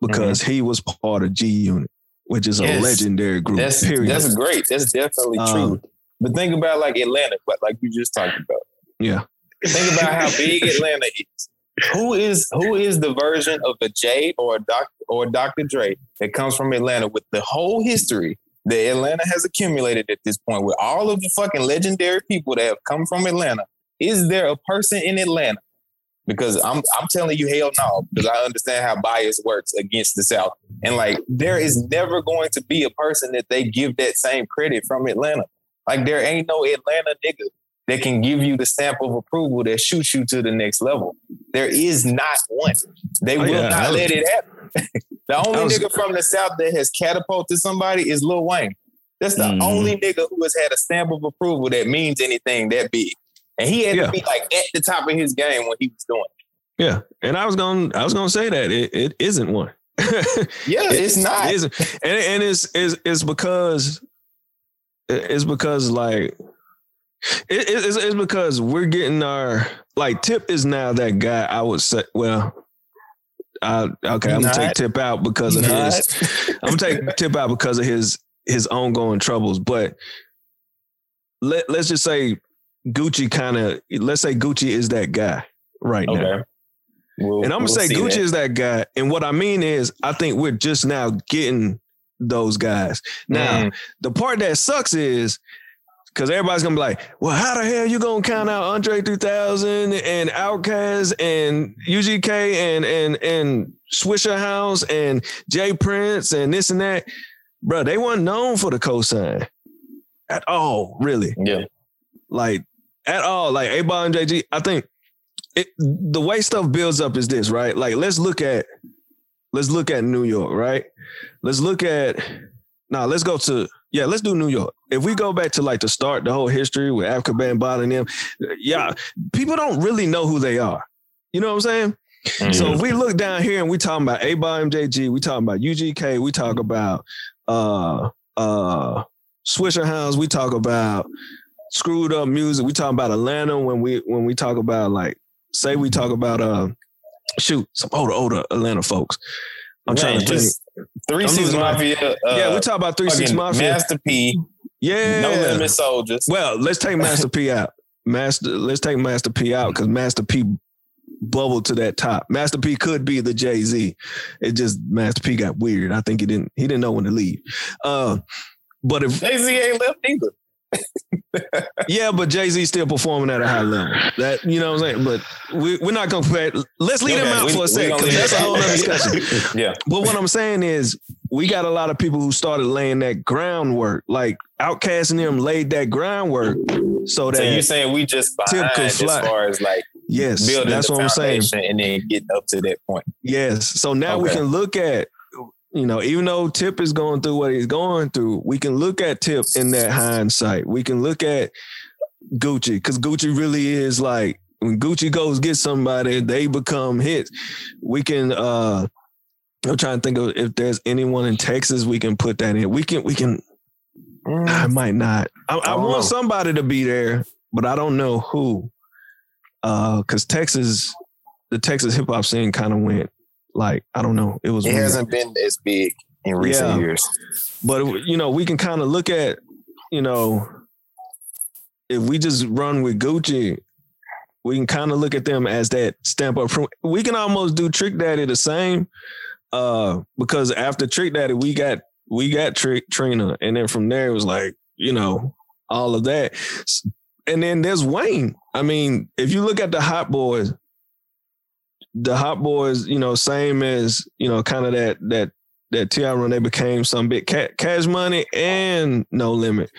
because he was part of G Unit, which is a legendary group. That's period. that's great. That's definitely Um, true. But think about like Atlanta, but like you just talked about. yeah. Think about how big Atlanta is. Who is who is the version of a Jay or a Doc or Dr. Dre that comes from Atlanta with the whole history that Atlanta has accumulated at this point with all of the fucking legendary people that have come from Atlanta? Is there a person in Atlanta? Because I'm I'm telling you, hell no, because I understand how bias works against the South. And like there is never going to be a person that they give that same credit from Atlanta. Like there ain't no Atlanta nigga that can give you the stamp of approval that shoots you to the next level. There is not one. They Oh, will yeah, not was- let it happen. the only was- nigga from the South that has catapulted somebody is Lil Wayne. That's the Mhm. only nigga who has had a stamp of approval that means anything that big. And he had Yeah. to be like at the top of his game when he was doing it. Yeah. And I was gonna I was gonna say that it, it isn't one. Yeah, It- it's not. It isn't. And, and it's, it's it's because it's because like it, it's, it's because we're getting our like Tip is now that guy. I would say. Well, I okay. I'm gonna take Tip out because of Not. his. I'm gonna take Tip out because of his his ongoing troubles. But let let's just say Gucci kind of let's say Gucci is that guy right now. We'll- And I'm gonna we'll say Gucci that. is that guy. And what I mean is, I think we're just now getting those guys. Now, Mm. the part that sucks is because everybody's gonna be like, "Well, how the hell you gonna count out Andre 3000 and Outkast and UGK and and and Swishahouse and J. Prince and this and that, bro? They weren't known for the cosign at all, really yeah. like at all. Like 8Ball and JG, I think it, the way stuff builds up is this, right? Like let's look at let's look at New York, right? Let's look at now. let's go to yeah. Let's do New York. If we go back to like the start, the whole history with Afrika Bambaataa and them, yeah, people don't really know who they are. You know what I'm saying? So if we look down here and we talking about A by MJG, we talking about UGK, we talk about uh uh Swisher Hounds, we talk about screwed up music, we talk about Atlanta when we when we talk about like say we talk about uh shoot some older older Atlanta folks. I'm trying to think. just Three I'm Six Mafia. Uh, yeah, we talk about Three Six Mafia. Master P. yeah, No Limit Soldiers. Well, let's take Master P out. Master, let's take Master P out because Master P bubbled to that top. Master P could be the Jay Z. It just Master P got weird. I think he didn't he didn't know when to leave. Uh, but if Jay Z ain't left either. Yeah, but Jay Z still performing at a high level. That you know what I'm saying. But we, we're not gonna compare. Let's leave him out we- for a second because that's a whole other discussion. yeah. But what I'm saying is, we got a lot of people who started laying that groundwork, like Outkast and them laid that groundwork, so that So you saying we just behind could as fly. far as like yes, building that's the what I'm saying. and then getting up to that point. Yes. So now we can look at, you know, even though Tip is going through what he's going through, we can look at Tip in that hindsight. We can look at Gucci because Gucci really is like when Gucci goes get somebody, they become hits. We can uh I'm trying to think of if there's anyone in Texas we can put that in. We can we can I might not. I, I don't know. want somebody to be there, but I don't know who. Uh, cause Texas, the Texas hip hop scene kind of went like I don't know. It was It weird. hasn't been as big in recent Yeah. years. but you know we can kind of look at you know if we just run with Gucci, we can kind of look at them as that stamp up from. We can almost do Trick Daddy the same, uh, because after Trick Daddy we got we got Trick Trina, and then from there it was like you know all of that, and then there's Wayne. I mean, if you look at the Hot Boys. The Hot Boys, you know, same as you know, kind of that that that T.I run, they became some big ca- cash money and no limit.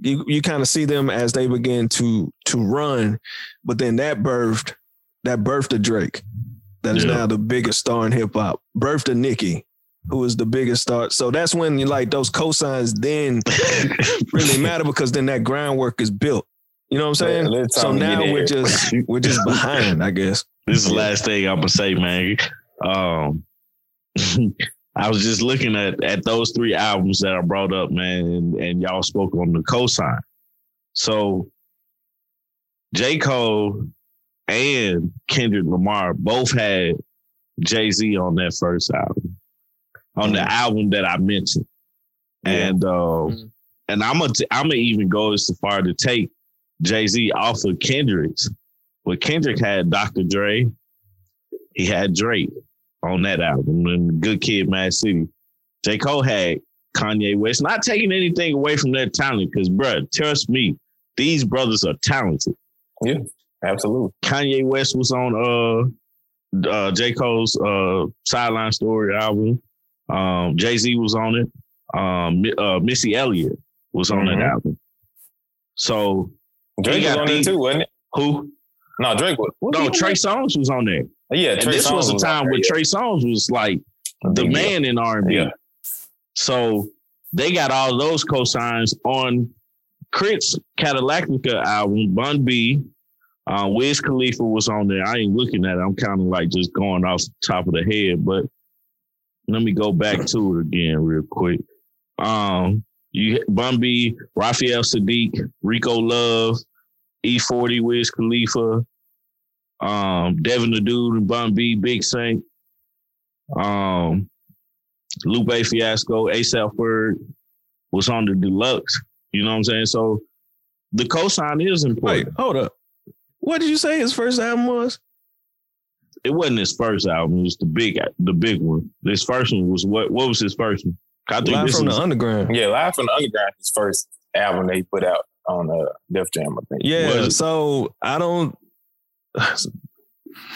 You you kind of see them as they begin to to run, but then that birthed that birthed a Drake, that is Yeah. now the biggest star in hip hop. Birthed a Nicki, who is the biggest star. So that's when you like those cosigns then really matter because then that groundwork is built. You know what I'm saying? Let- let so now we're here. just we're just behind, I guess. This is the last thing I'm gonna say, man. Um, I was just looking at at those three albums that I brought up, man, and, and y'all spoke on the cosign. So J. Cole and Kendrick Lamar both had Jay Z on that first album, on the album that I mentioned, and uh, Mhm. and I'm gonna I'm gonna even go as far to take Jay Z off of Kendrick's. But Kendrick had Dr. Dre, he had Drake on that album, and Good Kid, Mad City. J. Cole had Kanye West. Not taking anything away from their talent, because, bruh, trust me, these brothers are talented. Yeah, absolutely. Kanye West was on uh, uh J. Cole's uh Sideline Story album. Um, Jay Z was on it. Um, uh, Missy Elliott was on Mhm. that album. So Drake was got on there too, wasn't it? who? No, Drake was. was he No, on Trey there? Songz was on there. Yeah, and Trey this was a time there, where yeah. Trey Songz was like the Big man in R and B. So they got all those cosigns on K.R.I.T's Cadillactica album. Bun B, uh, Wiz Khalifa was on there. I ain't looking at it. I'm kind of like just going off the top of the head, but let me go back to it again real quick. Um, you Bun B, Raphael Saadiq, Rico Love, E40, Wiz Khalifa, um, Devin the Dude and Bun Big Saint, um, Lupe Fiasco, A$AP Ferg was on the deluxe. You know what I'm saying? So the cosign is Wait, important. hold up. What did you say his first album was? It wasn't his first album; it was the big, the big one. This first one was what? What was his first one? I think Live from is, the Underground. Yeah, Live from the Underground, his first album that he put out on uh, Def Jam, I think. Yeah, Was- so I don't.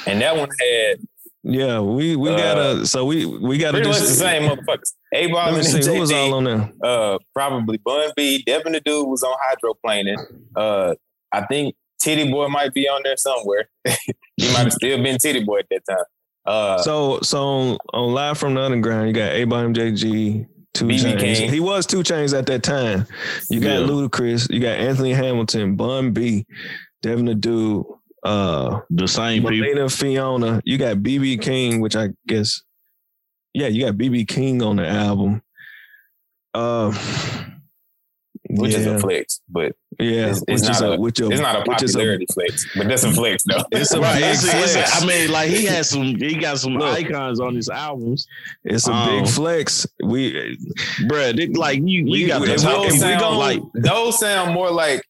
And that one had Yeah, we we Uh, gotta. So we we gotta pretty do much the same motherfuckers. A Let Ball me and see who was all on there. uh, probably Bun B, Devin the Dude was on hydroplaning. Uh, I think Tity Boi might be on there somewhere. he might have still been Tity Boi at that time. Uh, So so on, on live from the underground, you got A MJG, Two BB Chains. King. He was 2 Chainz at that time. You got Yeah. Ludacris, you got Anthony Hamilton, Bun B, Devin the Dude, uh, the same people. Fiona. You got BB King, which I guess, yeah, you got BB King on the album. Uh, which yeah, is a flex, but yeah, it's- it's not a, a- which a, it's not a is a- popularity flex. But that's a flex, though. It's a Right, big it's a- it's a- flex. I mean, like he has some, he got some Look. icons on his albums, It's a Um, big flex. We bruh. Like you, you We- got the top. we those if sound like those sound more like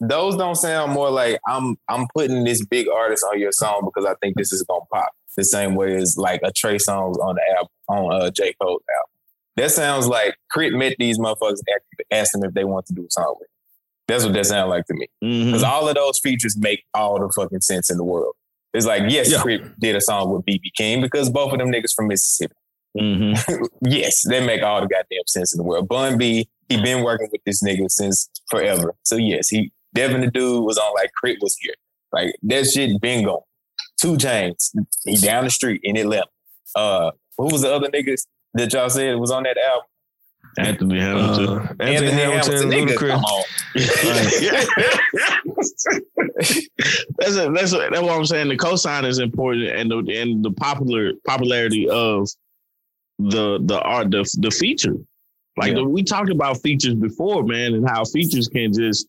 those don't sound more like I'm I'm putting this big artist on your song because I think this is gonna pop the same way as like a Trey Songz on the album on uh, J Cole's album. That sounds like K.R.I.T met these motherfuckers and asked them if they want to do a song with. him. That's what that sounds like to me. Because all of those features make all the fucking sense in the world. It's like, yes, Yeah. K.R.I.T did a song with BB King because both of them niggas from Mississippi. Mhm. yes, they make all the goddamn sense in the world. Bun B, he been working with this nigga since forever. So yes, he Devin the dude was on like K.R.I.T was here. Like that shit been going. 2 Chainz. He down the street in Atlanta. Uh who was the other niggas that y'all said was on that album? Anthony Hamilton. uh, Anthony, Hamilton, nigga, Ludacris. come on. that's a, that's a, that's what I'm saying. The cosign is important, and the and the popular popularity of the the art the the feature. Like Yeah. we talked about features before, man, and how features can just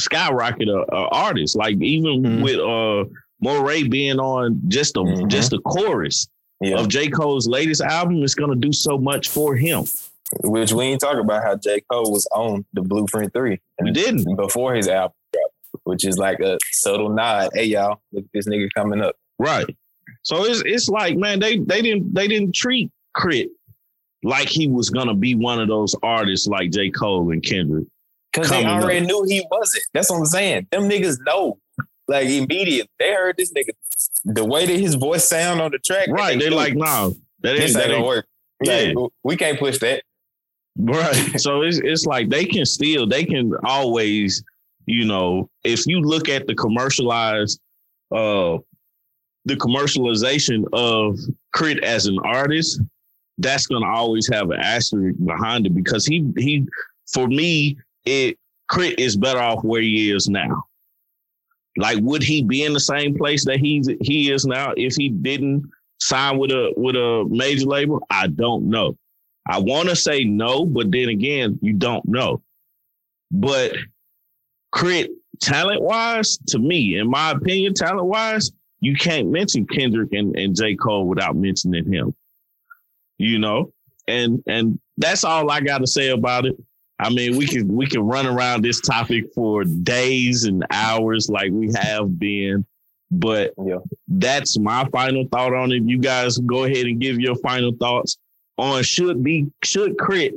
skyrocket a, a artist. Like even Mhm. with uh Morray being on just the Mhm. just the chorus Yeah. of J. Cole's latest album, is gonna do so much for him. Which we ain't talk about how J. Cole was on the Blueprint 3 We didn't. before his album dropped, which is like a subtle nod. Hey y'all, look at this nigga coming up. Right. So it's it's like, man, they they didn't they didn't treat K.R.I.T like he was gonna be one of those artists like J. Cole and Kendrick. Cause they already up. knew he wasn't. That's what I'm saying. Them niggas know. Like immediately. They heard this nigga the way that his voice sound on the track. Right. They knew, like, no, that ain't, that gonna ain't work. Yeah. Like, we can't push that. Right. so it's it's like they can still they can always, you know, if you look at the commercialized uh the commercialization of K.R.I.T as an artist, that's gonna always have an asterisk behind it because he he for me, it K.R.I.T is better off where he is now. Like, would he be in the same place that he's he is now if he didn't sign with a with a major label? I don't know. I want to say no, but then again, you don't know. But K.R.I.T, talent wise, to me, in my opinion, talent wise, you can't mention Kendrick and, and J. Cole without mentioning him. You know? And and that's all I gotta say about it. I mean, we can we can run around this topic for days and hours like we have been, but Yeah. that's my final thought on it. You guys go ahead and give your final thoughts on should be should K.R.I.T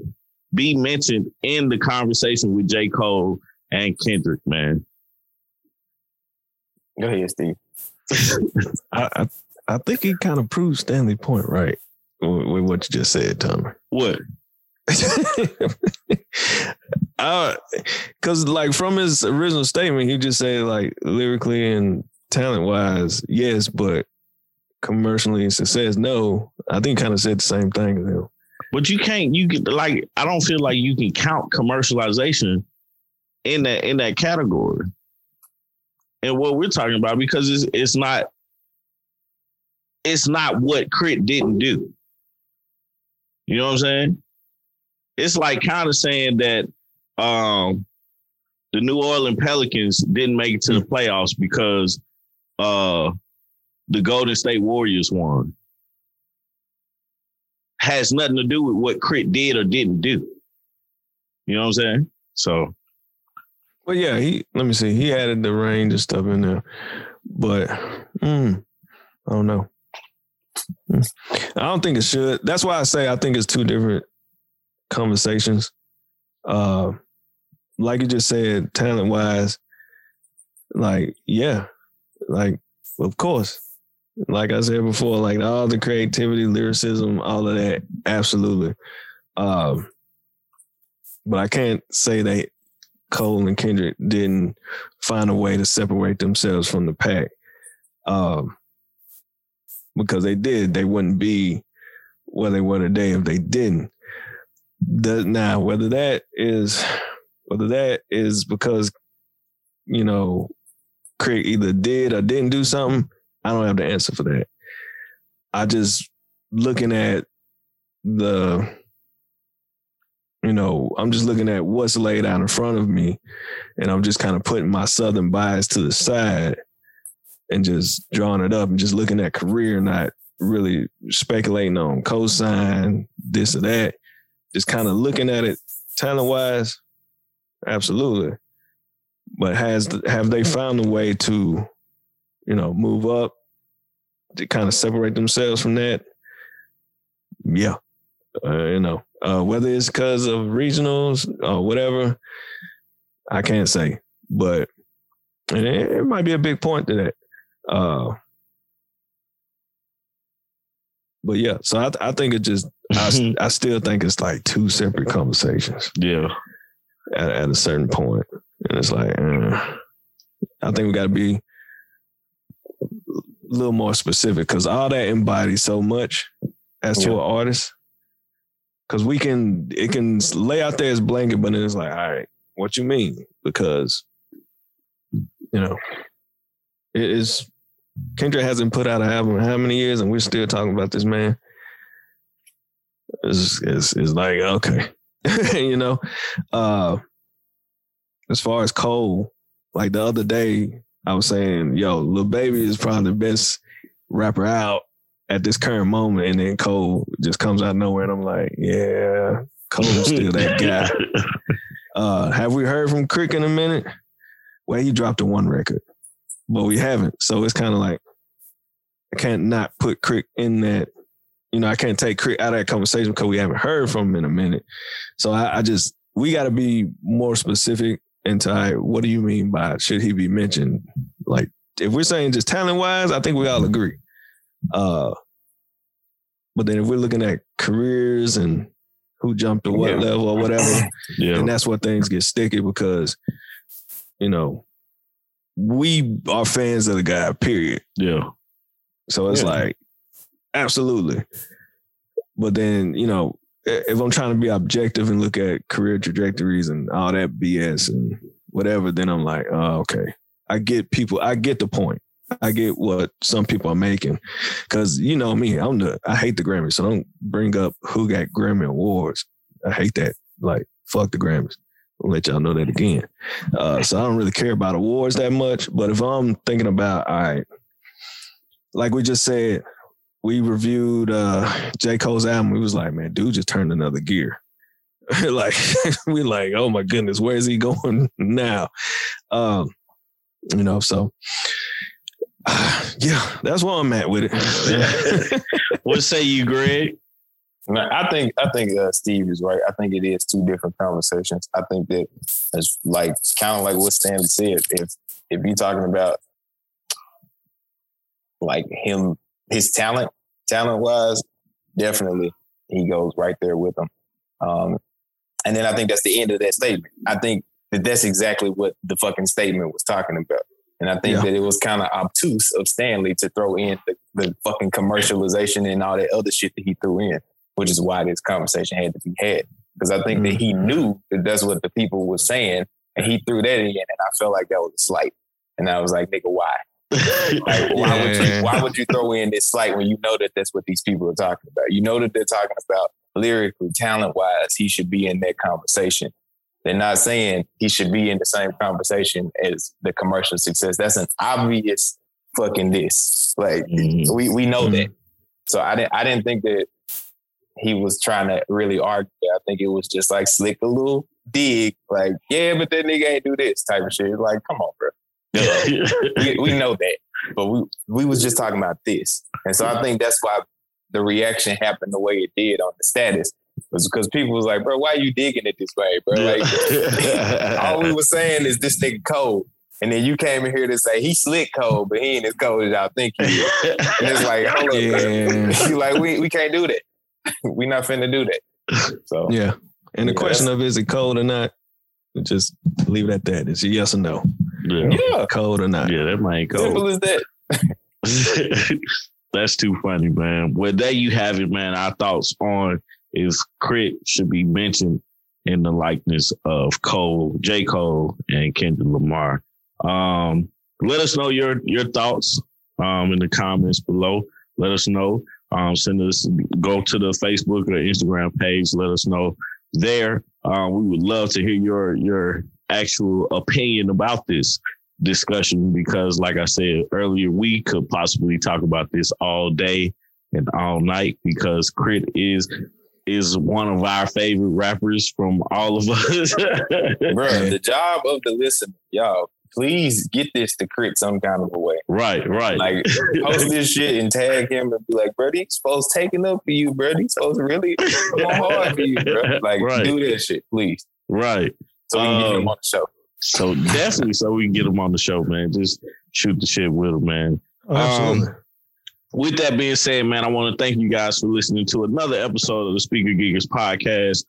be mentioned in the conversation with J. Cole and Kendrick, man. Go ahead, Steve. I, I I think he kind of proved Stanley Point right with, with what you just said, Tommy. What? uh, cause like from his original statement, he just said like lyrically and talent wise, yes, but commercially success, no. I think kind of said the same thing as him. But you can't you can like I don't feel like you can count commercialization in that in that category. And what we're talking about because it's it's not it's not what K.R.I.T didn't do. You know what I'm saying? It's like kind of saying that um the New Orleans Pelicans didn't make it to the playoffs because uh the Golden State Warriors won has nothing to do with what K.R.I.T did or didn't do. You know what I'm saying? So Well, yeah, he let me see. He added the range and stuff in there, but mm, I don't know. Mm. I don't think it should. That's why I say I think it's two different conversations. Uh, like you just said, talent wise, like yeah, like of course, like I said before, like all the creativity, lyricism, all of that, absolutely. Um, but I can't say that Cole and Kendrick didn't find a way to separate themselves from the pack. Um, because they did, they wouldn't be where they were today if they didn't. The, now, whether that is whether that is because you know K.R.I.T either did or didn't do something, I don't have the answer for that. I just looking at the you know, I'm just looking at what's laid out in front of me, and I'm just kind of putting my southern bias to the side and just drawing it up and just looking at career, not really speculating on cosign, this or that. Just kind of looking at it talent wise, absolutely. But has have they found a way to, you know, move up to kind of separate themselves from that? Yeah, uh, you know, uh, whether it's because of regionals or whatever, I can't say, but and it, it might be a big point to that. Uh, but yeah, so I, I think it just I, I still think it's like two separate conversations yeah. at, at a certain point, and it's like uh, I think we got to be a little more specific because all that embodies so much as to Yeah. an artist. Because we can, it can lay out there as blanket, but then it's like, all right, what you mean? Because you know, it is Kendrick hasn't put out an album in how many years, and we're still talking about this man. It's, it's, it's like, okay. you know? Uh as far as Cole, like the other day, I was saying, yo, Lil Baby is probably the best rapper out at this current moment. And then Cole just comes out of nowhere. And I'm like, yeah, Cole's still that guy. Uh, have we heard from K.R.I.T in a minute? Well, he dropped a one record, but we haven't. So it's kind of like, I can't not put K.R.I.T in that. You know, I can't take K.R.I.T out of that conversation because we haven't heard from him in a minute. So I, I just, we got to be more specific into right, what do you mean by should he be mentioned? Like, if we're saying just talent wise, I think we all agree. Uh, but then if we're looking at careers and who jumped to what Yeah. level or whatever, Yeah. and that's where things get sticky because, you know, we are fans of the guy, period. Yeah. So it's Yeah. like, absolutely. But then, you know, if I'm trying to be objective and look at career trajectories and all that BS and whatever, then I'm like, oh, okay. I get people, I get the point. I get what some people are making. Cause you know me, I'm the I hate the Grammys. So don't bring up who got Grammy awards. I hate that. Like, fuck the Grammys. I'll let y'all know that again. Uh, so I don't really care about awards that much. But if I'm thinking about, all right, like we just said, we reviewed uh J. Cole's album. We was like, man, dude just turned another gear. like we like, oh my goodness, where is he going now? Um, you know, so yeah, that's where I'm at with it. what say you, Greg? No, I think I think uh, Steve is right. I think it is two different conversations. I think that it's like kind of like what Stanley said. If if you're talking about like him, his talent, talent wise, definitely he goes right there with him. Um, and then I think that's the end of that statement. I think that that's exactly what the fucking statement was talking about. And I think Yeah. that it was kind of obtuse of Stanley to throw in the, the fucking commercialization and all that other shit that he threw in, which is why this conversation had to be had. Because I think that he knew that that's what the people were saying, and he threw that in, and I felt like that was a slight. And I was like, nigga, why? Like, why would you why would you throw in this slight when you know that that's what these people are talking about? You know that they're talking about lyrically, talent wise, he should be in that conversation. They're not saying he should be in the same conversation as the commercial success. That's an obvious fucking this. Like Mhm. we we know Mhm. that. So I didn't I didn't think that he was trying to really argue. I think it was just like slick a little dig, like, yeah, but that nigga ain't do this type of shit. Like, come on, bro. we, we know that, but we we was just talking about this, and so I think that's why the reaction happened the way it did on the status was because people was like, "Bro, why are you digging it this way, bro?" Like, all we was saying is this nigga cold, and then you came in here to say he slick cold, but he ain't as cold as y'all think he is. And it's like, hold up, Yeah. like we we can't do that. we not finna do that. So yeah. And the Yeah, question of is it cold or not? Just leave it at that. It's a yes or no. yeah. yeah, Cold or not. yeah, that might go. simple as that. That's too funny, man. Well, there you have it, man. Our thoughts on is K.R.I.T should be mentioned in the likeness of Cole, J. Cole, and Kendrick Lamar. Um, let us know your your thoughts um, in the comments below. Let us know. Um, send us go to the Facebook or Instagram page. Let us know there. Um, we would love to hear your your actual opinion about this discussion because, like I said earlier, we could possibly talk about this all day and all night because K.R.I.T is is one of our favorite rappers from all of us. Bro, the job of the listener, y'all, please get this to K.R.I.T some kind of a way. right, right. Like post this shit and tag him and be like, bro, these supposed taking up for you, bro. These supposed really going hard for you, bro. Like Right. do that shit, please. right. So we can get him Um, on the show. So definitely so we can get him on the show, man. Just shoot the shit with him, man. Oh, absolutely. with that being said, man, I want to thank you guys for listening to another episode of the Speaker Geekers podcast.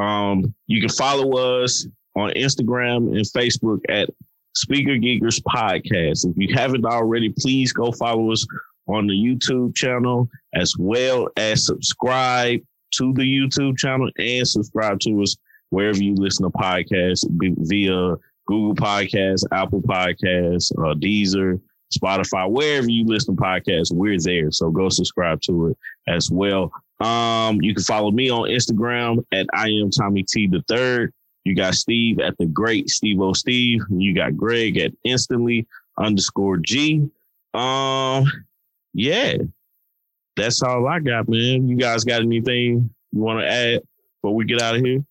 Um, you can follow us on Instagram and Facebook at Speaker Geekers Podcast. If you haven't already, please go follow us on the YouTube channel as well as subscribe to the YouTube channel and subscribe to us wherever you listen to podcasts via Google Podcasts, Apple Podcasts, uh, Deezer, Spotify, wherever you listen to podcasts, we're there. So go subscribe to it as well. Um, you can follow me on Instagram at I am Tommy T the third. You got Steve at the great Steve O Steve. You got Greg at instantly underscore G. Um, yeah, that's all I got, man. You guys got anything you want to add before we get out of here?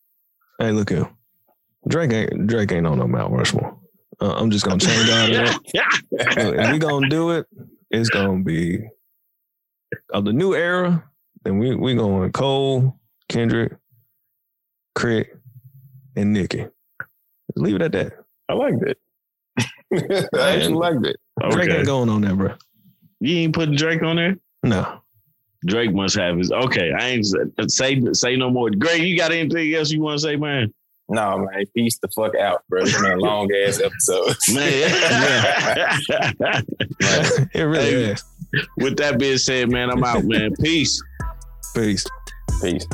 Hey, look here. Drake ain't Drake ain't on no Mount Rushmore. Uh, I'm just gonna change all of that. We gonna do it, it's gonna be of the new era. Then we we going Cole, Kendrick, K.R.I.T, and Nicki. Leave it at that. I like that. I actually like that. Drake Okay. ain't going on there, bro. You ain't putting Drake on there? No. Drake must have his. Okay, I ain't uh, say say no more. Greg, you got anything else you want to say, man? No, man, peace the fuck out, bro. This been a long ass episode. Man. it really Hey. is. With that being said, man, I'm out, man. Peace. Peace. Peace.